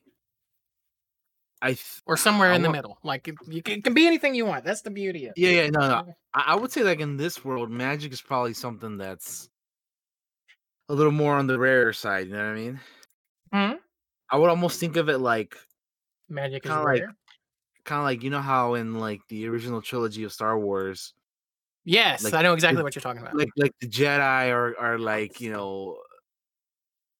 I th- Or somewhere I in the want- middle? Like it, you can, it can be anything you want. That's the beauty of it. yeah, yeah, no, no. I, I would say like in this world, magic is probably something that's a little more on the rare side. You know what I mean? Mhm. I would almost think of it like Magic Kinda like- kind of like you know how in like the original trilogy of Star Wars, yes, like- I know exactly what you're talking about. like like the Jedi are are like you know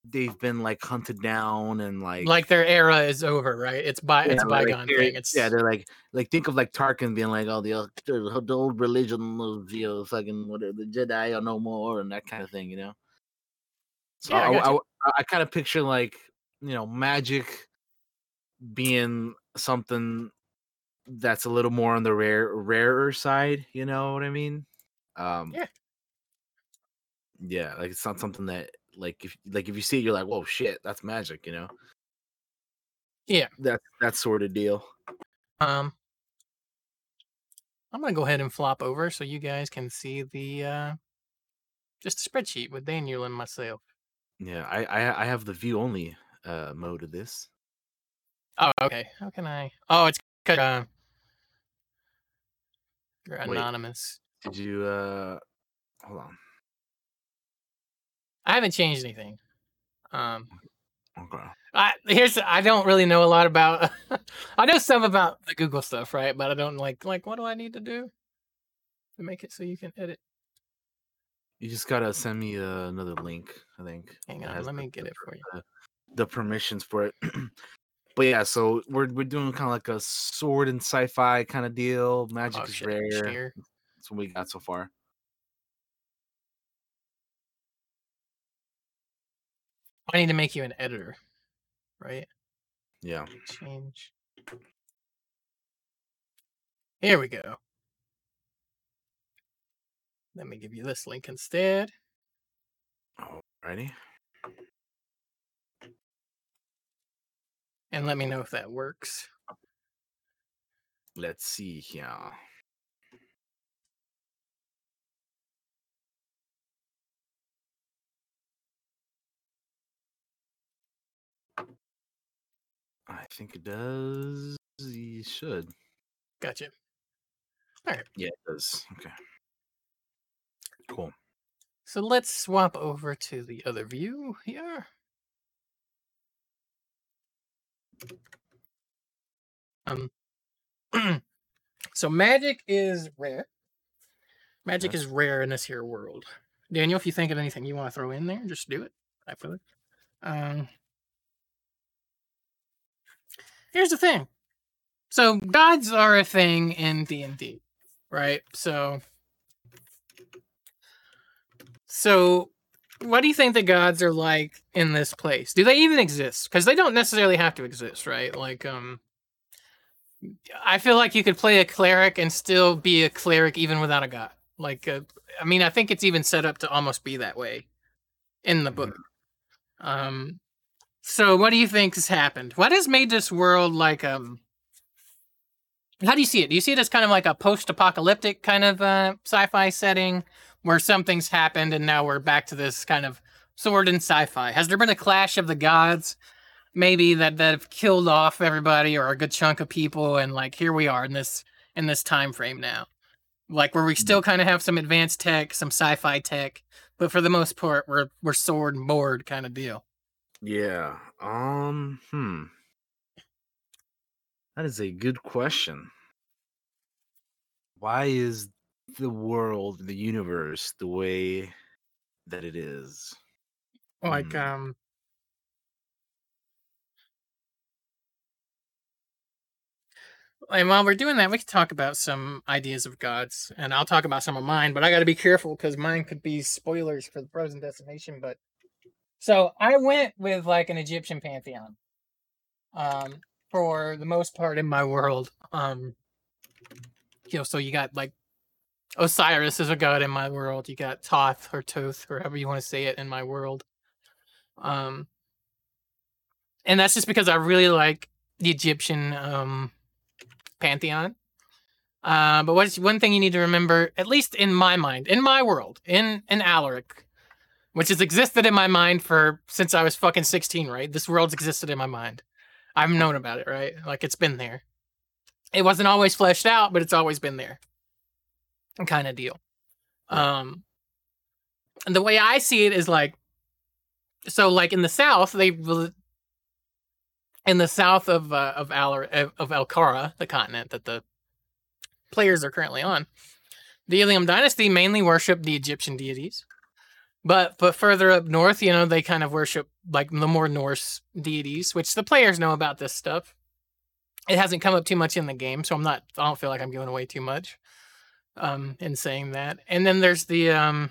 they've been like hunted down and like like their era is over, right? It's by it's Yeah, like, bygone they're- thing. It's yeah, they're like like think of like Tarkin being like, oh, the, uh, old- the, old religion of you know fucking whatever uh, the Jedi are no more and that kind of thing, you know. So Yeah, I I, got I, I, kind of picture like you know magic being something that's a little more on the rare rarer side. You know what I mean? Um, Yeah. Yeah, like it's not something that like if like if you see it, you're like, whoa, shit, that's magic, you know. Yeah. that that sort of deal. um I'm gonna go ahead and flop over so you guys can see the uh just a spreadsheet with Daniel and myself. Yeah, I I, I have the view only uh mode of this. Oh, okay. How can I? Oh, it's uh, you're Wait. anonymous. Did you uh hold on? I haven't changed anything. Um, Okay. I here's I don't really know a lot about. I know some about the Google stuff, right? But I don't like like what do I need to do to make it so you can edit? You just gotta send me uh, another link. I think. Hang on, let me get it for you. The- permissions for it. but yeah, so we're we're doing kind of like a sword and sci-fi kind of deal. Magic Oh, is shit, rare. That's what we got so far. I need to make you an editor, right? Yeah. Change. Here we go. Let me give you this link instead. Alrighty. And let me know if that works. Let's see here. I think it does. You should. Gotcha. All right. Yeah, it does. Okay. Cool. So let's swap over to the other view here. Um, so magic is rare. Magic is rare in this here world. Daniel, if you think of anything you want to throw in there, just do it. I feel it. Um, here's the thing. So gods are a thing in D and D, right? So, so what do you think the gods are like in this place? Do they even exist? Because they don't necessarily have to exist, right? Like, um, I feel like you could play a cleric and still be a cleric even without a god. Like, uh, I mean, I think it's even set up to almost be that way in the Mhm. book. Um, so what do you think has happened? What has made this world like um? How do you see it? Do you see it as kind of like a post-apocalyptic kind of uh, sci-fi setting where something's happened and now we're back to this kind of sword and sci-fi? Has there been a clash of the gods? Maybe that that have killed off everybody or a good chunk of people, and like here we are in this in this time frame now, like where we still kind of have some advanced tech, some sci-fi tech, but for the most part we're we're sword and board kind of deal. Yeah. Um. Hmm. That is a good question. Why is the world, the universe, the way that it is? Like Mm. um And while we're doing that, we can talk about some ideas of gods, and I'll talk about some of mine. But I got to be careful because mine could be spoilers for the frozen destination. But so I went with like an Egyptian pantheon, um, for the most part in my world. Um, you know, so you got like Osiris is a god in my world. You got Toth or Toth, or however you want to say it in my world. Um, and that's just because I really like the Egyptian um pantheon. Uh, but what's one thing you need to remember, at least in my mind, in my world, in in Alaric, which has existed in my mind for since I was fucking 16, right? This world's existed in my mind. I've known about it, right? Like it's been there. It wasn't always fleshed out, but it's always been there. Kind of deal. Um and the way I see it is like so like in the south they in the south of uh, of Alar of Elkara, the continent that the players are currently on, the Ilium dynasty mainly worship the Egyptian deities. But but further up north, you know, they kind of worship like the more Norse deities, which the players know about this stuff. It hasn't come up too much in the game, so I'm not I don't feel like I'm giving away too much um in saying that. And then there's the um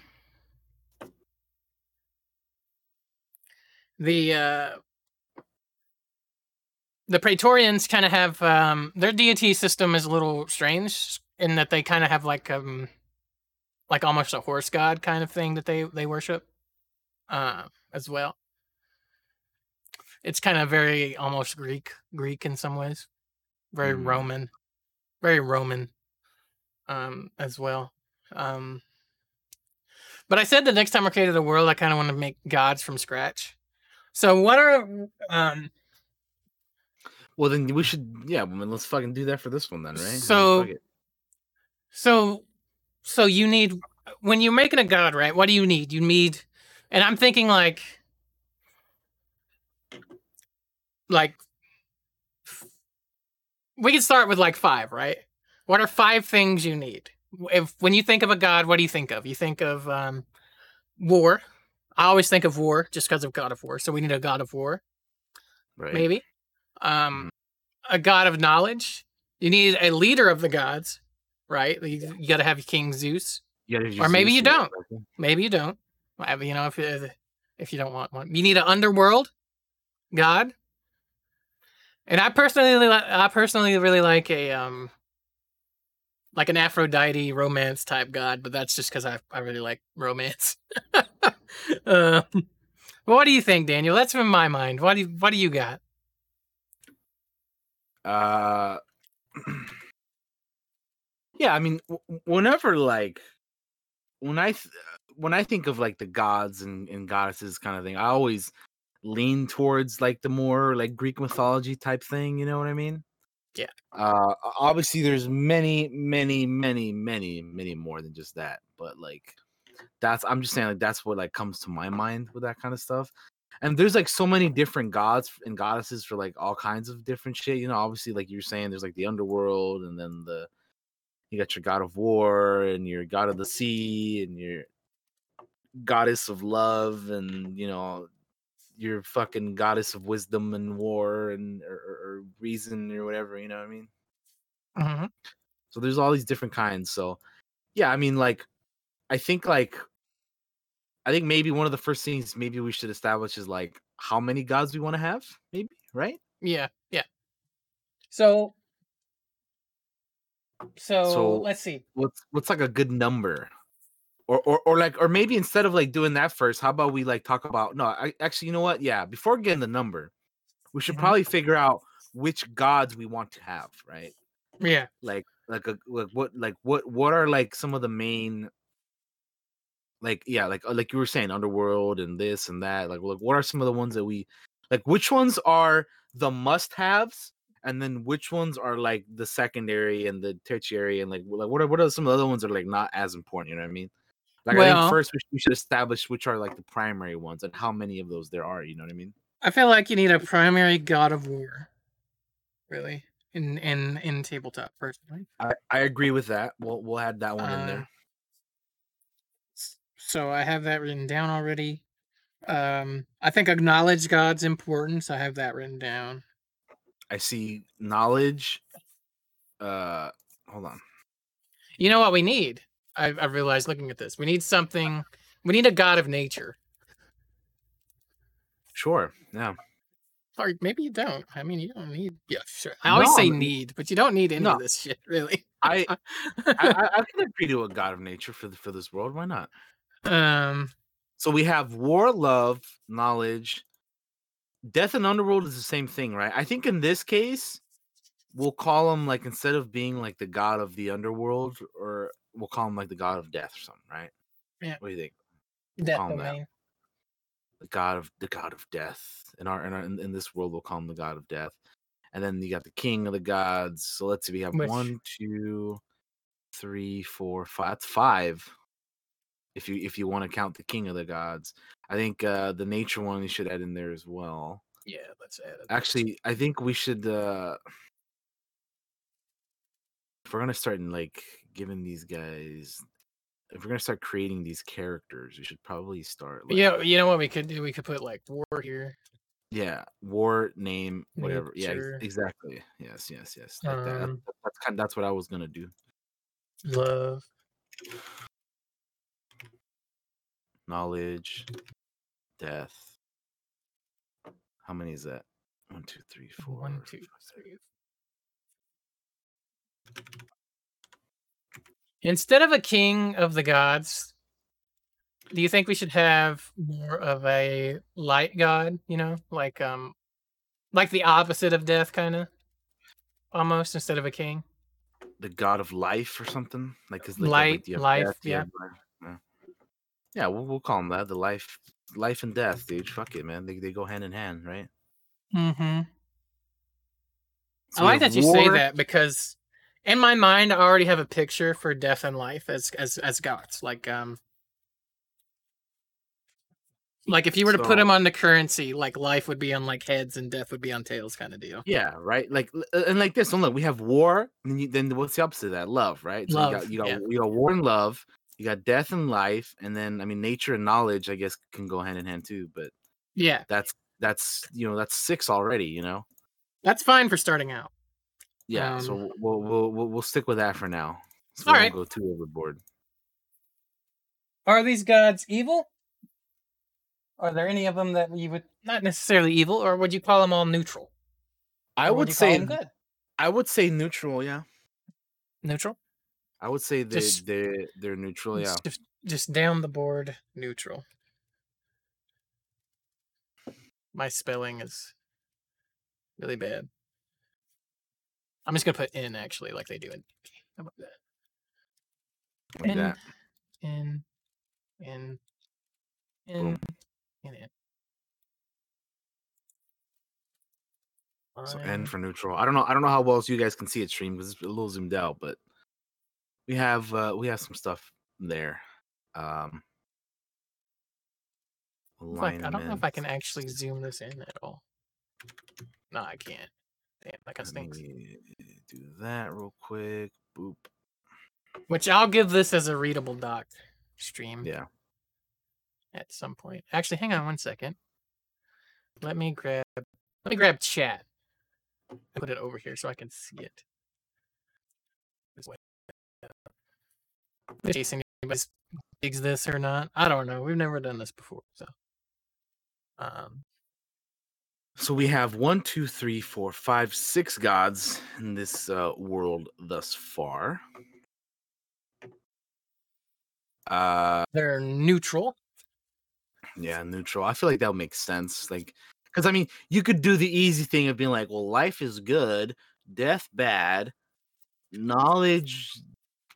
the uh the Praetorians kind of have um their deity system is a little strange in that they kind of have like um like almost a horse god kind of thing that they they worship uh as well. It's kind of very almost Greek Greek in some ways. Very Mm. Roman. Very Roman um as well. Um but I said the next time I created a world I kind of want to make gods from scratch. So what are um Well, then we should, yeah. Well, let's fucking do that for this one then, right? So- So, so you need when you're making a god, right? What do you need? You need, and I'm thinking like, like, we can start with like five, right? What are five things you need? If when you think of a god, what do you think of? You think of um, war. I always think of war just because of God of War. So we need a god of war right. maybe. Um, a god of knowledge. You need a leader of the gods, right? You, you got to have King Zeus. You gotta or maybe Zeus you don't. something. Maybe you don't. You know, if you- if you don't want one, you need an underworld god. And I personally, I personally really like a um, like an Aphrodite romance type god, but that's just because I I really like romance. um, what do you think, Daniel? That's in my mind. What do you, what do you got? Uh, yeah, I mean, whenever like when I when I think of like the gods and, and goddesses kind of thing, I always lean towards like the more like Greek mythology type thing. You know what I mean? Yeah. Uh, obviously, there's many, many, many, many, many more than just that. But like, that's I'm just saying like that's what like comes to my mind with that kind of stuff and there's like so many different gods and goddesses for like all kinds of different shit you know obviously like you're saying there's like the underworld and then the you got your god of war and your god of the sea and your goddess of love and you know your fucking goddess of wisdom and war and or, or, reason or whatever you know what i mean hmm so there's all these different kinds so yeah i mean like i think like i think maybe one of the first things maybe we should establish is like how many gods we want to have maybe right Yeah, yeah. So, so, So- let's see. what's what's like a good number or, or or like or maybe instead of like doing that first how about we like talk about no I, actually you know what? Yeah before getting the number we should Mhm. probably figure out which gods we want to have right? Yeah, like like a like what like what what are like some of the main like yeah like like you were saying underworld and this and that like like what are some of the ones that we like which ones are the must haves and then which ones are like the secondary and the tertiary and like like what are what are some of the other ones that are like not as important you know what i mean like i think first we should, establish which are like the primary ones and how many of those there are you know what i mean I feel like you need a primary god of war. Really, in in in tabletop, personally. i i agree with that we'll we'll add that one in Uh, there So I have that written down already. Um, I think acknowledge God's importance. I have that written down. i see knowledge uh hold on You know what we need? I, I realized looking at this, we need something. We need a god of nature, Sure. Yeah. or maybe you don't. I mean, you don't need. Yeah, sure. I always No, say I mean- need, but you don't need any No. of this shit, really. I, I I I can agree to a god of nature for the, for this world. Why not? um, So we have war, love, knowledge. Death and underworld is the same thing, right? I think in this case, we'll call him like instead of being like the god of the underworld, or we'll call him like the god of death or something, right? Yeah. What do you think? Death calm down. domain. The god of the god of death. In our in our in, in this world, we'll call him the god of death. And then you got the king of the gods. So let's see, we have Which- one, two, three, four, five. That's five. If you if you want to count the king of the gods, I think uh the nature one you should add in there as well. Yeah, let's add it. Actually, I think we should uh if we're gonna start in like giving these guys if we're gonna start creating these characters, we should probably start like you know, you know what we could do? We could put like war here. yeah, war name, whatever. Yeah, exactly. Yes, yes, yes. Like that. Um, That's kind that's what I was gonna do. love. Knowledge, death. How many is that? One, two, three, four. One, two, three. Instead of a king of the gods, do you think we should have more of a light god? You know, like um, like the opposite of death, kind of, almost instead of a king. the god of life or something like is Light, have life, death, life, yeah, yeah we'll, we'll call him that the life life and death dude fuck it man they, they go hand in hand right Mm-hmm. So I like that you say that because in my mind I already have a picture for death and life as as as gods. Like um like if you were to put them on the currency, like life would be on like heads and death would be on tails kind of deal. yeah right like uh, and like this don't look we have war and then, you, then what's the opposite of that love right so you Love, got you got yeah. you got war and love you got death and life and then i mean nature and knowledge i guess can go hand in hand too but Yeah, that's that's you know that's six already you know that's fine for starting out. Yeah so Um, we'll, we'll we'll we'll stick with that for now so All right. go too overboard Are these gods evil? Are there any of them that you would not necessarily evil, or would you call them all neutral? i would you say good. i would say neutral yeah Neutral. I would say they they they're neutral. Yeah, Just, just down the board, neutral. My spelling is really bad. I'm just gonna put in actually, like they do in. How about that? in, that. in, in, in, Boom. in, in. So N for neutral. I don't know. I don't know how well you guys can see it stream because it's a little zoomed out, but we have uh we have some stuff there. Um, Fuck, I don't know if I can actually zoom this in at all. No, I can't. Damn, that kind of stinks. do that real quick. Boop. Which I'll give this as a readable doc stream. Yeah. At some point. Actually, hang on one second. Let me grab let me grab chat. and Put it over here so I can see it. This way. Anybody digs this or not. I don't know. We've never done this before, so um So we have one, two, three, four, five, six gods in this uh, world thus far. Uh, they're neutral. Yeah, neutral. I feel like that would make sense. Like, because I mean, you could do the easy thing of being like, well, life is good, death bad, knowledge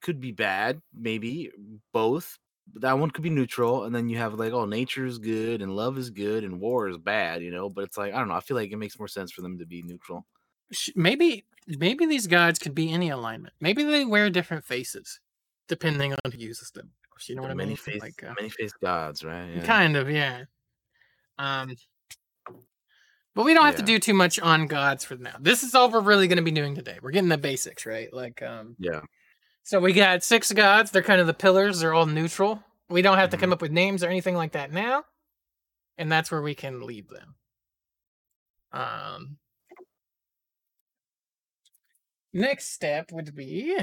could be bad, maybe both. That one could be neutral, and then you have like, oh, nature is good and love is good and war is bad, you know. But it's like I don't know. I feel like it makes more sense for them to be neutral. Maybe maybe these gods could be any alignment. Maybe they wear different faces depending on who uses them. You know what I many mean? face, Like uh, many face gods, right? Yeah. Kind of, yeah. Um, but we don't have to do too much on gods for now. This is all we're really going to be doing today. We're getting the basics, right? Like, um, yeah. So we got six gods. They're kind of the pillars. They're all neutral. We don't have to come up with names or anything like that now, and that's where we can leave them. Um, next step would be.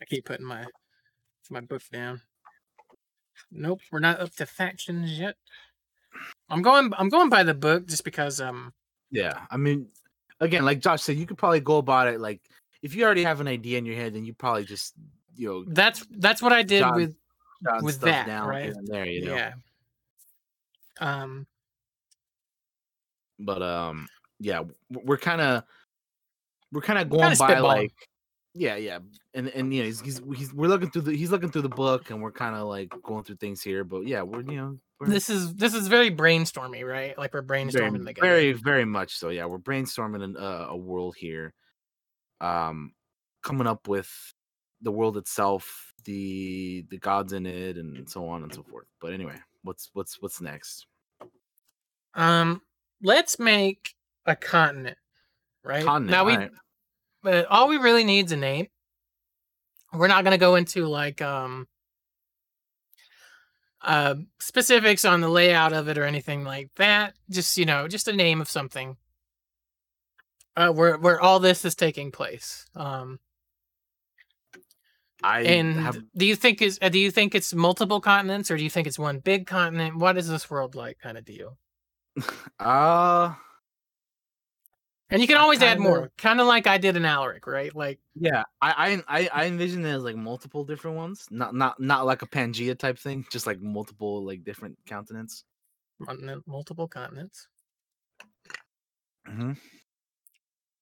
I keep putting my my book down. Nope, we're not up to factions yet. I'm going. I'm going by the book just because. Um. Yeah, I mean, again, like Josh said, you could probably go about it like if you already have an idea in your head, then you probably just you know That's that's what I did with jot with that, right? there, you know. yeah. Um. but um, yeah, we're kind of we're kind of going by like, yeah, yeah, and and you know, he's, he's, he's we're looking through the he's looking through the book, and we're kind of like going through things here, but yeah, we're you know This is this is very brainstormy, right? Like we're brainstorming very, together. very very much so. Yeah, we're brainstorming an, uh, a world here, um, coming up with the world itself, the the gods in it, and so on and so forth. But anyway, what's what's what's next? Um, let's make a continent, right? Continent. now we, but all we really need is a name. We're not gonna go into like um uh specifics on the layout of it or anything like that. Just you know, just a name of something. Uh, where where all this is taking place. Um, I and have do you think is uh, do you think it's multiple continents or do you think it's one big continent? What is this world like, kind of deal? uh And you can always add kinda- more, kind of like I did in Alaric, right? Like yeah, I I I, I envision it as like multiple different ones, not not not like a Pangea type thing, just like multiple like different continents. multiple continents, Mm-hmm.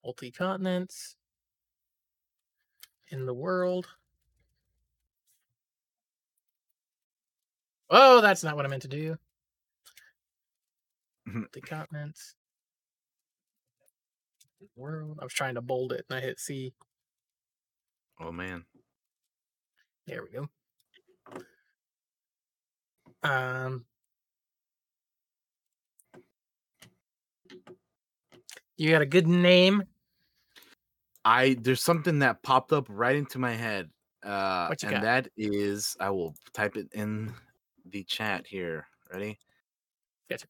multi continents in the world. Oh, that's not what I meant to do. Mhm. Multi continents. World. I was trying to bold it and I hit C. Oh man, There we go. Um, you got a good name? I there's something that popped up right into my head, uh, and got? that is I will type it in the chat here. Ready? Gotcha.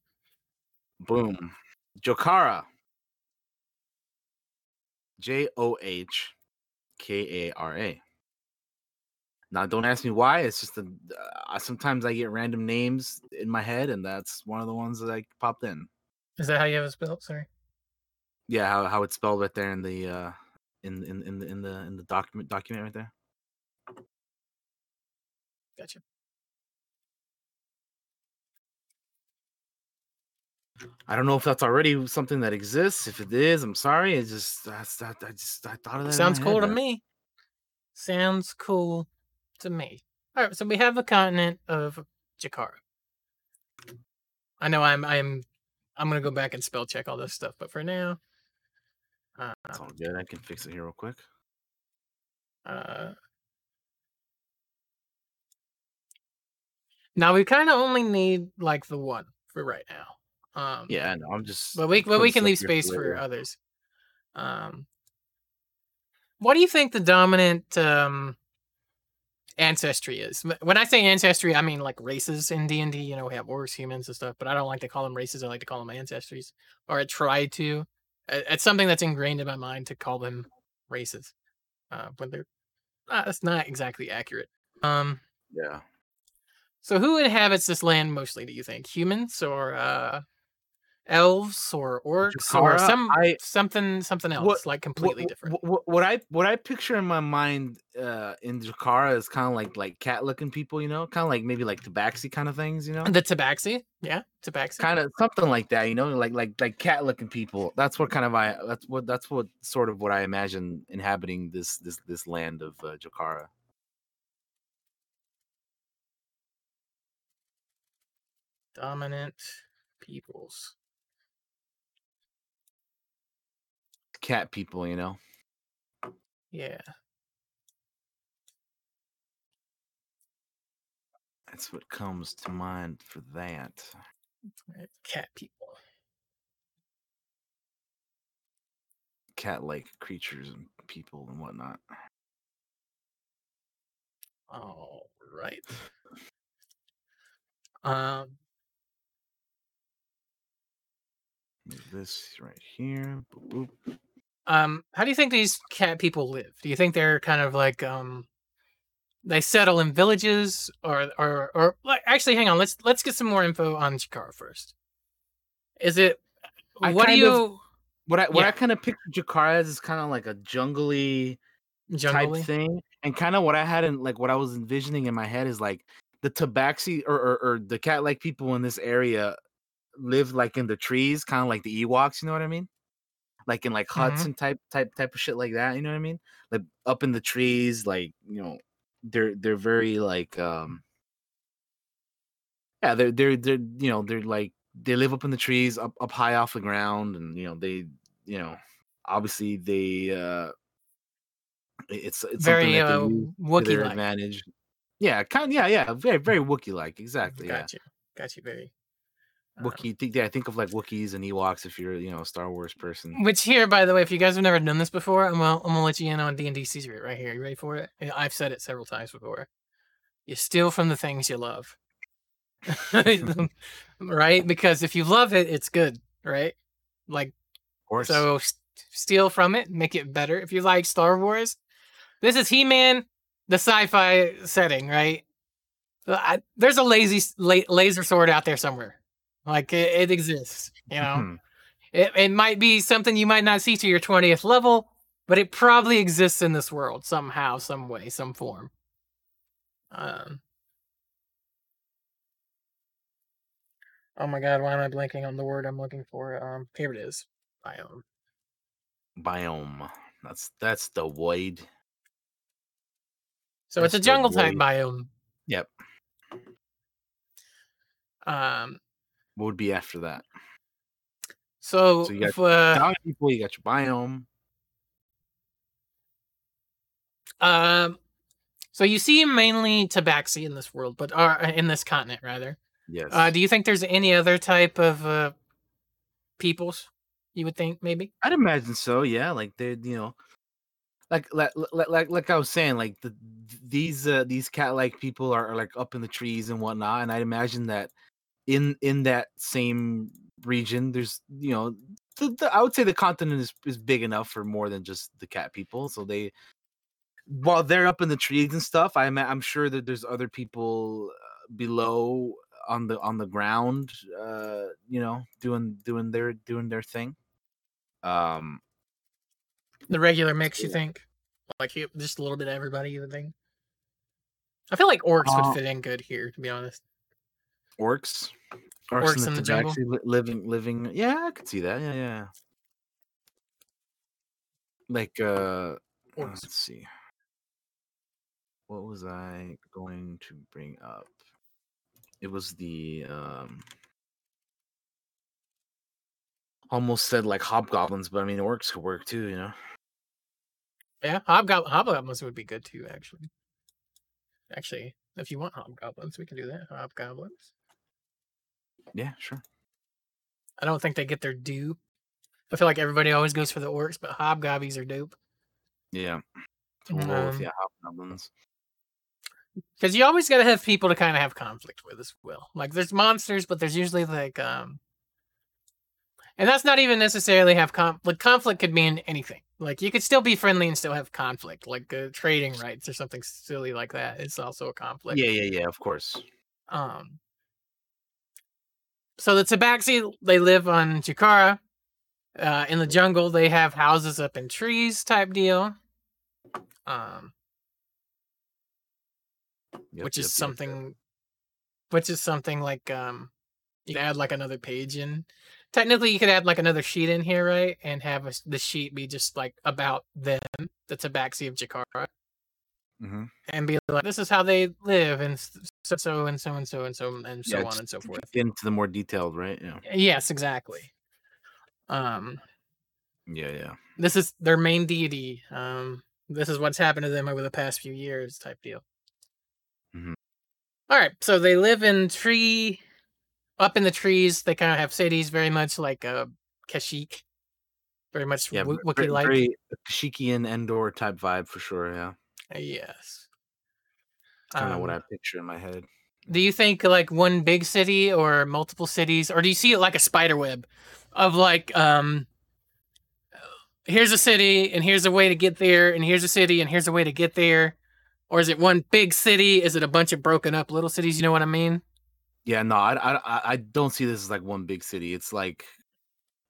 Boom, Jokara. J O H K A R A. Now, don't ask me why. It's just a. Uh, sometimes I get random names in my head, and that's one of the ones that I popped in. Is that how you have it spelled? Sorry. Yeah, how, how it's spelled right there in the uh, in in in the in the in the document document right there. Gotcha. I don't know if that's already something that exists. If it is, I'm sorry. It just that's that I just I thought of that. Sounds cool head to me. Sounds cool to me. All right, so we have the continent of Jakara. I know I'm I'm I'm gonna go back and spell check all this stuff, but for now, uh, It's all good. I can fix it here real quick. uh, now we kind of only need like the one for right now. Um, Yeah, know. I'm just. but we but we can leave space for others. Um, what do you think the dominant um ancestry is? When I say ancestry, I mean like races in D and D. You know, we have orcs, humans, and stuff. But I don't like to call them races. I like to call them ancestries, or I try to. It's something that's ingrained in my mind to call them races, uh, when they're uh, that's not exactly accurate. Um, Yeah. so who inhabits this land mostly? Do you think humans or uh, elves or orcs or some I- something something else What- like completely what, different? What, what I what I picture in my mind uh in Jakara is kind of like like cat looking people, you know, kind of like maybe like tabaxi kind of things, you know, The tabaxi, yeah, tabaxi. kind of something like that, you know, like like like cat looking people. That's what kind of I that's what that's what sort of what I imagine inhabiting this this this land of uh, Jakara. Dominant peoples. Cat people, you know. Yeah. That's what comes to mind for that. Cat people. Cat like creatures and people and whatnot. All right. Um, Move this right here. Boop, boop. Um, how do you think these cat people live? Do you think they're kind of like um, they settle in villages, or or or like actually, hang on. Let's let's get some more info on Chikara first. Is it? I what do kind of- you What I what Yeah. I kind of picture Jakara as is kind of like a jungly jungly? type thing, and kind of what I had in like what I was envisioning in my head is like the Tabaxi or or, or the cat like people in this area live like in the trees, kind of like the Ewoks. You know what I mean? Like in like huts Mhm. and type type type of shit like that. You know what I mean? Like up in the trees, like you know, they're they're very like um. Yeah, they're they're they're you know they're like they live up in the trees, up up high off the ground, and you know they you know obviously they uh it's it's Very uh, Wookiee advantage. Yeah, kind yeah, yeah, very very Wookiee like, exactly. Yeah. Got you. Got you. Very. Um, Wookiee think yeah, think of like Wookiees and Ewoks if you're, you know, a Star Wars person. Which here, by the way, if you guys have never done this before, I'm gonna, I'm gonna let you in on D and D secret right here. You ready for it? I've said it several times before. You steal from the things you love, right? Because if you love it, it's good, right? Like Of course. so, s- steal from it, make it better. If you like Star Wars, this is He-Man, the sci-fi setting, right? I, there's a lazy la- laser sword out there somewhere, like it, it exists, you know. Mhm. It, it might be something you might not see to your 20th level, but it probably exists in this world somehow, some way, some form. Um, oh my god, why am I blanking on the word I'm looking for? Um, here it is. Biome. biome. That's that's the void. So it's a jungle type biome. Yep. Um, What would be after that? so, So you got if, uh, people, you got your biome. um, so you see mainly tabaxi in this world, but uh, in this continent rather. Yes. Uh, do you think there's any other type of uh, peoples? You would think maybe. I'd imagine so. Yeah, like they're you know, like like like like, like I was saying, like the these uh, these cat like people are, are like up in the trees and whatnot, and I'd imagine that in in that same region, there's you know, the, the, I would say the continent is is big enough for more than just the cat people. So they, while they're up in the trees and stuff, I'm I'm sure that there's other people uh, below on the on the ground, uh, you know, doing doing their doing their thing. Um, The regular mix, you think? Like just a little bit of everybody, you think. I feel like orcs Uh, would fit in good here, to be honest. Orcs Orcs in the jungle? tabaxi li- living living yeah i could see that yeah yeah like uh Orcs. let's see what was i going to bring up it was the um almost said like hobgoblins but i mean orcs could work too you know Yeah, hobgoblin hobgoblins would be good too, actually. Actually, if you want hobgoblins, we can do that. Hobgoblins. Yeah sure I don't think they get their due. I feel like everybody always goes for the orcs, but hobgobbies are dope. yeah with Um, yeah hobgoblins Because you always got to have people to kind of have conflict with as well. Like there's monsters, but there's usually like um, and that's not even necessarily have conflict. Like conflict could mean anything. Like you could still be friendly and still have conflict, like uh, trading rights or something silly like that. It's also a conflict. yeah yeah yeah of course Um. So the Tabaxi, they live on Jakara. Uh, in the jungle, they have houses up in trees, type deal. Um, Yep, which yep, is yep, yep. something which is something like um you add like another page in technically you could add like another sheet in here right and have a the sheet be just like about them the tabaxi of jakara Mhm. and be like this is how they live and so so and so and so and so and so Yeah, on and so forth. into the more detailed right? Yeah. Yes exactly. Um yeah yeah. this is their main deity um this is what's happened to them over the past few years type deal. Mm-hmm. all right so they live in tree up in the trees they kind of have cities very much like uh kashyyyk very much Yeah, wookiee like very Kashyyykian Endor type vibe for sure. Yeah, yes. Kind of what Um, I picture in my head. do you think like one big city or multiple cities or do you see it like a spider web of like um here's a city and here's a way to get there and here's a city and here's a way to get there? Or is it one big city? Is it a bunch of broken up little cities? You know what i mean? Yeah, no, I, I- I don't see this as like one big city. It's like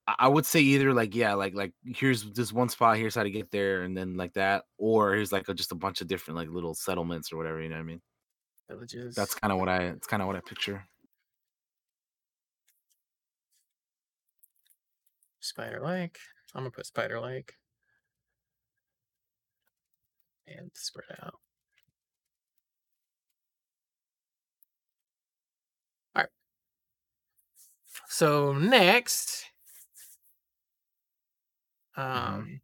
I would say either like yeah, like like here's this one spot, here's how to get there, and then like that, or here's like a, just a bunch of different like little settlements or whatever. You know what I mean? villages That's kind of what I. It's kind of what I picture. Spider Lake. I'm gonna put Spider Lake. And spread out. All right. So next, um,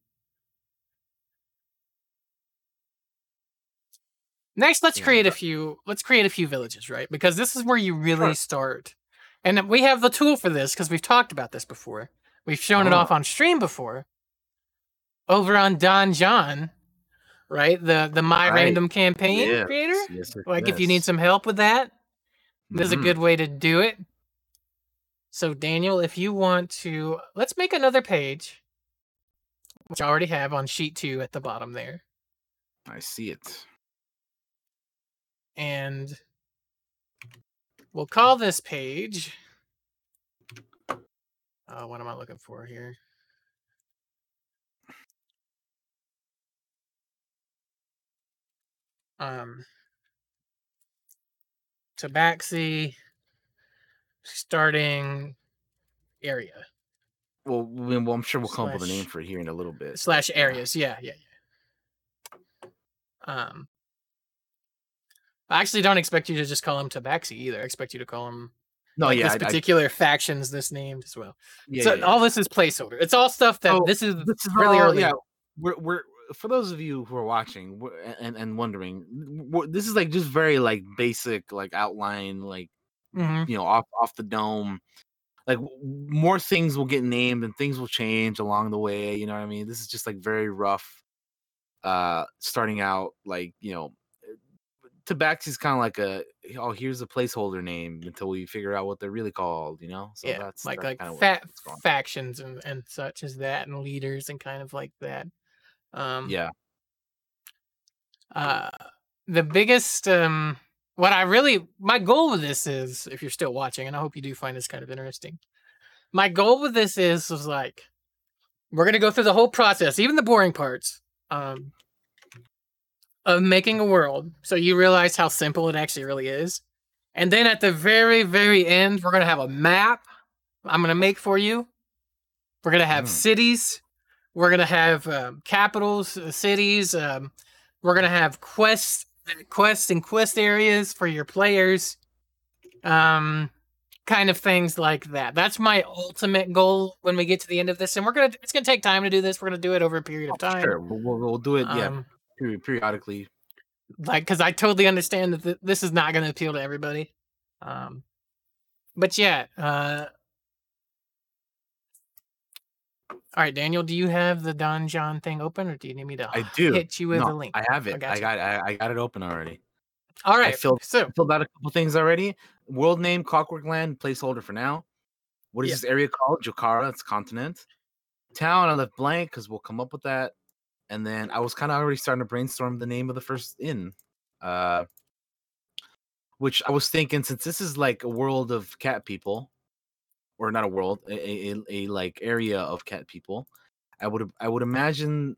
next let's Yeah. create a few. Let's create a few villages, right? Because this is where you really Sure. start, and we have the tool for this because we've talked about this before. We've shown it Oh. off on stream before. Over on Donjon, right? The the My Right. Random campaign Yes, creator. yes, Like if you need some help with that, this is a Mhm. good way to do it. So Daniel, if you want to, let's make another page, which I already have on sheet two at the bottom there, I see it. and we'll call this page. Uh, what am I looking for here? Um, Tabaxi starting area Well, we- well, I'm sure we'll come up with a name for it here in a little bit. slash areas. Yeah, yeah, yeah. Um, I actually don't expect you to just call him Tabaxi either. I expect you to call him No, like yeah, this I- I- particular factions this named as well. yeah, so yeah, all this is placeholder. It's all stuff that So, this is this is really all- early. Yeah, we're we're for those of you who are watching and and wondering, this is like just very like basic like outline like Mhm. you know off off the dome. Like more things will get named and things will change along the way. You know what I mean? This is just like very rough. Uh, starting out like you know, Tabaxi's kind of like a oh here's a placeholder name until we figure out what they're really called. You know? So yeah, that's like that's like kinda fa- what's going on. factions and and such as that, and leaders and kind of like that. Um, yeah. uh the biggest um what i really my goal with this is if you're still watching and i hope you do find this kind of interesting my goal with this is was like we're going to go through the whole process even the boring parts um of making a world so you realize how simple it actually really is and then at the very very end we're going to have a map i'm going to make for you we're going to have Mm. cities we're going to have um, capitals uh, cities um, we're gonna have quests, quests and quest areas for your players, um, kind of things like that. That's my ultimate goal when we get to the end of this, and we're gonna. It's gonna take time to do this. We're gonna do it over a period of time. Sure, we'll, we'll, we'll do it. yeah, Um, peri- periodically. like because I totally understand that th- this is not gonna appeal to everybody. Um, but yeah. Uh, all right, Daniel, do you have the Donjon thing open, or do you need me to I do. hit you with No, a link? I have it. I, gotcha. got I, I got it open already. All right, filled- so Filled out a couple things already. World name Clockwork Land placeholder for now. What is Yeah. this area called? Jokara. It's continent. Town I left blank because we'll come up with that. And then I was kind of already starting to brainstorm the name of the first inn. Uh, which I was thinking since this is like a world of cat people, or not a world, a, a, a, like area of cat people, I would I would imagine,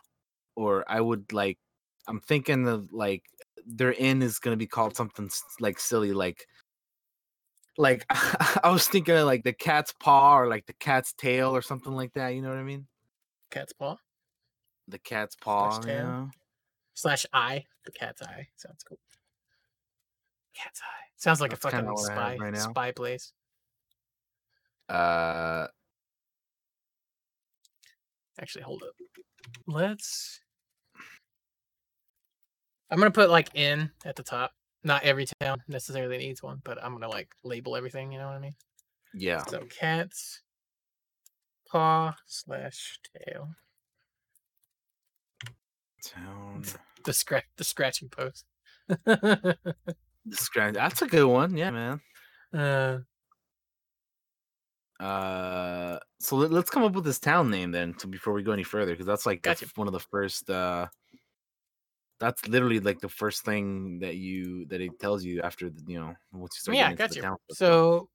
or I would like, I'm thinking of like their inn is gonna be called something like silly, like like I was thinking of like the cat's paw or like the cat's tail or something like that. You know what I mean? cat's paw. The cat's paw. Slash tail. Yeah. slash eye. The cat's eye sounds cool. Cat's eye sounds like That's a fucking spy right now. spy place. Uh, Actually, hold up. Let's. I'm gonna put like in at the top. Not every town necessarily needs one, but I'm gonna like label everything. You know what I mean? yeah. So cat's paw slash tail. Town. The scratch the scratching post. The scratch. That's a good one. Yeah, man. uh, Uh, so let, us come up with this town name then, to, before we go any further, because that's like Gotcha. f- one of the first. Uh, that's literally like the first thing that you that it tells you after the, you know once you start. yeah, got you. So,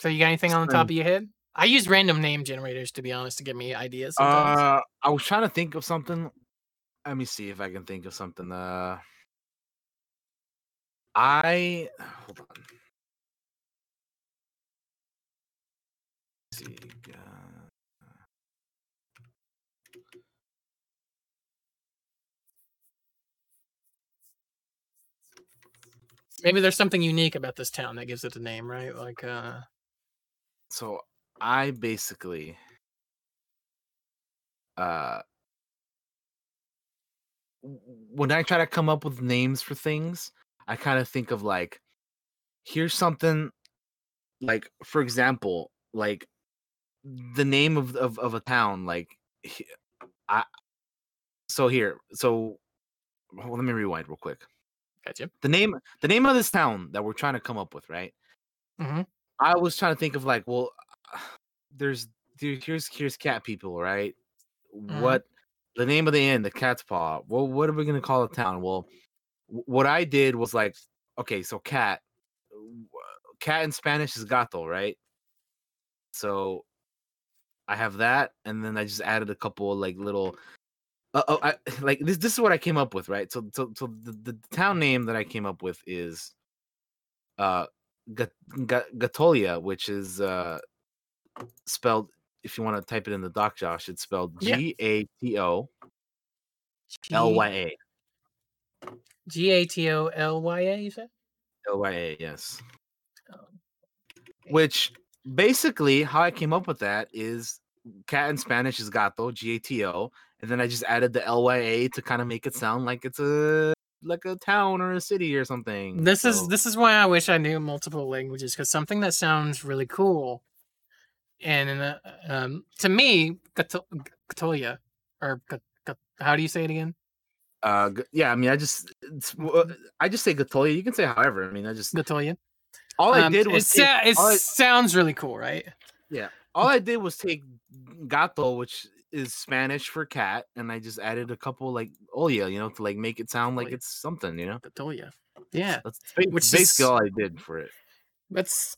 so you got anything on the top of your head? I use random name generators to be honest to give me ideas. Sometimes. Uh, I was trying to think of something. Let me see if I can think of something. Uh, I hold on. Uh, maybe there's something unique about this town that gives it a name, right? Like, uh, so I basically, uh, when I try to come up with names for things, I kind of think of like, here's something, like for example, like the name of of, of a town like I so here, so hold- let me rewind real quick. gotcha. The name the name of this town that we're trying to come up with, right? Mhm. I was trying to think of like, well, there's dude, here's here's cat people, right? What the name of the inn, the cat's paw. Well, what are we gonna call the town? Well, wh- what I did was like, okay, so cat, cat in Spanish is gato, right? So I have that, and then I just added a couple of like little. Uh, oh, I, like this. This is what I came up with, right? So, so, so the, the town name that I came up with is, uh, Gat- Gat- Gatolia, which is uh, spelled. If you want to type it in the doc, Josh, it's spelled G A T O L Y A. G A T O L Y A. You said. L Y A. Yes. Oh, Which basically how I came up with that is cat in Spanish is gato, G A T O, and then I just added the L Y A to kind of make it sound like it's a like a town or a city or something. This is this is why I wish I knew multiple languages because something that sounds really cool, and uh, um, to me, Gato- Gatolia, or Gat- Gat- how do you say it again? uh g- yeah, I mean I just I just say Gatolia. You can say however. I mean I just Gatolia. all I Um, did was it, take, it I- sounds really cool, right? Yeah. All I did was take gato, which is Spanish for cat, and I just added a couple like olia, you know, to like make it sound like it's something, you know. Gatolia. Yeah, That's ba- Which basically is- all I did for it. that's.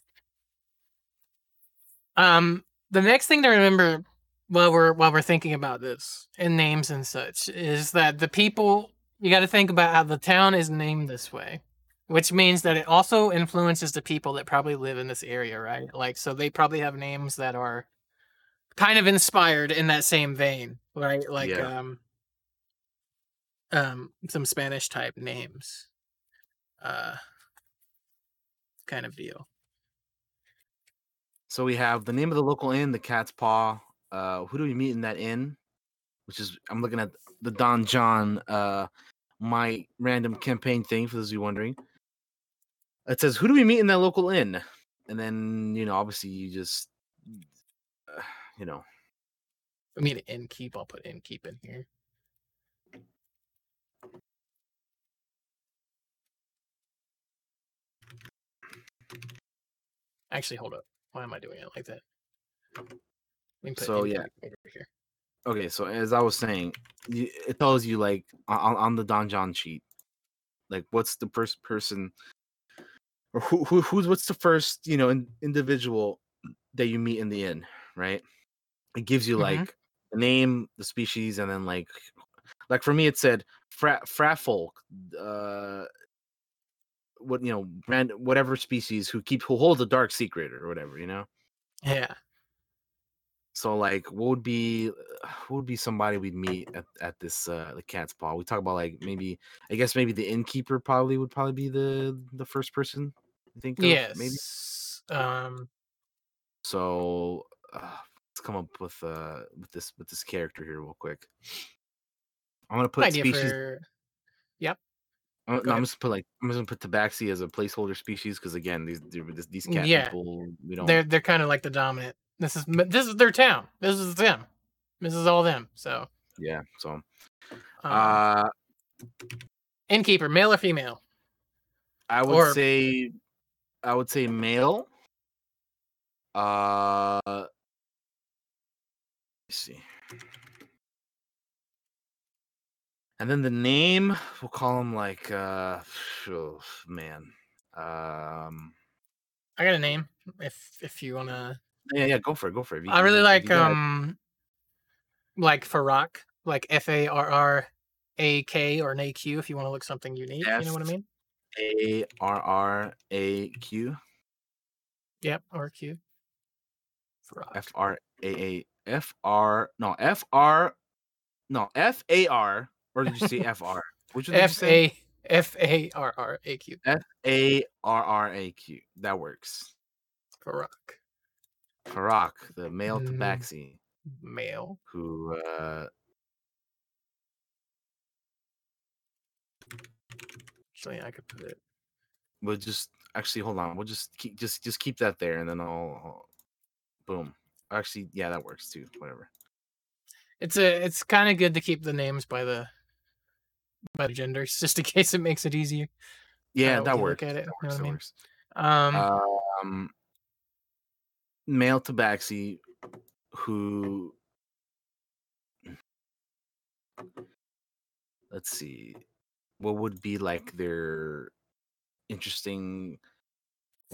Um, the next thing to remember while we're while we're thinking about this and names and such is that the people you got to think about how the town is named this way, which means that it also influences the people that probably live in this area, right? Like, so they probably have names that are kind of inspired in that same vein, right? Like, Yeah. um, um, some Spanish type names, uh, kind of deal. So we have the name of the local inn, the Cat's Paw. Uh, who do we meet in that inn? Which is I'm looking at the Donjon, uh, my random campaign thing for those of you wondering. It says, "Who do we meet in that local inn?" And then you know, obviously, you just, uh, you know, I mean, innkeep. I'll put innkeep in here. Actually, hold up. Why am I doing it like that? Let me put So, yeah. over here. okay. So as I was saying, it tells you like on, on the Donjon sheet, like what's the first person, or who, who who's what's the first you know in, individual that you meet in the inn, right? It gives you Mhm. like the name, the species, and then like like for me it said fra frafolk, uh, what you know, brand whatever species who keep who hold a dark secret or whatever, you know. Yeah. So like, what would be who would be somebody we'd meet at, at this uh the cat's paw? We talk about like maybe I guess maybe the innkeeper probably would probably be the the first person. I think of, Yes. maybe. Um. So uh, let's come up with uh with this with this character here real quick. I'm gonna put idea species. for. I'm, go no, I'm just put like I'm just gonna put tabaxi as a placeholder species because again these they're- these cat Yeah. people we don't. They're they're kind of like the dominant. This is this is their town. This is them. This is all them. So. yeah. So Um, uh, innkeeper, male or female? I would or- say I would say male. Uh see. And then the name, we'll call him like uh oh, man. Um I got a name. If if you wanna. yeah, yeah, go for it, go for it. You- I really like um like Farak, like F A R R A K or an A Q if you want to look something unique. You know what I mean? A R R A Q Yep, or Q. Farak. F R A A F R no F R no F A R or did you say F R? Which one did you F? A F A R R A Q. F A R R A Q. That works. Farak. Farak, the male Mm. tabaxi, Male. who uh Actually, I could put it. we'll just actually hold on. We'll just keep just just keep that there and then I'll, I'll boom. Actually, yeah, that works too. Whatever. It's a. It's kind of good to keep the names by the by the genders, just in case it makes it easier. Yeah, that works. look at it, That you know works. I That mean? works. Um. Um, male tabaxi who let's see what would be like their interesting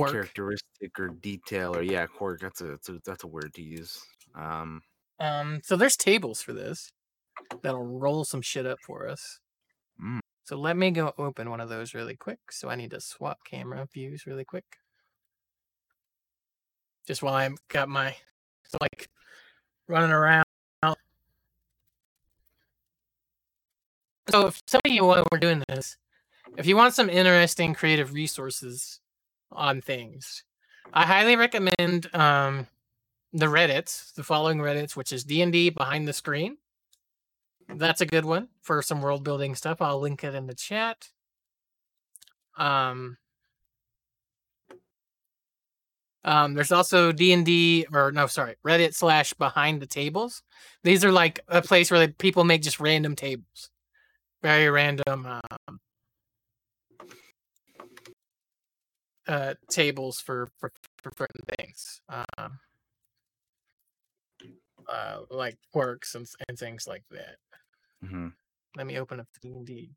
Characteristic or detail or yeah quirk that's a, that's a that's a word to use um Um, so there's tables for this that'll roll some shit up for us. Mm. So let me go open one of those really quick. So I need to swap camera views really quick. Just while I've got my so like running around. So if some of you while we're doing this, if you want some interesting creative resources on things, I highly recommend um the Reddits, the following Reddits, which is D and D behind the screen. That's a good one for some world building stuff. I'll link it in the chat. Um, um, there's also D and D, or no, sorry, Reddit slash behind the tables. These are like a place where people make just random tables, very random um, uh, tables for for for certain things. Um, uh, like quirks and, and things like that. mhm. Let me open up the.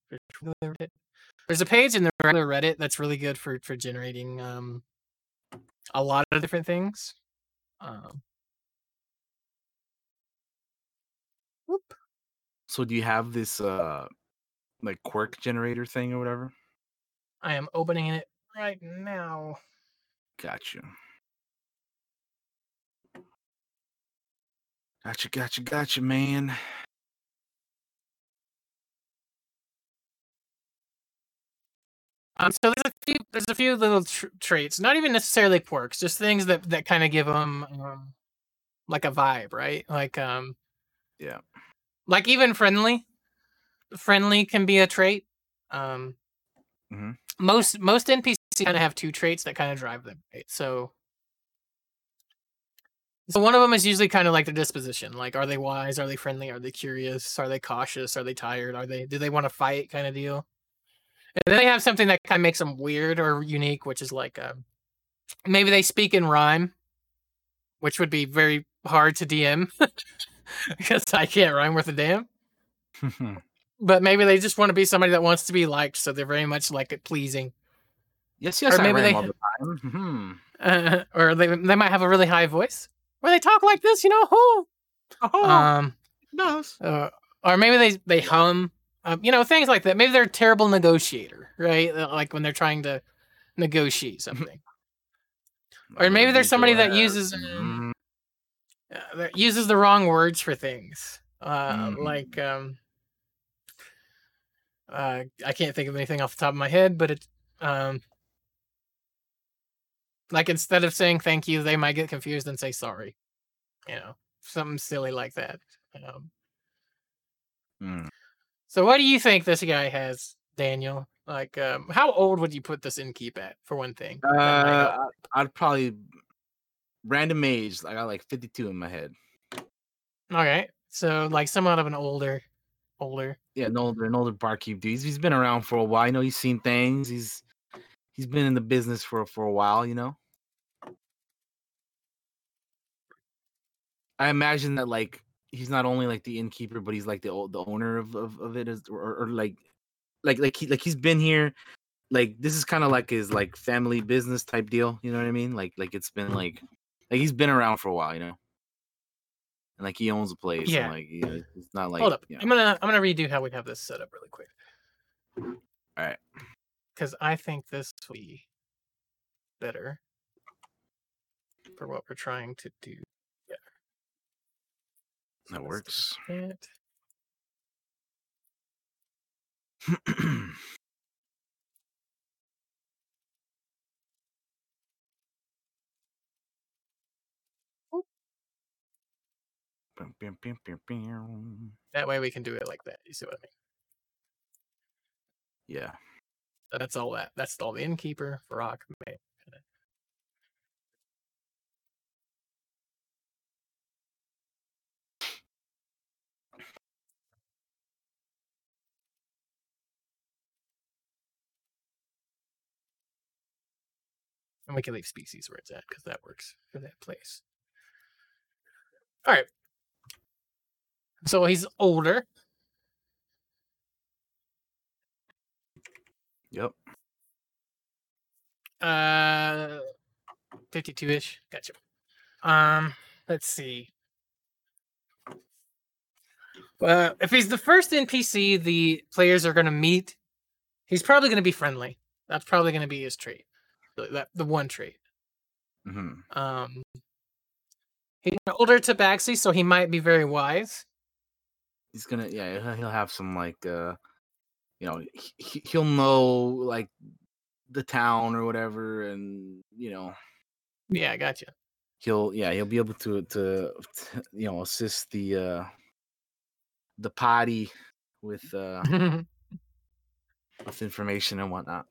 Reddit. There's a page in the regular Reddit that's really good for for generating um a lot of different things. Um, whoop. so do you have this uh like quirk generator thing or whatever I am opening it right now. gotcha gotcha gotcha gotcha man Um, so there's a few there's a few little tr- traits, not even necessarily quirks, just things that that kind of give them um, like a vibe, right? Like um, Yeah. like even friendly. Friendly can be a trait. Um, Mhm. most most NPCs kind of have two traits that kind of drive them, right? So. So one of them is usually kind of like their disposition. Like, are they wise? Are they friendly? Are they curious? Are they cautious? Are they tired? Are they do they want to fight? Kind of deal. And then they have something that kind of makes them weird or unique, which is like um, maybe they speak in rhyme, which would be very hard to DM because I can't rhyme with a damn. But maybe they just want to be somebody that wants to be liked, so they're very much like pleasing. Yes yes Or I maybe they- all the time Mhm. Uh, or they they might have a really high voice, or they talk like this, you know. Oh, oh um, nice. uh, or maybe they they hum, um, you know, things like that. Maybe they're a terrible negotiator, right? Like when they're trying to negotiate something. Or maybe there's somebody that uses, um, Mhm. uh, that uses the wrong words for things. Uh, Mm. Like, um, uh, I can't think of anything off the top of my head, but it, um, like instead of saying thank you, they might get confused and say sorry. You know, something silly like that. Um, Mm. so, what do you think this guy has, Daniel? Like, um, how old would you put this innkeep at, for one thing? That might help. Uh, I'd probably random age. I got like 52 in my head. Okay, so like somewhat of an older, older. Yeah, an older, an older barkeep dude. He's, he's been around for a while. I know he's seen things. He's he's been in the business for for a while. You know. I imagine that like he's not only like the innkeeper, but he's like the the owner of of, of it, as, or, or like like like he like he's been here. Like this is kind of like his like family business type deal. You know what I mean? Like like it's been mm-hmm. like like he's been around for a while. You know. And like he owns a place. Yeah. And, like you know, it's not like Hold up, you know. I'm gonna I'm gonna redo how we have this set up really quick. Alright. Because I think this will be better for what we're trying to do. That works. that way we can do it like that. You see what I mean? Yeah. That's all that. That's all the innkeeper, Varrock, And we can leave species where it's at because that works for that place. All right. So he's older. Yep. Uh, 52 ish. Gotcha. Um, let's see. Uh, if he's the first NPC the players are going to meet, he's probably going to be friendly. That's probably going to be his trait. The, that, the one trait. hmm Um, he's older tabaxi, so he might be very wise. He's gonna yeah he'll- have some like uh you know he- he, he'll know like the town or whatever and you know Yeah, I gotcha. he'll yeah he'll be able to to, to you know assist the uh the party with uh with information and whatnot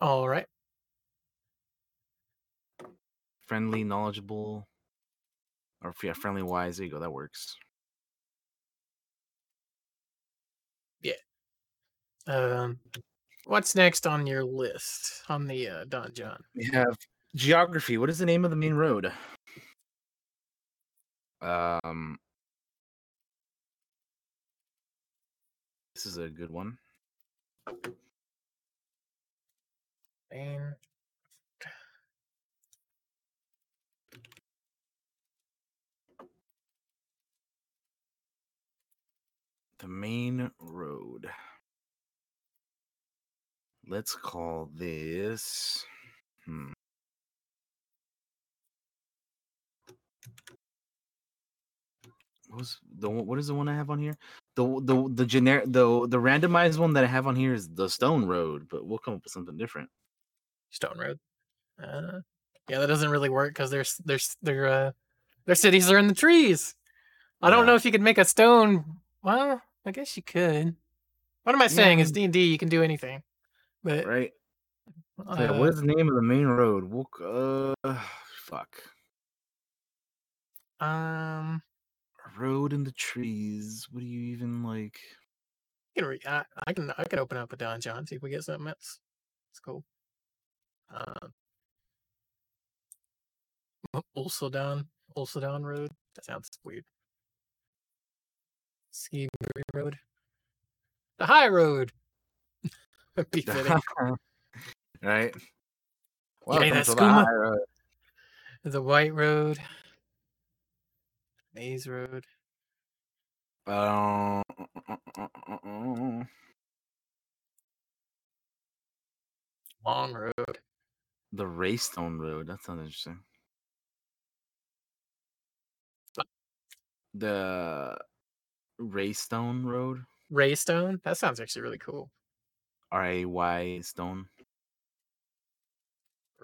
All right. Friendly knowledgeable or yeah friendly wise there you go that works Yeah. Um, what's next on your list on the uh, Don John? we have geography what is the name of the main road um this is a good one And the main road. Let's call this. Hmm. What was the what is the one I have on here? The the the generic the the randomized one that I have on here is the Stone Road, but we'll come up with something different. Stone Road. Uh, yeah, that doesn't really work because there's there's their uh their cities are in the trees. I don't Yeah. know if you could make a stone. Well, I guess you could. What am I saying? It's D and D. You can do anything. But Right? So yeah, uh, what is the name of the main road? We'll, uh, fuck. um, road in the trees. What do you even like? I can, re- I, I can I can open up a Donjon see if we get something else. It's cool. Um, Ulsadon Ulsadon Road. That sounds weird. Ski Road. The High Road. Be fitting. right? Welcome that's to the high road. The White Road. Maze Road. Uh, Long Road. the Raystone Road. That sounds interesting. The Raystone Road. Raystone. That sounds actually really cool. R A Y Stone.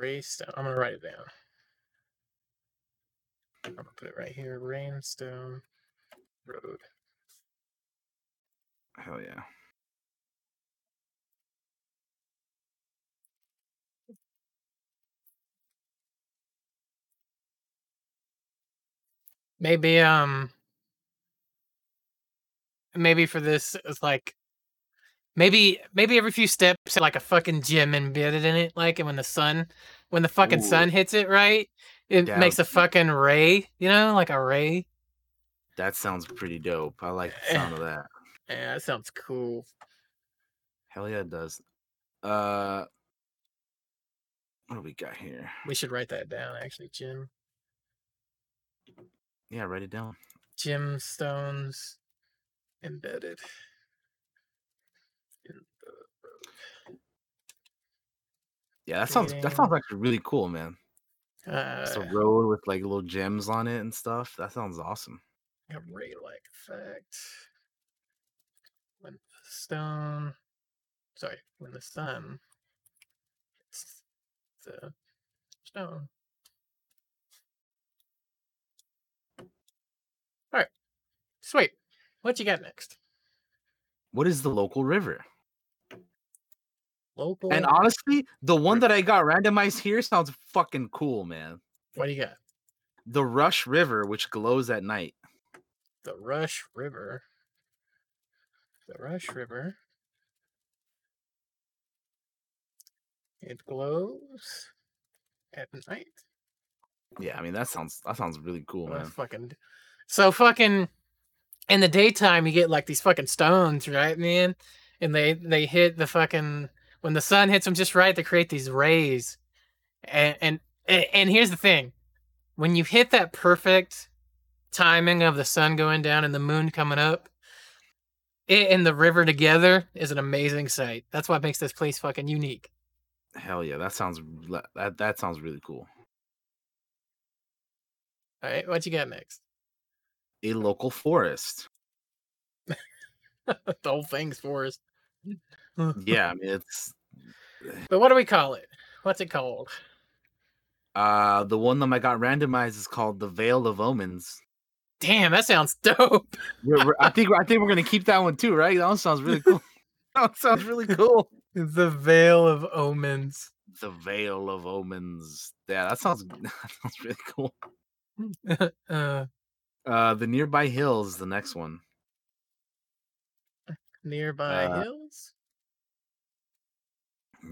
Raystone. I'm gonna write it down. I'm gonna put it right here. Rainstone Road. Hell yeah. Maybe um maybe for this it's like maybe maybe every few steps like a fucking gym embedded in it like and when the sun when the fucking Ooh. sun hits it right it Yeah. makes a fucking ray you know like a ray That sounds pretty dope. I like the sound of that. yeah that sounds cool Hell yeah, it does. Uh, what do we got here? we should write that down actually jim Yeah, write it down. gemstones embedded in the road. Yeah, that sounds that sounds actually really cool, man. It's a Uh, road with like little gems on it and stuff. That sounds awesome. a ray like effect. When the stone, sorry, when the sun hits the stone. All right, sweet. What you got next? What is the local river? Local. And honestly, the one that I got randomized here sounds fucking cool, man. what do you got? The Rush River, which glows at night. The Rush River. The Rush River. It glows at night. Yeah, I mean that sounds that sounds really cool, man. fucking so fucking in the daytime you get like these fucking stones, right, man? And they they hit the fucking when the sun hits them just right, they create these rays. And and and here's the thing. When you hit that perfect timing of the sun going down and the moon coming up, it and the river together is an amazing sight. That's what makes this place fucking unique. Hell yeah, that sounds that that sounds really cool. All right, what you got next? A local forest. the whole thing's forest. Yeah, I mean it's But what do we call it? What's it called? uh the one that I got randomized is called the Veil of Omens. Damn, that sounds dope. We're, we're- I think I think we're gonna keep that one too, right? That one sounds really cool. that one sounds really cool. The Veil of Omens. The Veil of Omens. Yeah, that sounds that sounds really cool. uh, Uh, the nearby hills. The next one. nearby Uh, hills.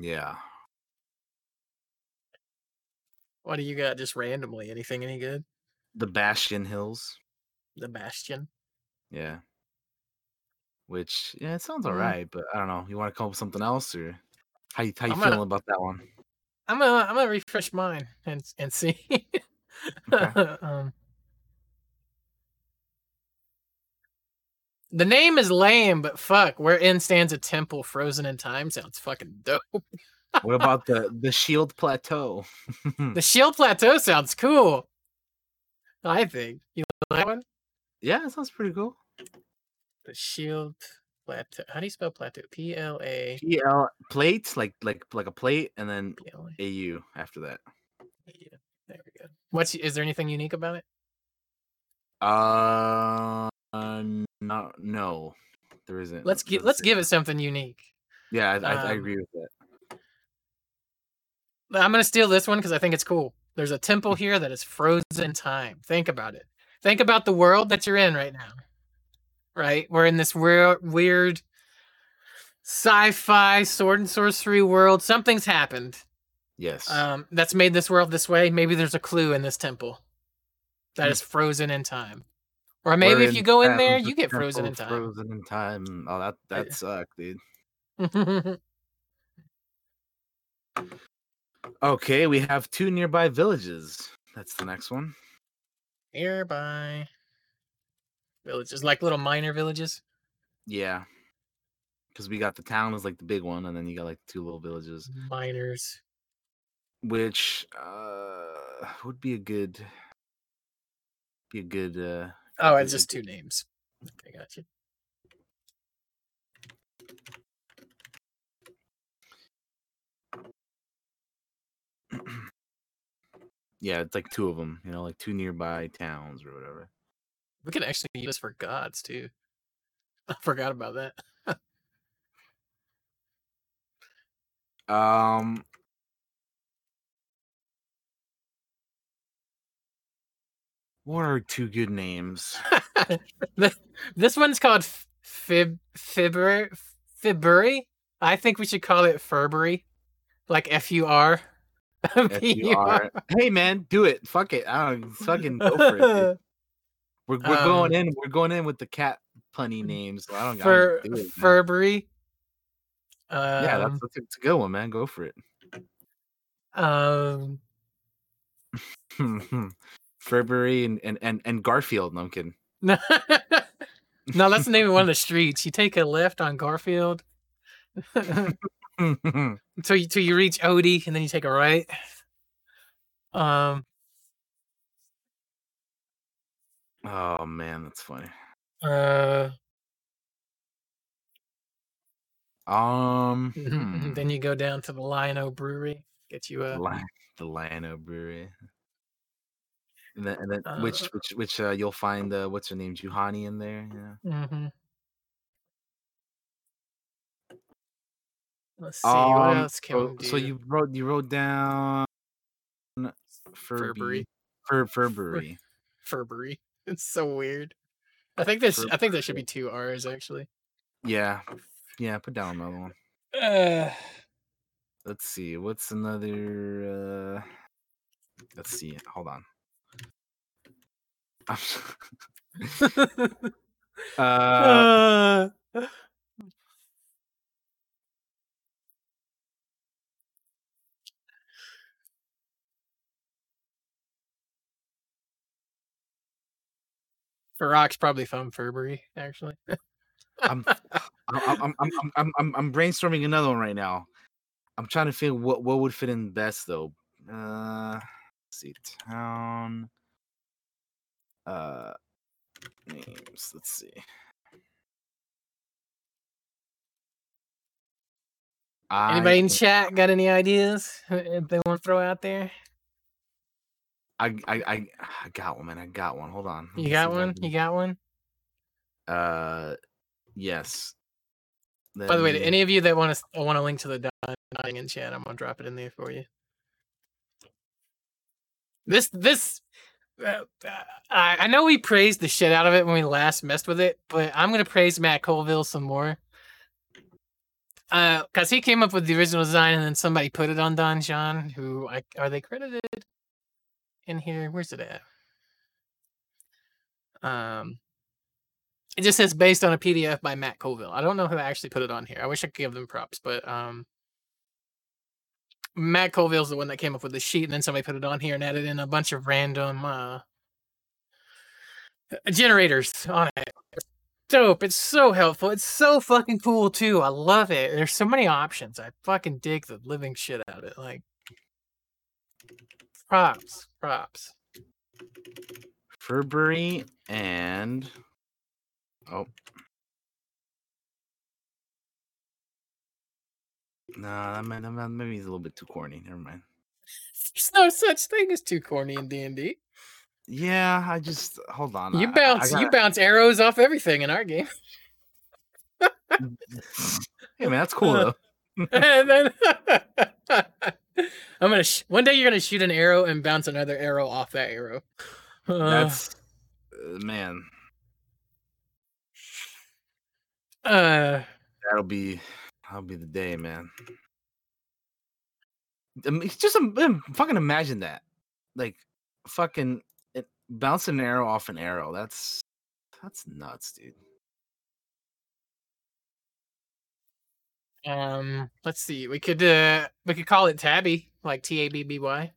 Yeah. What do you got just randomly? Anything any good? The Bastion Hills. The Bastion. Yeah. Which yeah, it sounds Mm. alright, but I don't know. You want to come up with something else, or how you how you I'm feeling gonna- about that one? I'm gonna I'm gonna refresh mine and and see. Okay. um, the name is lame, but fuck, where in stands a temple frozen in time sounds fucking dope. what about the the Shield Plateau? The Shield Plateau sounds cool. I think you like that one. yeah, it sounds pretty cool. The Shield Plateau. How do you spell plateau? P L A P L plate, like like like a plate, and then A U after that. A. There we go. What's is there anything unique about it? Uh, no, no, there isn't. Let's give let's give it something unique. Yeah, I, I, I um, agree with that. I'm gonna steal this one because I think it's cool. There's a temple here that is frozen in time. Think about it. Think about the world that you're in right now. Right? We're in this weird, weird sci-fi sword and sorcery world. Something's happened. Yes. Um, that's made this world this way. Maybe there's a clue in this temple that Hmm. is frozen in time. Or maybe We're if you go in there, you get frozen in time. Frozen in time. Oh, that that sucked, dude. Okay, we have two nearby villages. That's the next one. Nearby villages, like little minor villages. Yeah. Because we got the town is like the big one, and then you got like two little villages, Miners. which uh would be a good be a good uh Oh, it's just two names. Okay, got you. yeah, it's like two of them, you know, like two nearby towns or whatever. We could actually use this for gods too. I forgot about that. Um What are two good names? This one's called Fib Fibber Fibbury. I think we should call it Furbury, like F U R. F-U-R. Hey man, do it. Fuck it. I don't fucking go for it. dude. We're, we're going Um, in. We're going in with the cat punny names. So I don't. Fur don't it. Um, yeah, that's, that's, a, good one, man. Go for it. um Furbury and, and and and Garfield. No, no, that's the name of one of the streets. You take a left on Garfield until you till you reach Odie, and then you take a right. Um, oh man, that's funny. uh, Um, hmm, then you go down to the Lion-O Brewery, get you a the Lion-O Brewery. And then, and then which Uh, which which uh, you'll find uh, what's her name, Juhani in there. Yeah. hmm Let's see what Um, else can so, we do. so you wrote you wrote down Furbury. Furby, Fur Furbury. Furbury. It's so weird. I think this. I think there should be two R's actually. Yeah, yeah. Put down another one. Uh, Let's see. What's another? uh Let's see. Hold on. uh, uh, Farrak's probably from Furbury, actually. I'm, I'm, I'm, I'm, I'm, I'm, I'm brainstorming another one right now. I'm trying to figure what what would fit in best though. Uh, let's see, town. Uh, names. Let's see. Anybody in chat got any ideas if they want to throw out there? I, I, I, I got one, man. I got one. Hold on. You got I one? You got one? Uh, yes. By the way, to any of you that want to want to link to the dot- in chat, I'm gonna drop it in there for you. This this I, know we praised the shit out of it when we last messed with it, but I'm gonna praise Matt Colville some more. Uh, cause he came up with the original design, and then somebody put it on Donjon. Who I, are they credited in here? Where's it at? Um, it just says based on a PDF by Matt Colville. I don't know who actually put it on here. I wish I could give them props, but um, Matt Colville's the one that came up with the sheet, and then somebody put it on here and added in a bunch of random uh, generators on it. Dope! It's so helpful. It's so fucking cool too. I love it. There's so many options. I fucking dig the living shit out of it. Like props, props. Furbury and oh no, that might, that he's a little bit too corny. Never mind. There's no such thing as too corny in D and D. Yeah, I just hold on. You I- I bounce, you gotta- bounce arrows off everything in our game. Hey man, that's cool though. and then I'm gonna sh- one day you're gonna shoot an arrow and bounce another arrow off that arrow. Uh, That's uh, man. uh, That'll be that'll be the day, man. I mean, it's just um, fucking imagine that, like fucking it, bouncing an arrow off an arrow. That's that's nuts, dude. um, let's see. We could uh, we could call it Tabby, like T A B B Y,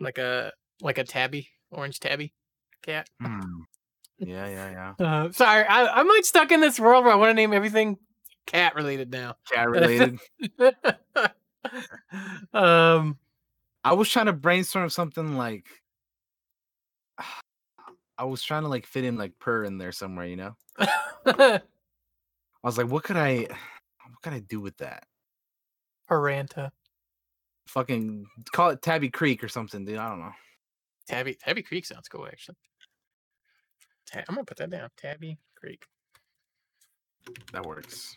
like a like a tabby, orange tabby cat. Hmm. Yeah, yeah, yeah. Uh, sorry, I, I'm like stuck in this world where I want to name everything cat related now. Cat related. um, I was trying to brainstorm something like. I was trying to like fit in like purr in there somewhere, you know. I was like, what could I, what could I do with that? Paranta. Fucking call it Tabby Creek or something, dude. I don't know. Tabby Tabby Creek sounds cool actually. Ta- I'm gonna put that down. Tabby Creek. That works.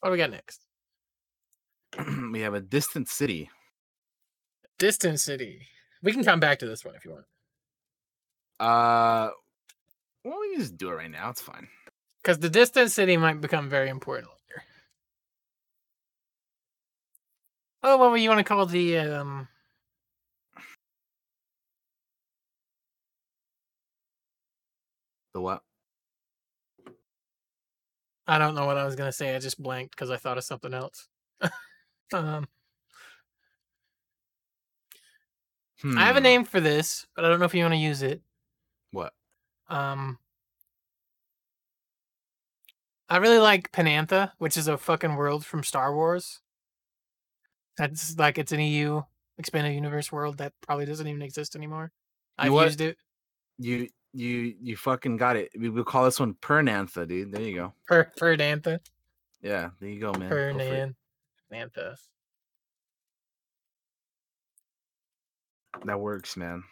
What do we got next? we have a distant city. Distant City. We can come back to this one if you want. Uh, well, we can just do it right now. It's fine. Because the distant city might become very important later. Oh, what do you want to call the um The what? I don't know what I was gonna say. I just blanked because I thought of something else. um I have a Hmm, name for this, but I don't know if you want to use it. What? Um I really like Penantha, which is a fucking world from Star Wars. That's like it's an EU expanded universe world that probably doesn't even exist anymore. I've what? used it. You you you fucking got it. We will call this one Pernantha, dude. There you go. Per Pernantha. Yeah, there you go, man. Go for it. Pernan. Nantha. That works, man.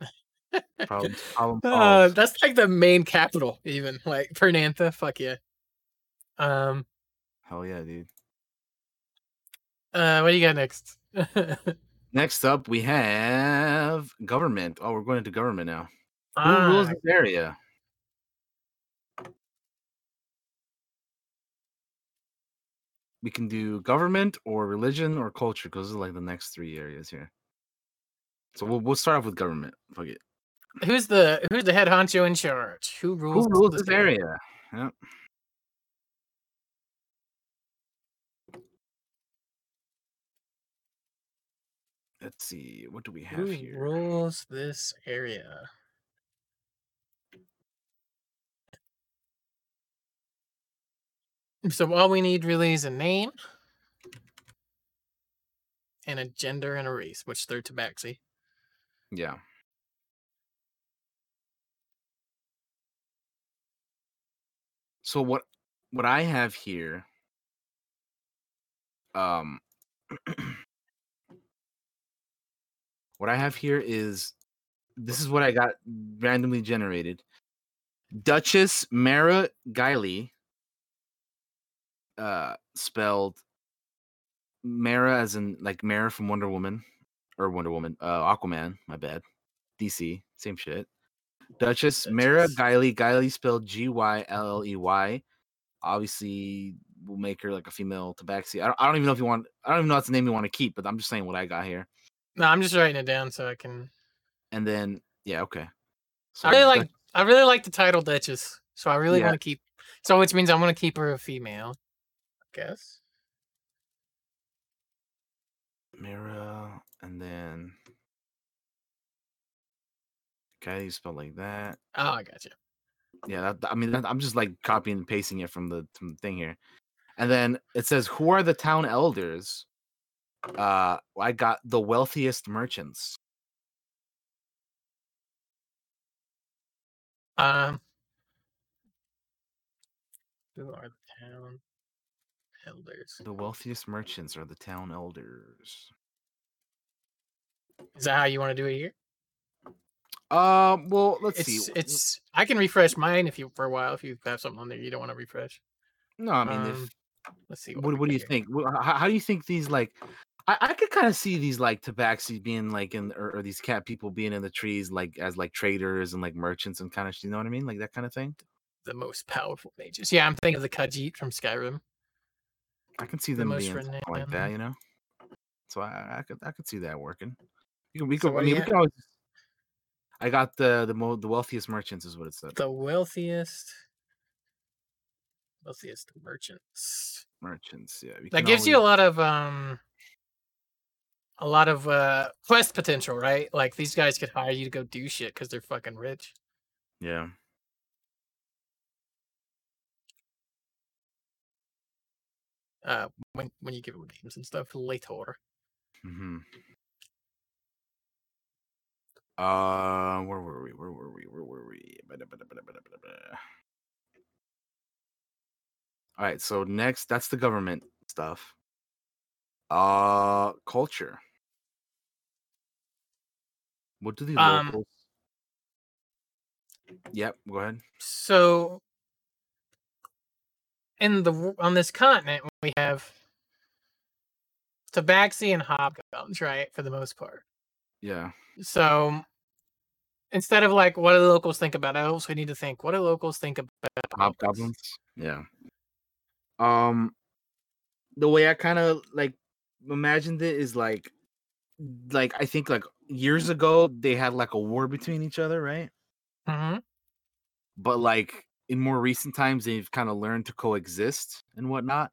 Problem, problem Uh, that's like the main capital, even like Pernantha. Fuck yeah. Um. Hell yeah, dude. Uh. What do you got next? Next up, we have government. Oh, we're going into government now. Who rules Ah, this area? We can do government or religion or culture because those are like the next three areas here. So we'll we'll start off with government. Fuck it. who's the who's the head honcho in charge? Who rules? Who rules this area? Yep. Let's see. What do we have Who here? rules this area? So all we need really is a name and a gender and a race, which they're tabaxi. Yeah. So what what I have here um what I have here is this is what I got randomly generated. Duchess Mara Gylley uh spelled Mara as in like Mara from Wonder Woman or Wonder Woman, uh Aquaman, my bad. DC, same shit. Duchess, Mara Duchess. Gylley, Gylley spelled G Y L L E Y. Obviously, we'll make her like a female tabaxi. I don't, I don't even know if you want. I don't even know if that's the name you want to keep, but I'm just saying what I got here. No, I'm just writing it down so I can. And then, yeah, okay. So I really like. I really like the title Duchess, so I really Yeah. want to keep. So which means I'm going to keep her a female. Guess. Mara, and then Gylley spelled like that. Oh, I got you. Yeah, that, I mean, that, I'm just like copying and pasting it from the, from the thing here. And then it says, "Who are the town elders?" Uh, I got the wealthiest merchants. Um. Who are the town elders? The wealthiest merchants are the town elders. Is that how you want to do it here? Uh, well, let's it's see. it's. I can refresh mine if you for a while if you have something on there you don't want to refresh. no, I mean, Um, if let's see. what, we what do you here. think? How, how do you think these like? I, I could kind of see these like tabaxi being like in or, or these cat people being in the trees like as like traders and like merchants and kind of you know what I mean like that kind of thing. The most powerful mages. Yeah, I'm thinking of the Khajiit from Skyrim. I can see them most being like that, you know. So I, I could I could see that working. We can we could I mean we can always. I got the the mo- the wealthiest merchants is what it said. The wealthiest, wealthiest merchants. Merchants, yeah. That gives you a lot of um, a lot of uh quest potential, right? Like these guys could hire you to go do shit because they're fucking rich. yeah. Uh, when when you give them names and stuff later. Mm-hmm. Uh, where were we? Where were we? Where were we? All right, so next, that's the government stuff. Uh, culture. What do the Um, locals? Yep, go ahead. So, in the on this continent, we have tabaxi and hobgoblins, right? For the most part. Yeah, So, instead of like, what do the locals think about elves? We need to think, what do locals think about hobgoblins. Yeah. Um, the way I kind of like imagined it is like, like I think like years ago they had like a war between each other, right? hmm but like in more recent times they've kind of learned to coexist and whatnot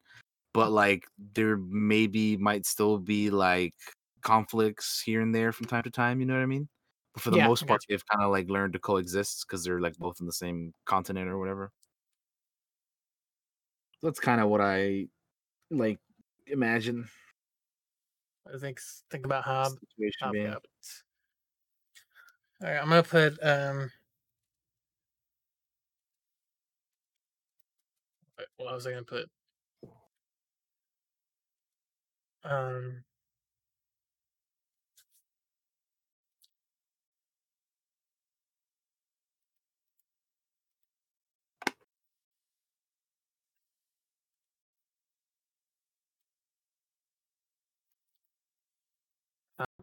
but like there maybe might still be like conflicts here and there from time to time you know what i mean but for the Yeah, most part they've kind of like learned to coexist because they're like both in the same continent or whatever that's kind of what i like imagine I think think about hob situation hobgoblins. All right, I'm gonna put um. What was I going to put? Um,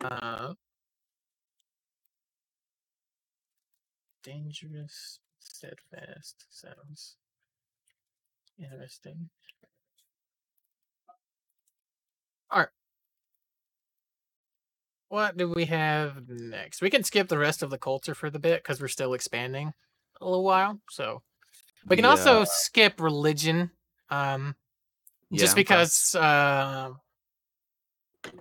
uh, dangerous, steadfast sounds interesting. All right. What do we have next? We can skip the rest of the culture for the bit because we're still expanding a little while. So we can also skip religion. Um, just okay. because uh,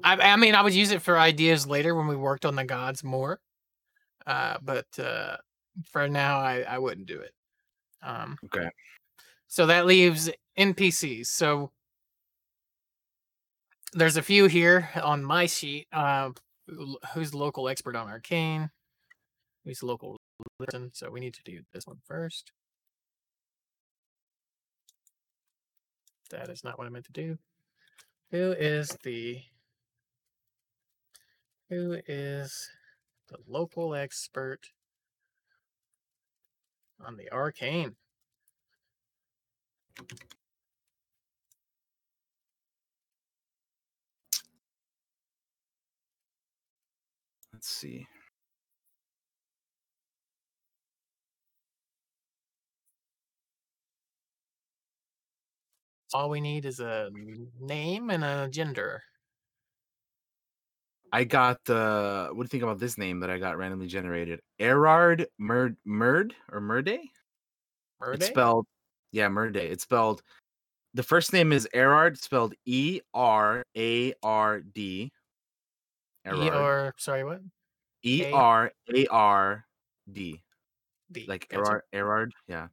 I, I mean i would use it for ideas later when we worked on the gods more uh, but uh, for now I, I wouldn't do it um, Okay. So that leaves npcs so there's a few here on my sheet uh, who's the local expert on arcane. Who's the local listen so we need to do this one first. That is not what i meant to do. Who is the who is the local expert on the arcane? Let's see. All we need is a name and a gender. I got uh what do you think about this name that I got randomly generated? Erard Murd Murd or Murday? It's spelled yeah, Murday. It's spelled the first name is Erard, spelled E R A R D. E Erard. sorry, what? E A- R A R D. D. Like Erard, Erard, yeah.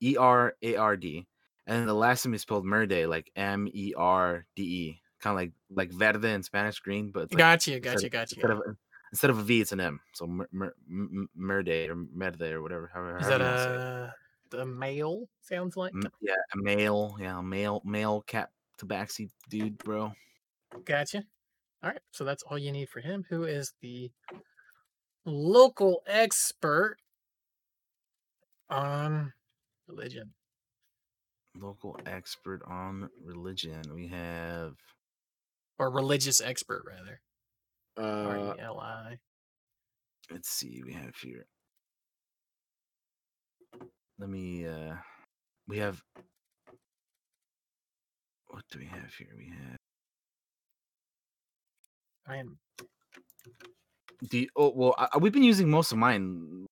E R A R D. And then the last name is spelled Merde, like M E R D E. Kind of like like verde in Spanish, green, but like Gotcha, instead gotcha, of- gotcha. instead of a- instead of a V, it's an M. So mer, mer, m- m- Merde or Merde or whatever. However, Is that you it. A male? Sounds like. Yeah, a male, yeah, a male, male cat tabaxi dude, bro. Gotcha. All right, so that's all you need for him. Who is the local expert on religion? Local expert on religion. We have Or religious expert, rather. R uh E L I. let's see, we have here. Let me uh we have what do we have here? We have I am the oh well I, we've been using most of mine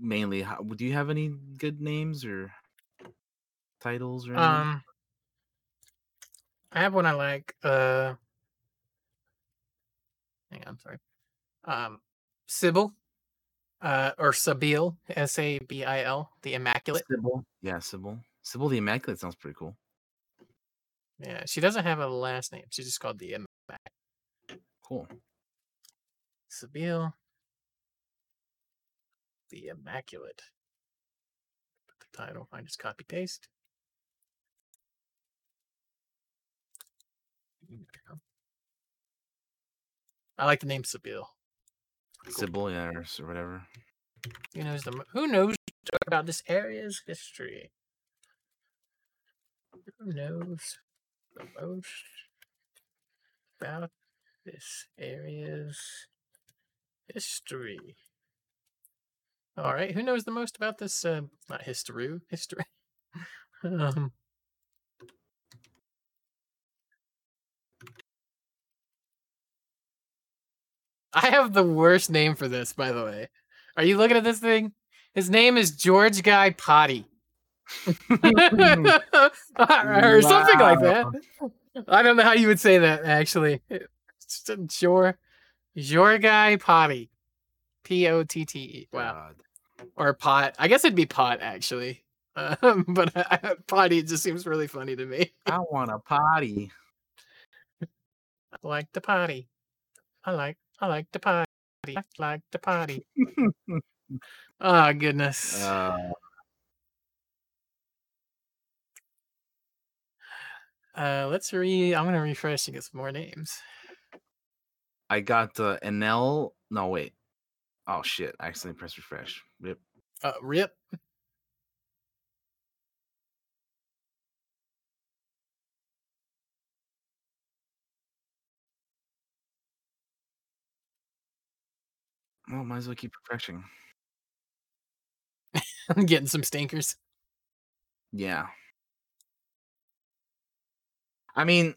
mainly. How, do you have any good names or titles or anything? Um, I have one I like. Uh, hang on, sorry. Um, Sybil, uh, or Sabil, S A B I L, the Immaculate. Sybil. Yeah, Sybil. Sybil the Immaculate sounds pretty cool. Yeah, she doesn't have a last name. She's just called the Immaculate. Cool. Sabil, the Immaculate. Put the title. I just copy paste. There we go. I like the name Sabil. Sybil, yeah, or or whatever. Who knows the who knows about this area's history? Who knows the most about this area's history? All right, who knows the most about this? Uh, not history, history. um, I have the worst name for this, by the way. Are you looking at this thing? His name is George Guy Potty. or something like that. I don't know how you would say that actually. Jor Jor Guy Potty. P O T T E. Wow. God. Or pot. I guess it'd be pot actually. Um, but uh, potty just seems really funny to me. I want a potty. I like the potty. I like I like the party. I like the party. oh goodness. Uh, Uh, let's re. I'm gonna refresh to get some more names. I got uh, Enel. No, wait. Oh shit! I accidentally pressed refresh. Rip. Uh, Rip. Well, might as well keep refreshing. I'm getting some stinkers. Yeah. I mean,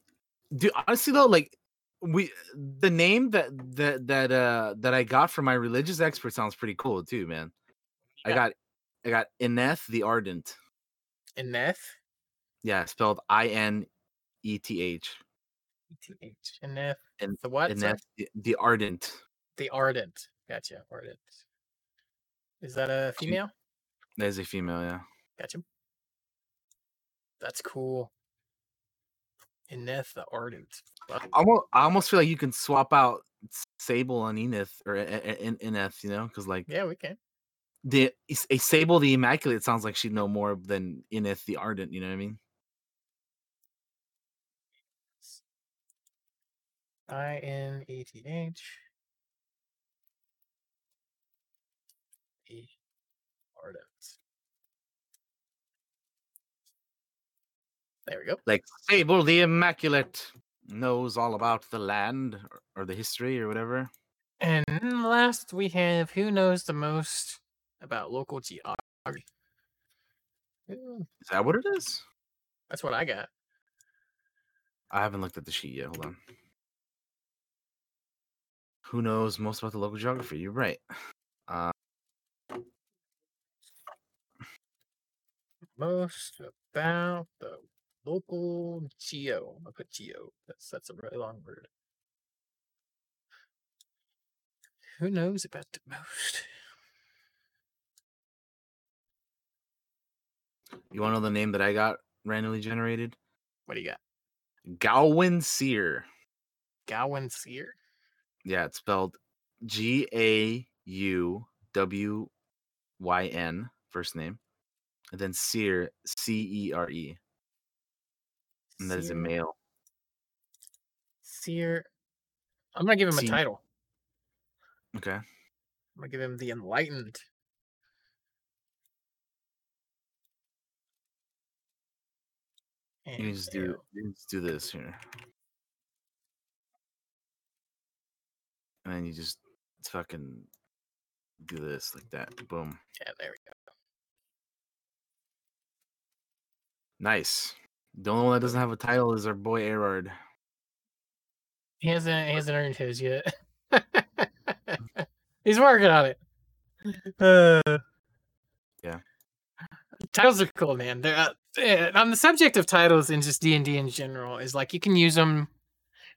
do honestly though, like we the name that that that uh that I got from my religious expert sounds pretty cool too, man. I got I got Ineth the Ardent. Ineth. Yeah, spelled I N E T H. ETH. Ineth. And The what? Ineth the, the Ardent. The Ardent. Gotcha. Ardent. Is that a female? That is a female, yeah. Gotcha. That's cool. Ineth the Ardent. Fuck. Almost, I almost feel like you can swap out Sable and Ineth or I- I- In- Ineth, you know, because like Yeah, we can. the a Sable the Immaculate sounds like she'd know more than Ineth the Ardent. You know what I mean? I N E T H. E Ardent. There we go. Like Sable the Immaculate knows all about the land or, or the history or whatever. And last we have who knows the most about local geography. Is that what it is? That's what I got. I haven't looked at the sheet yet. Hold on. Who knows most about the local geography? You're right. Uh, Most about the local geo. I'll put geo. That's that's a really long word. Who knows about the most? you want to know the name that I got randomly generated? What do you got? Gauwyn Cere. Gauwyn Cere? Yeah, it's spelled G A U W Y N, first name, and then Cere, C E R E. And that is a male. Cere. I'm gonna give him a title. Okay. I'm gonna give him the Enlightened. You just do you can just do this here. And then you just fucking do this like that. Boom. Yeah, there we go. Nice. The only one that doesn't have a title is our boy Erard. He hasn't he hasn't earned his yet. He's working on it. Uh, Yeah. Titles are cool, man. They're uh, eh, on the subject of titles and just D and D in general is like you can use them,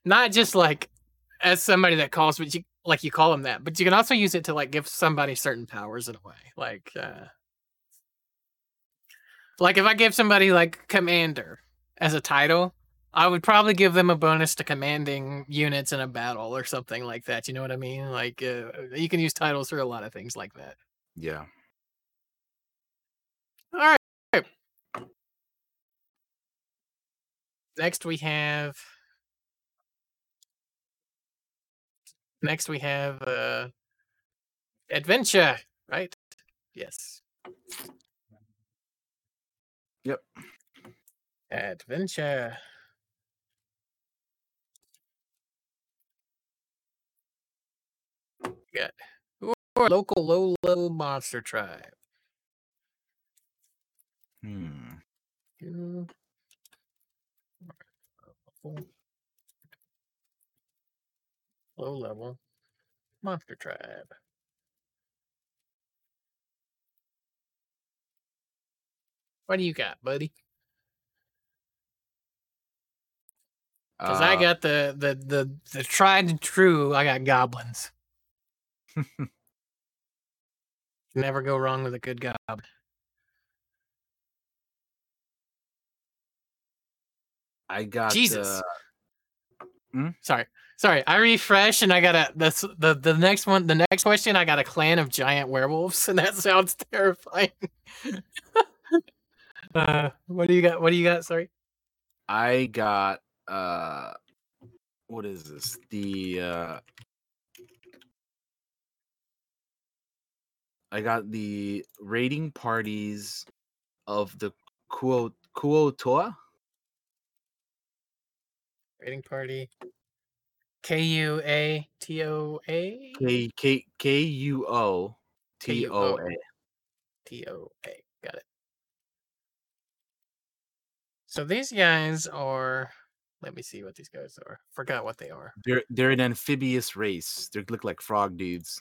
not just like as somebody that calls, but you like you call them that, but you can also use it to like give somebody certain powers in a way. Like, uh, like if I give somebody like commander as a title, I would probably give them a bonus to commanding units in a battle or something like that. You know what I mean? Like uh, you can use titles for a lot of things like that. Yeah. All right. Next we have. Next we have uh, adventure, right? Yes. Yep. Adventure. Got or local low low monster tribe. Hmm. Two. Low level. Monster tribe. What do you got, buddy? Because I Uh, got the, the the the tried and true. I got goblins. Never go wrong with a good goblin. I got Jesus. uh, Sorry, sorry. I refresh and I got a this the the next one. The next question. I got a clan of giant werewolves, and that sounds terrifying. uh, what do you got? What do you got? Sorry. I got uh what is this? The uh I got the raiding parties of the Kuo Kuotoa. Raiding party. K U A T O A K K K U O T O A. T O A. Got it. So these guys are. Let me see what these guys are. Forgot what they are. They're they're an amphibious race. They look like frog dudes,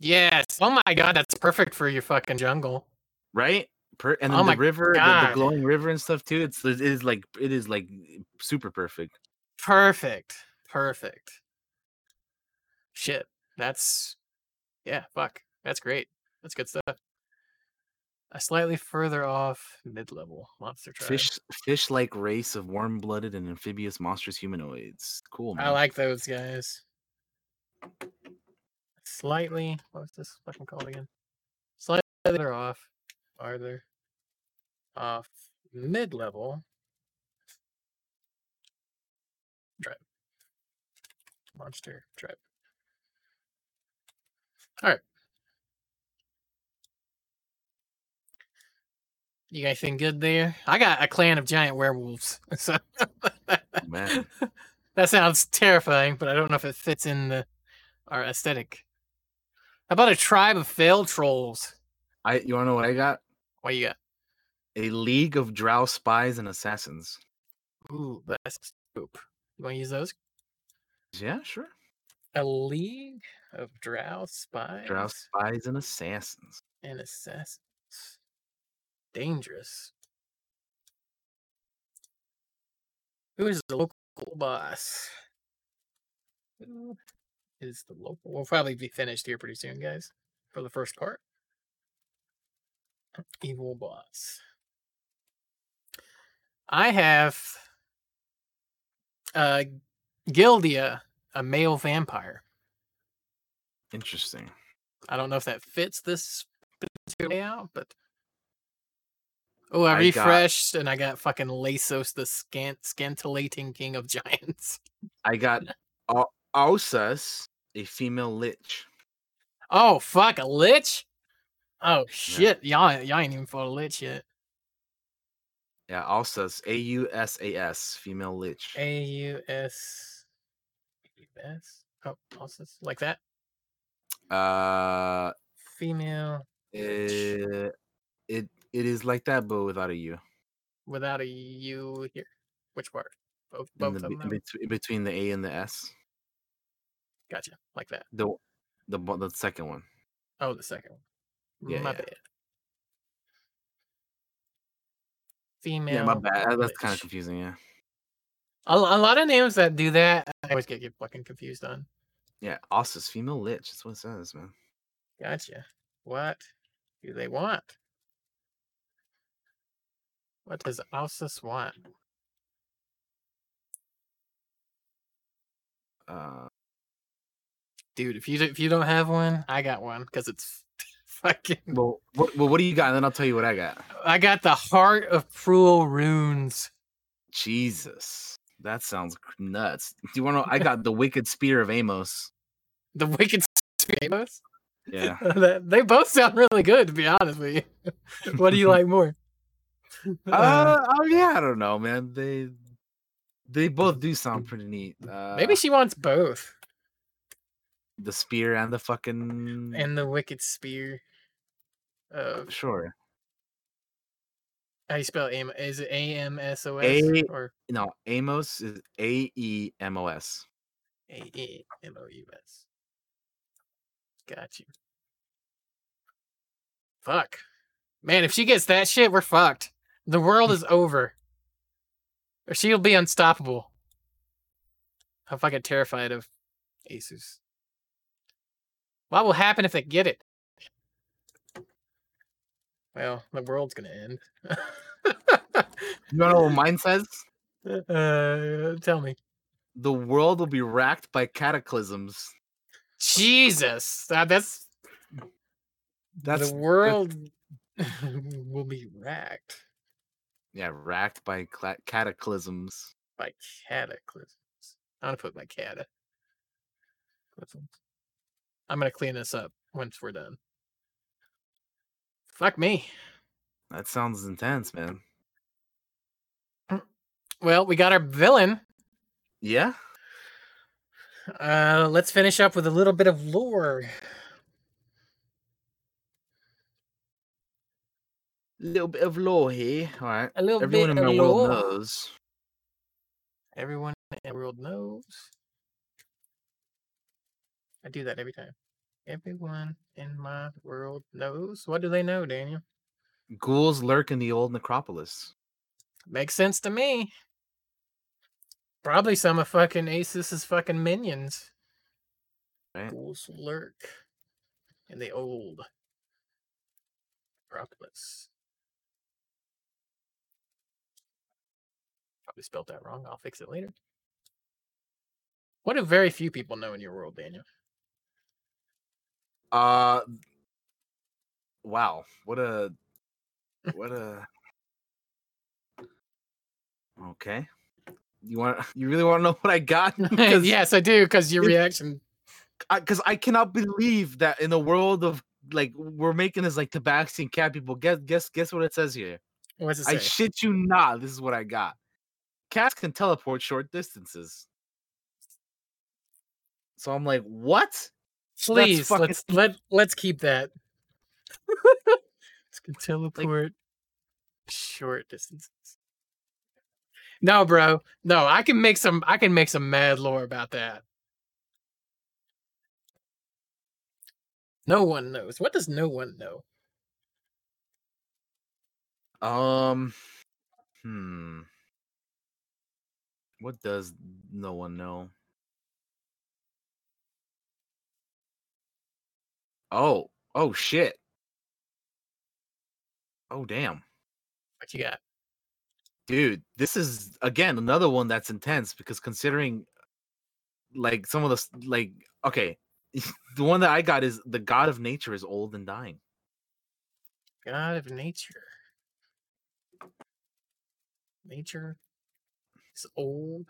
Yes. Oh my god, that's perfect for your fucking jungle. right? Per, and Oh then my the river, the, the glowing river and stuff too. It's it is like it is like eh, super perfect. Perfect. Perfect. Shit. That's yeah, fuck. That's great. That's good stuff. A slightly further off mid-level monster tribe. Fish fish like race of warm blooded and amphibious monstrous humanoids. Cool man. I like those guys. Slightly. What's this fucking called again? Slightly further off. Farther off mid-level. Tribe. Monster tribe. All right. You got anything good there? I got a clan of giant werewolves. So oh, man. that sounds terrifying, but I don't know if it fits in the our aesthetic. How about a tribe of failed trolls? I you wanna know what I got? What you got? A league of drow spies and assassins. Ooh, that's dope. You want to use those? Yeah, sure. A league of drow spies Drow spies and assassins. and assassins. Dangerous. Who is the local boss? Who is the local? We'll probably be finished here pretty soon, guys, for the first part. Evil boss. I have uh Gildia, a male vampire. Interesting. I don't know if that fits this layout, but oh, I, I got- refreshed and I got fucking Lasos, the scant scintillating king of giants. I got Au- Ausas, a female lich. Oh fuck, a lich! Oh shit, y'all y'all ain't even fought a lich yet. Yeah, Ausas, A U S A S, female lich. A U S S. Oh, also like that. Uh, Female it, it it is like that, but without a U. without a U here. Which part? Both both the, of them. bet- in between the A and the S. Gotcha. Like that. The the the second one. Oh, the second one. Yeah, my yeah. bad. Female. Yeah, my bad. That's kind of confusing. Yeah. A, a lot of names that do that, I always get, get fucking confused on. Yeah, Ausas, female lich. That's what it says, man. Gotcha. What do they want? What does Ausas want? Uh, Dude, if you if you don't have one, I got one because it's fucking. well, what, well, what do you got? And then I'll tell you what I got. I got the heart of cruel runes. Jesus, that sounds nuts. Do you want to? I got the wicked spear of Amos. The wicked Spear of Amos. Yeah. They both sound really good, to be honest with you. what do you like more? Uh, oh yeah, I don't know, man. They they both do sound pretty neat. Uh, Maybe she wants both. the spear and the fucking And the wicked spear. Of sure. how you spell Am? Is it A M S O S or No, Amos is A E M O S. A E M O U S? Got you. Fuck, man! If she gets that shit, we're fucked. The world is over. Or she'll be unstoppable. I'm fucking terrified of Ausas. What will happen if they get it? Well, the world's gonna end. You know what mine says? uh, tell me. The world will be racked by cataclysms. Jesus, that, that's That's the world will be racked yeah, racked by cla- cataclysms. by cataclysms. I'm gonna put my cata. I'm gonna clean this up once we're done. Fuck me. That sounds intense, man. Well, we got our villain. Yeah. Uh, let's finish up with a little bit of lore. Little bit of law here. All right. A little Everyone bit in my of world lore. knows. Everyone in the world knows. I do that every time. Everyone in my world knows. What do they know, Daniel? Ghouls lurk in the old necropolis. Makes sense to me. Probably some of fucking Ausas's fucking minions. Right. Ghouls lurk in the old Acropolis. Probably spelled that wrong. I'll fix it later. What do very few people know in your world, Daniel? Uh wow. What a what a Okay. You want you really want to know what I got? Yes, I do, because your it- reaction. because I, cannot believe that in the world of like we're making this like Tabaxi and cat people. Guess guess guess what it says here. What's it say? I shit you not. This is what I got. Cats can teleport short distances. So I'm like, what? Please, fucking- let's let let's keep that. Let's can teleport short distances. No, bro. No, I can make some. I can make some mad lore about that. No one knows. What does no one know? Um, hmm. What does no one know? Oh, oh shit. Oh damn. What you got? Dude, this is again another one that's intense because considering like some of the like okay, the one that I got is the god of nature is old and dying. God of nature. Nature is old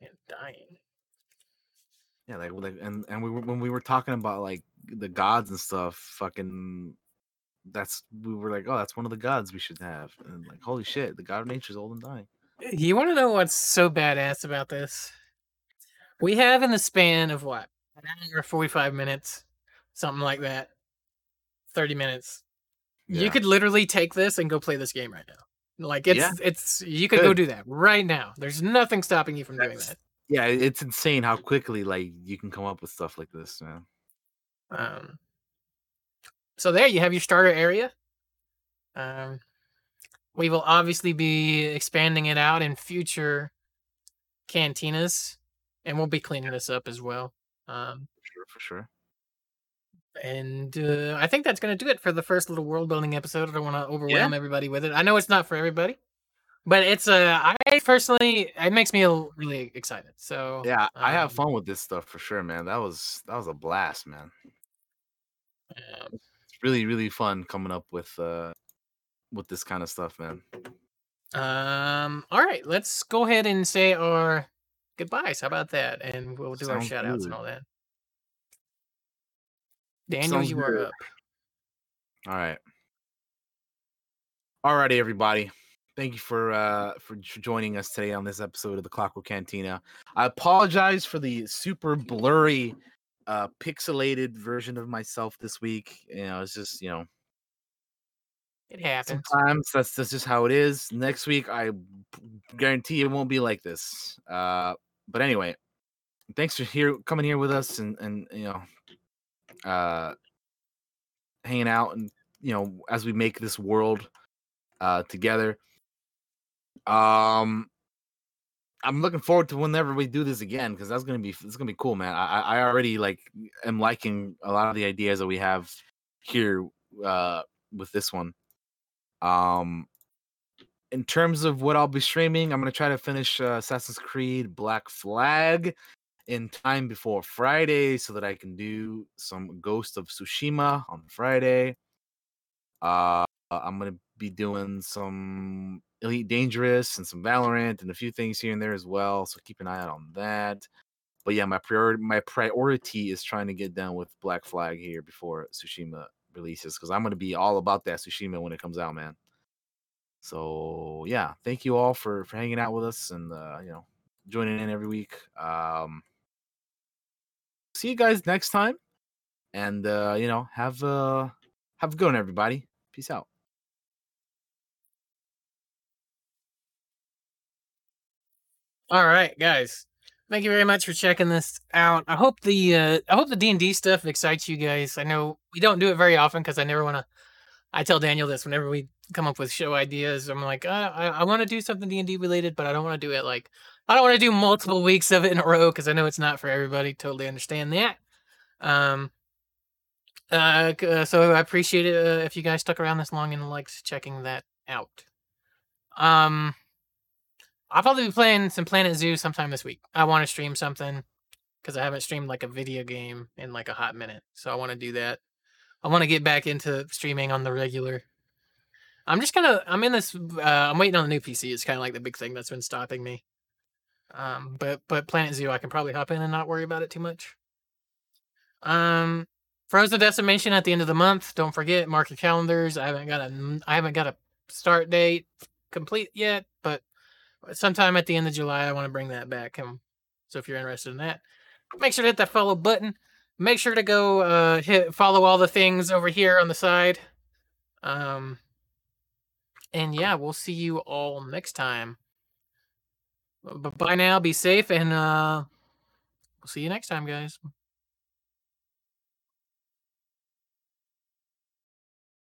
and dying. Yeah, like like and and we were when we were talking about like the gods and stuff, fucking that's we were like, oh, that's one of the gods we should have. And like, holy shit, the god of nature is old and dying. You want to know what's so badass about this? We have in the span of what? An hour, 45 minutes, something like that. 30 minutes. You could literally take this and go play this game right now. Like it's Yeah. it's you could go do that right now. There's nothing stopping you from doing that. Yeah, it's insane how quickly like you can come up with stuff like this, man. Um, so there you have your starter area. Um, we will obviously be expanding it out in future cantinas, and we'll be cleaning this up as well. Um, For sure, for sure. And uh, I think that's going to do it for the first little world building episode. I don't want to overwhelm everybody with it. I know it's not for everybody, but it's uh, I personally it makes me really excited. So Yeah, I have um, fun with this stuff for sure, man. That was that was a blast, man. um, It's really, really fun coming up with uh with this kind of stuff, man. Um. All right. Let's go ahead and say our goodbyes. How about that? And we'll do our Sounds shout outs and all that. Daniel, Sounds you are good. up. All right. All righty, everybody. Thank you for uh for joining us today on this episode of the Clockwork Cantina. I apologize for the super blurry, uh pixelated version of myself this week. You know, it's just you know It happens. sometimes that's that's just how it is. Next week, I guarantee it won't be like this. Uh, but anyway, thanks for here coming here with us and and you know, uh, hanging out and you know as we make this world uh together. Um, I'm looking forward to whenever we do this again because that's gonna be it's gonna be cool, man. I I already like am liking a lot of the ideas that we have here uh with this one. Um, in terms of what I'll be streaming, I'm gonna try to finish uh, Assassin's Creed Black Flag in time before Friday so that I can do some Ghost of Tsushima on Friday. Uh, I'm gonna be doing some Elite Dangerous and some Valorant and a few things here and there as well. So keep an eye out on that. But yeah, my priority my priority is trying to get done with Black Flag here before Tsushima releases because I'm gonna be all about that Tsushima when it comes out, man. So yeah, thank you all for for hanging out with us and uh, you know joining in every week. Um, see you guys next time. And uh, you know, have uh have a good one, everybody. Peace out. All right, guys. Thank you very much for checking this out. I hope the uh, I hope the D and D stuff excites you guys. I know we don't do it very often because I never want to. I tell Daniel this whenever we come up with show ideas. I'm like, uh, I I want to do something D and D related, but I don't want to do it like I don't want to do multiple weeks of it in a row because I know it's not for everybody. Totally understand that. Um. Uh. uh, So I appreciate it uh, if you guys stuck around this long and liked checking that out. Um. I'll probably be playing some Planet Zoo sometime this week. I want to stream something because I haven't streamed like a video game in like a hot minute. So I want to do that. I want to get back into streaming on the regular. I'm just gonna. I'm in this. Uh, I'm waiting on the new PC. It's kind of like the big thing that's been stopping me. Um, but but Planet Zoo, I can probably hop in and not worry about it too much. Um, Frozen Decimation at the end of the month. Don't forget, mark your calendars. I haven't got a. I haven't got a start date complete yet, but sometime at the end of July, I want to bring that back. Um, so if you're interested in that, make sure to hit that follow button. Make sure to go uh, hit follow all the things over here on the side. Um, and yeah, we'll see you all next time. But bye now. Be safe, and uh, we'll see you next time, guys.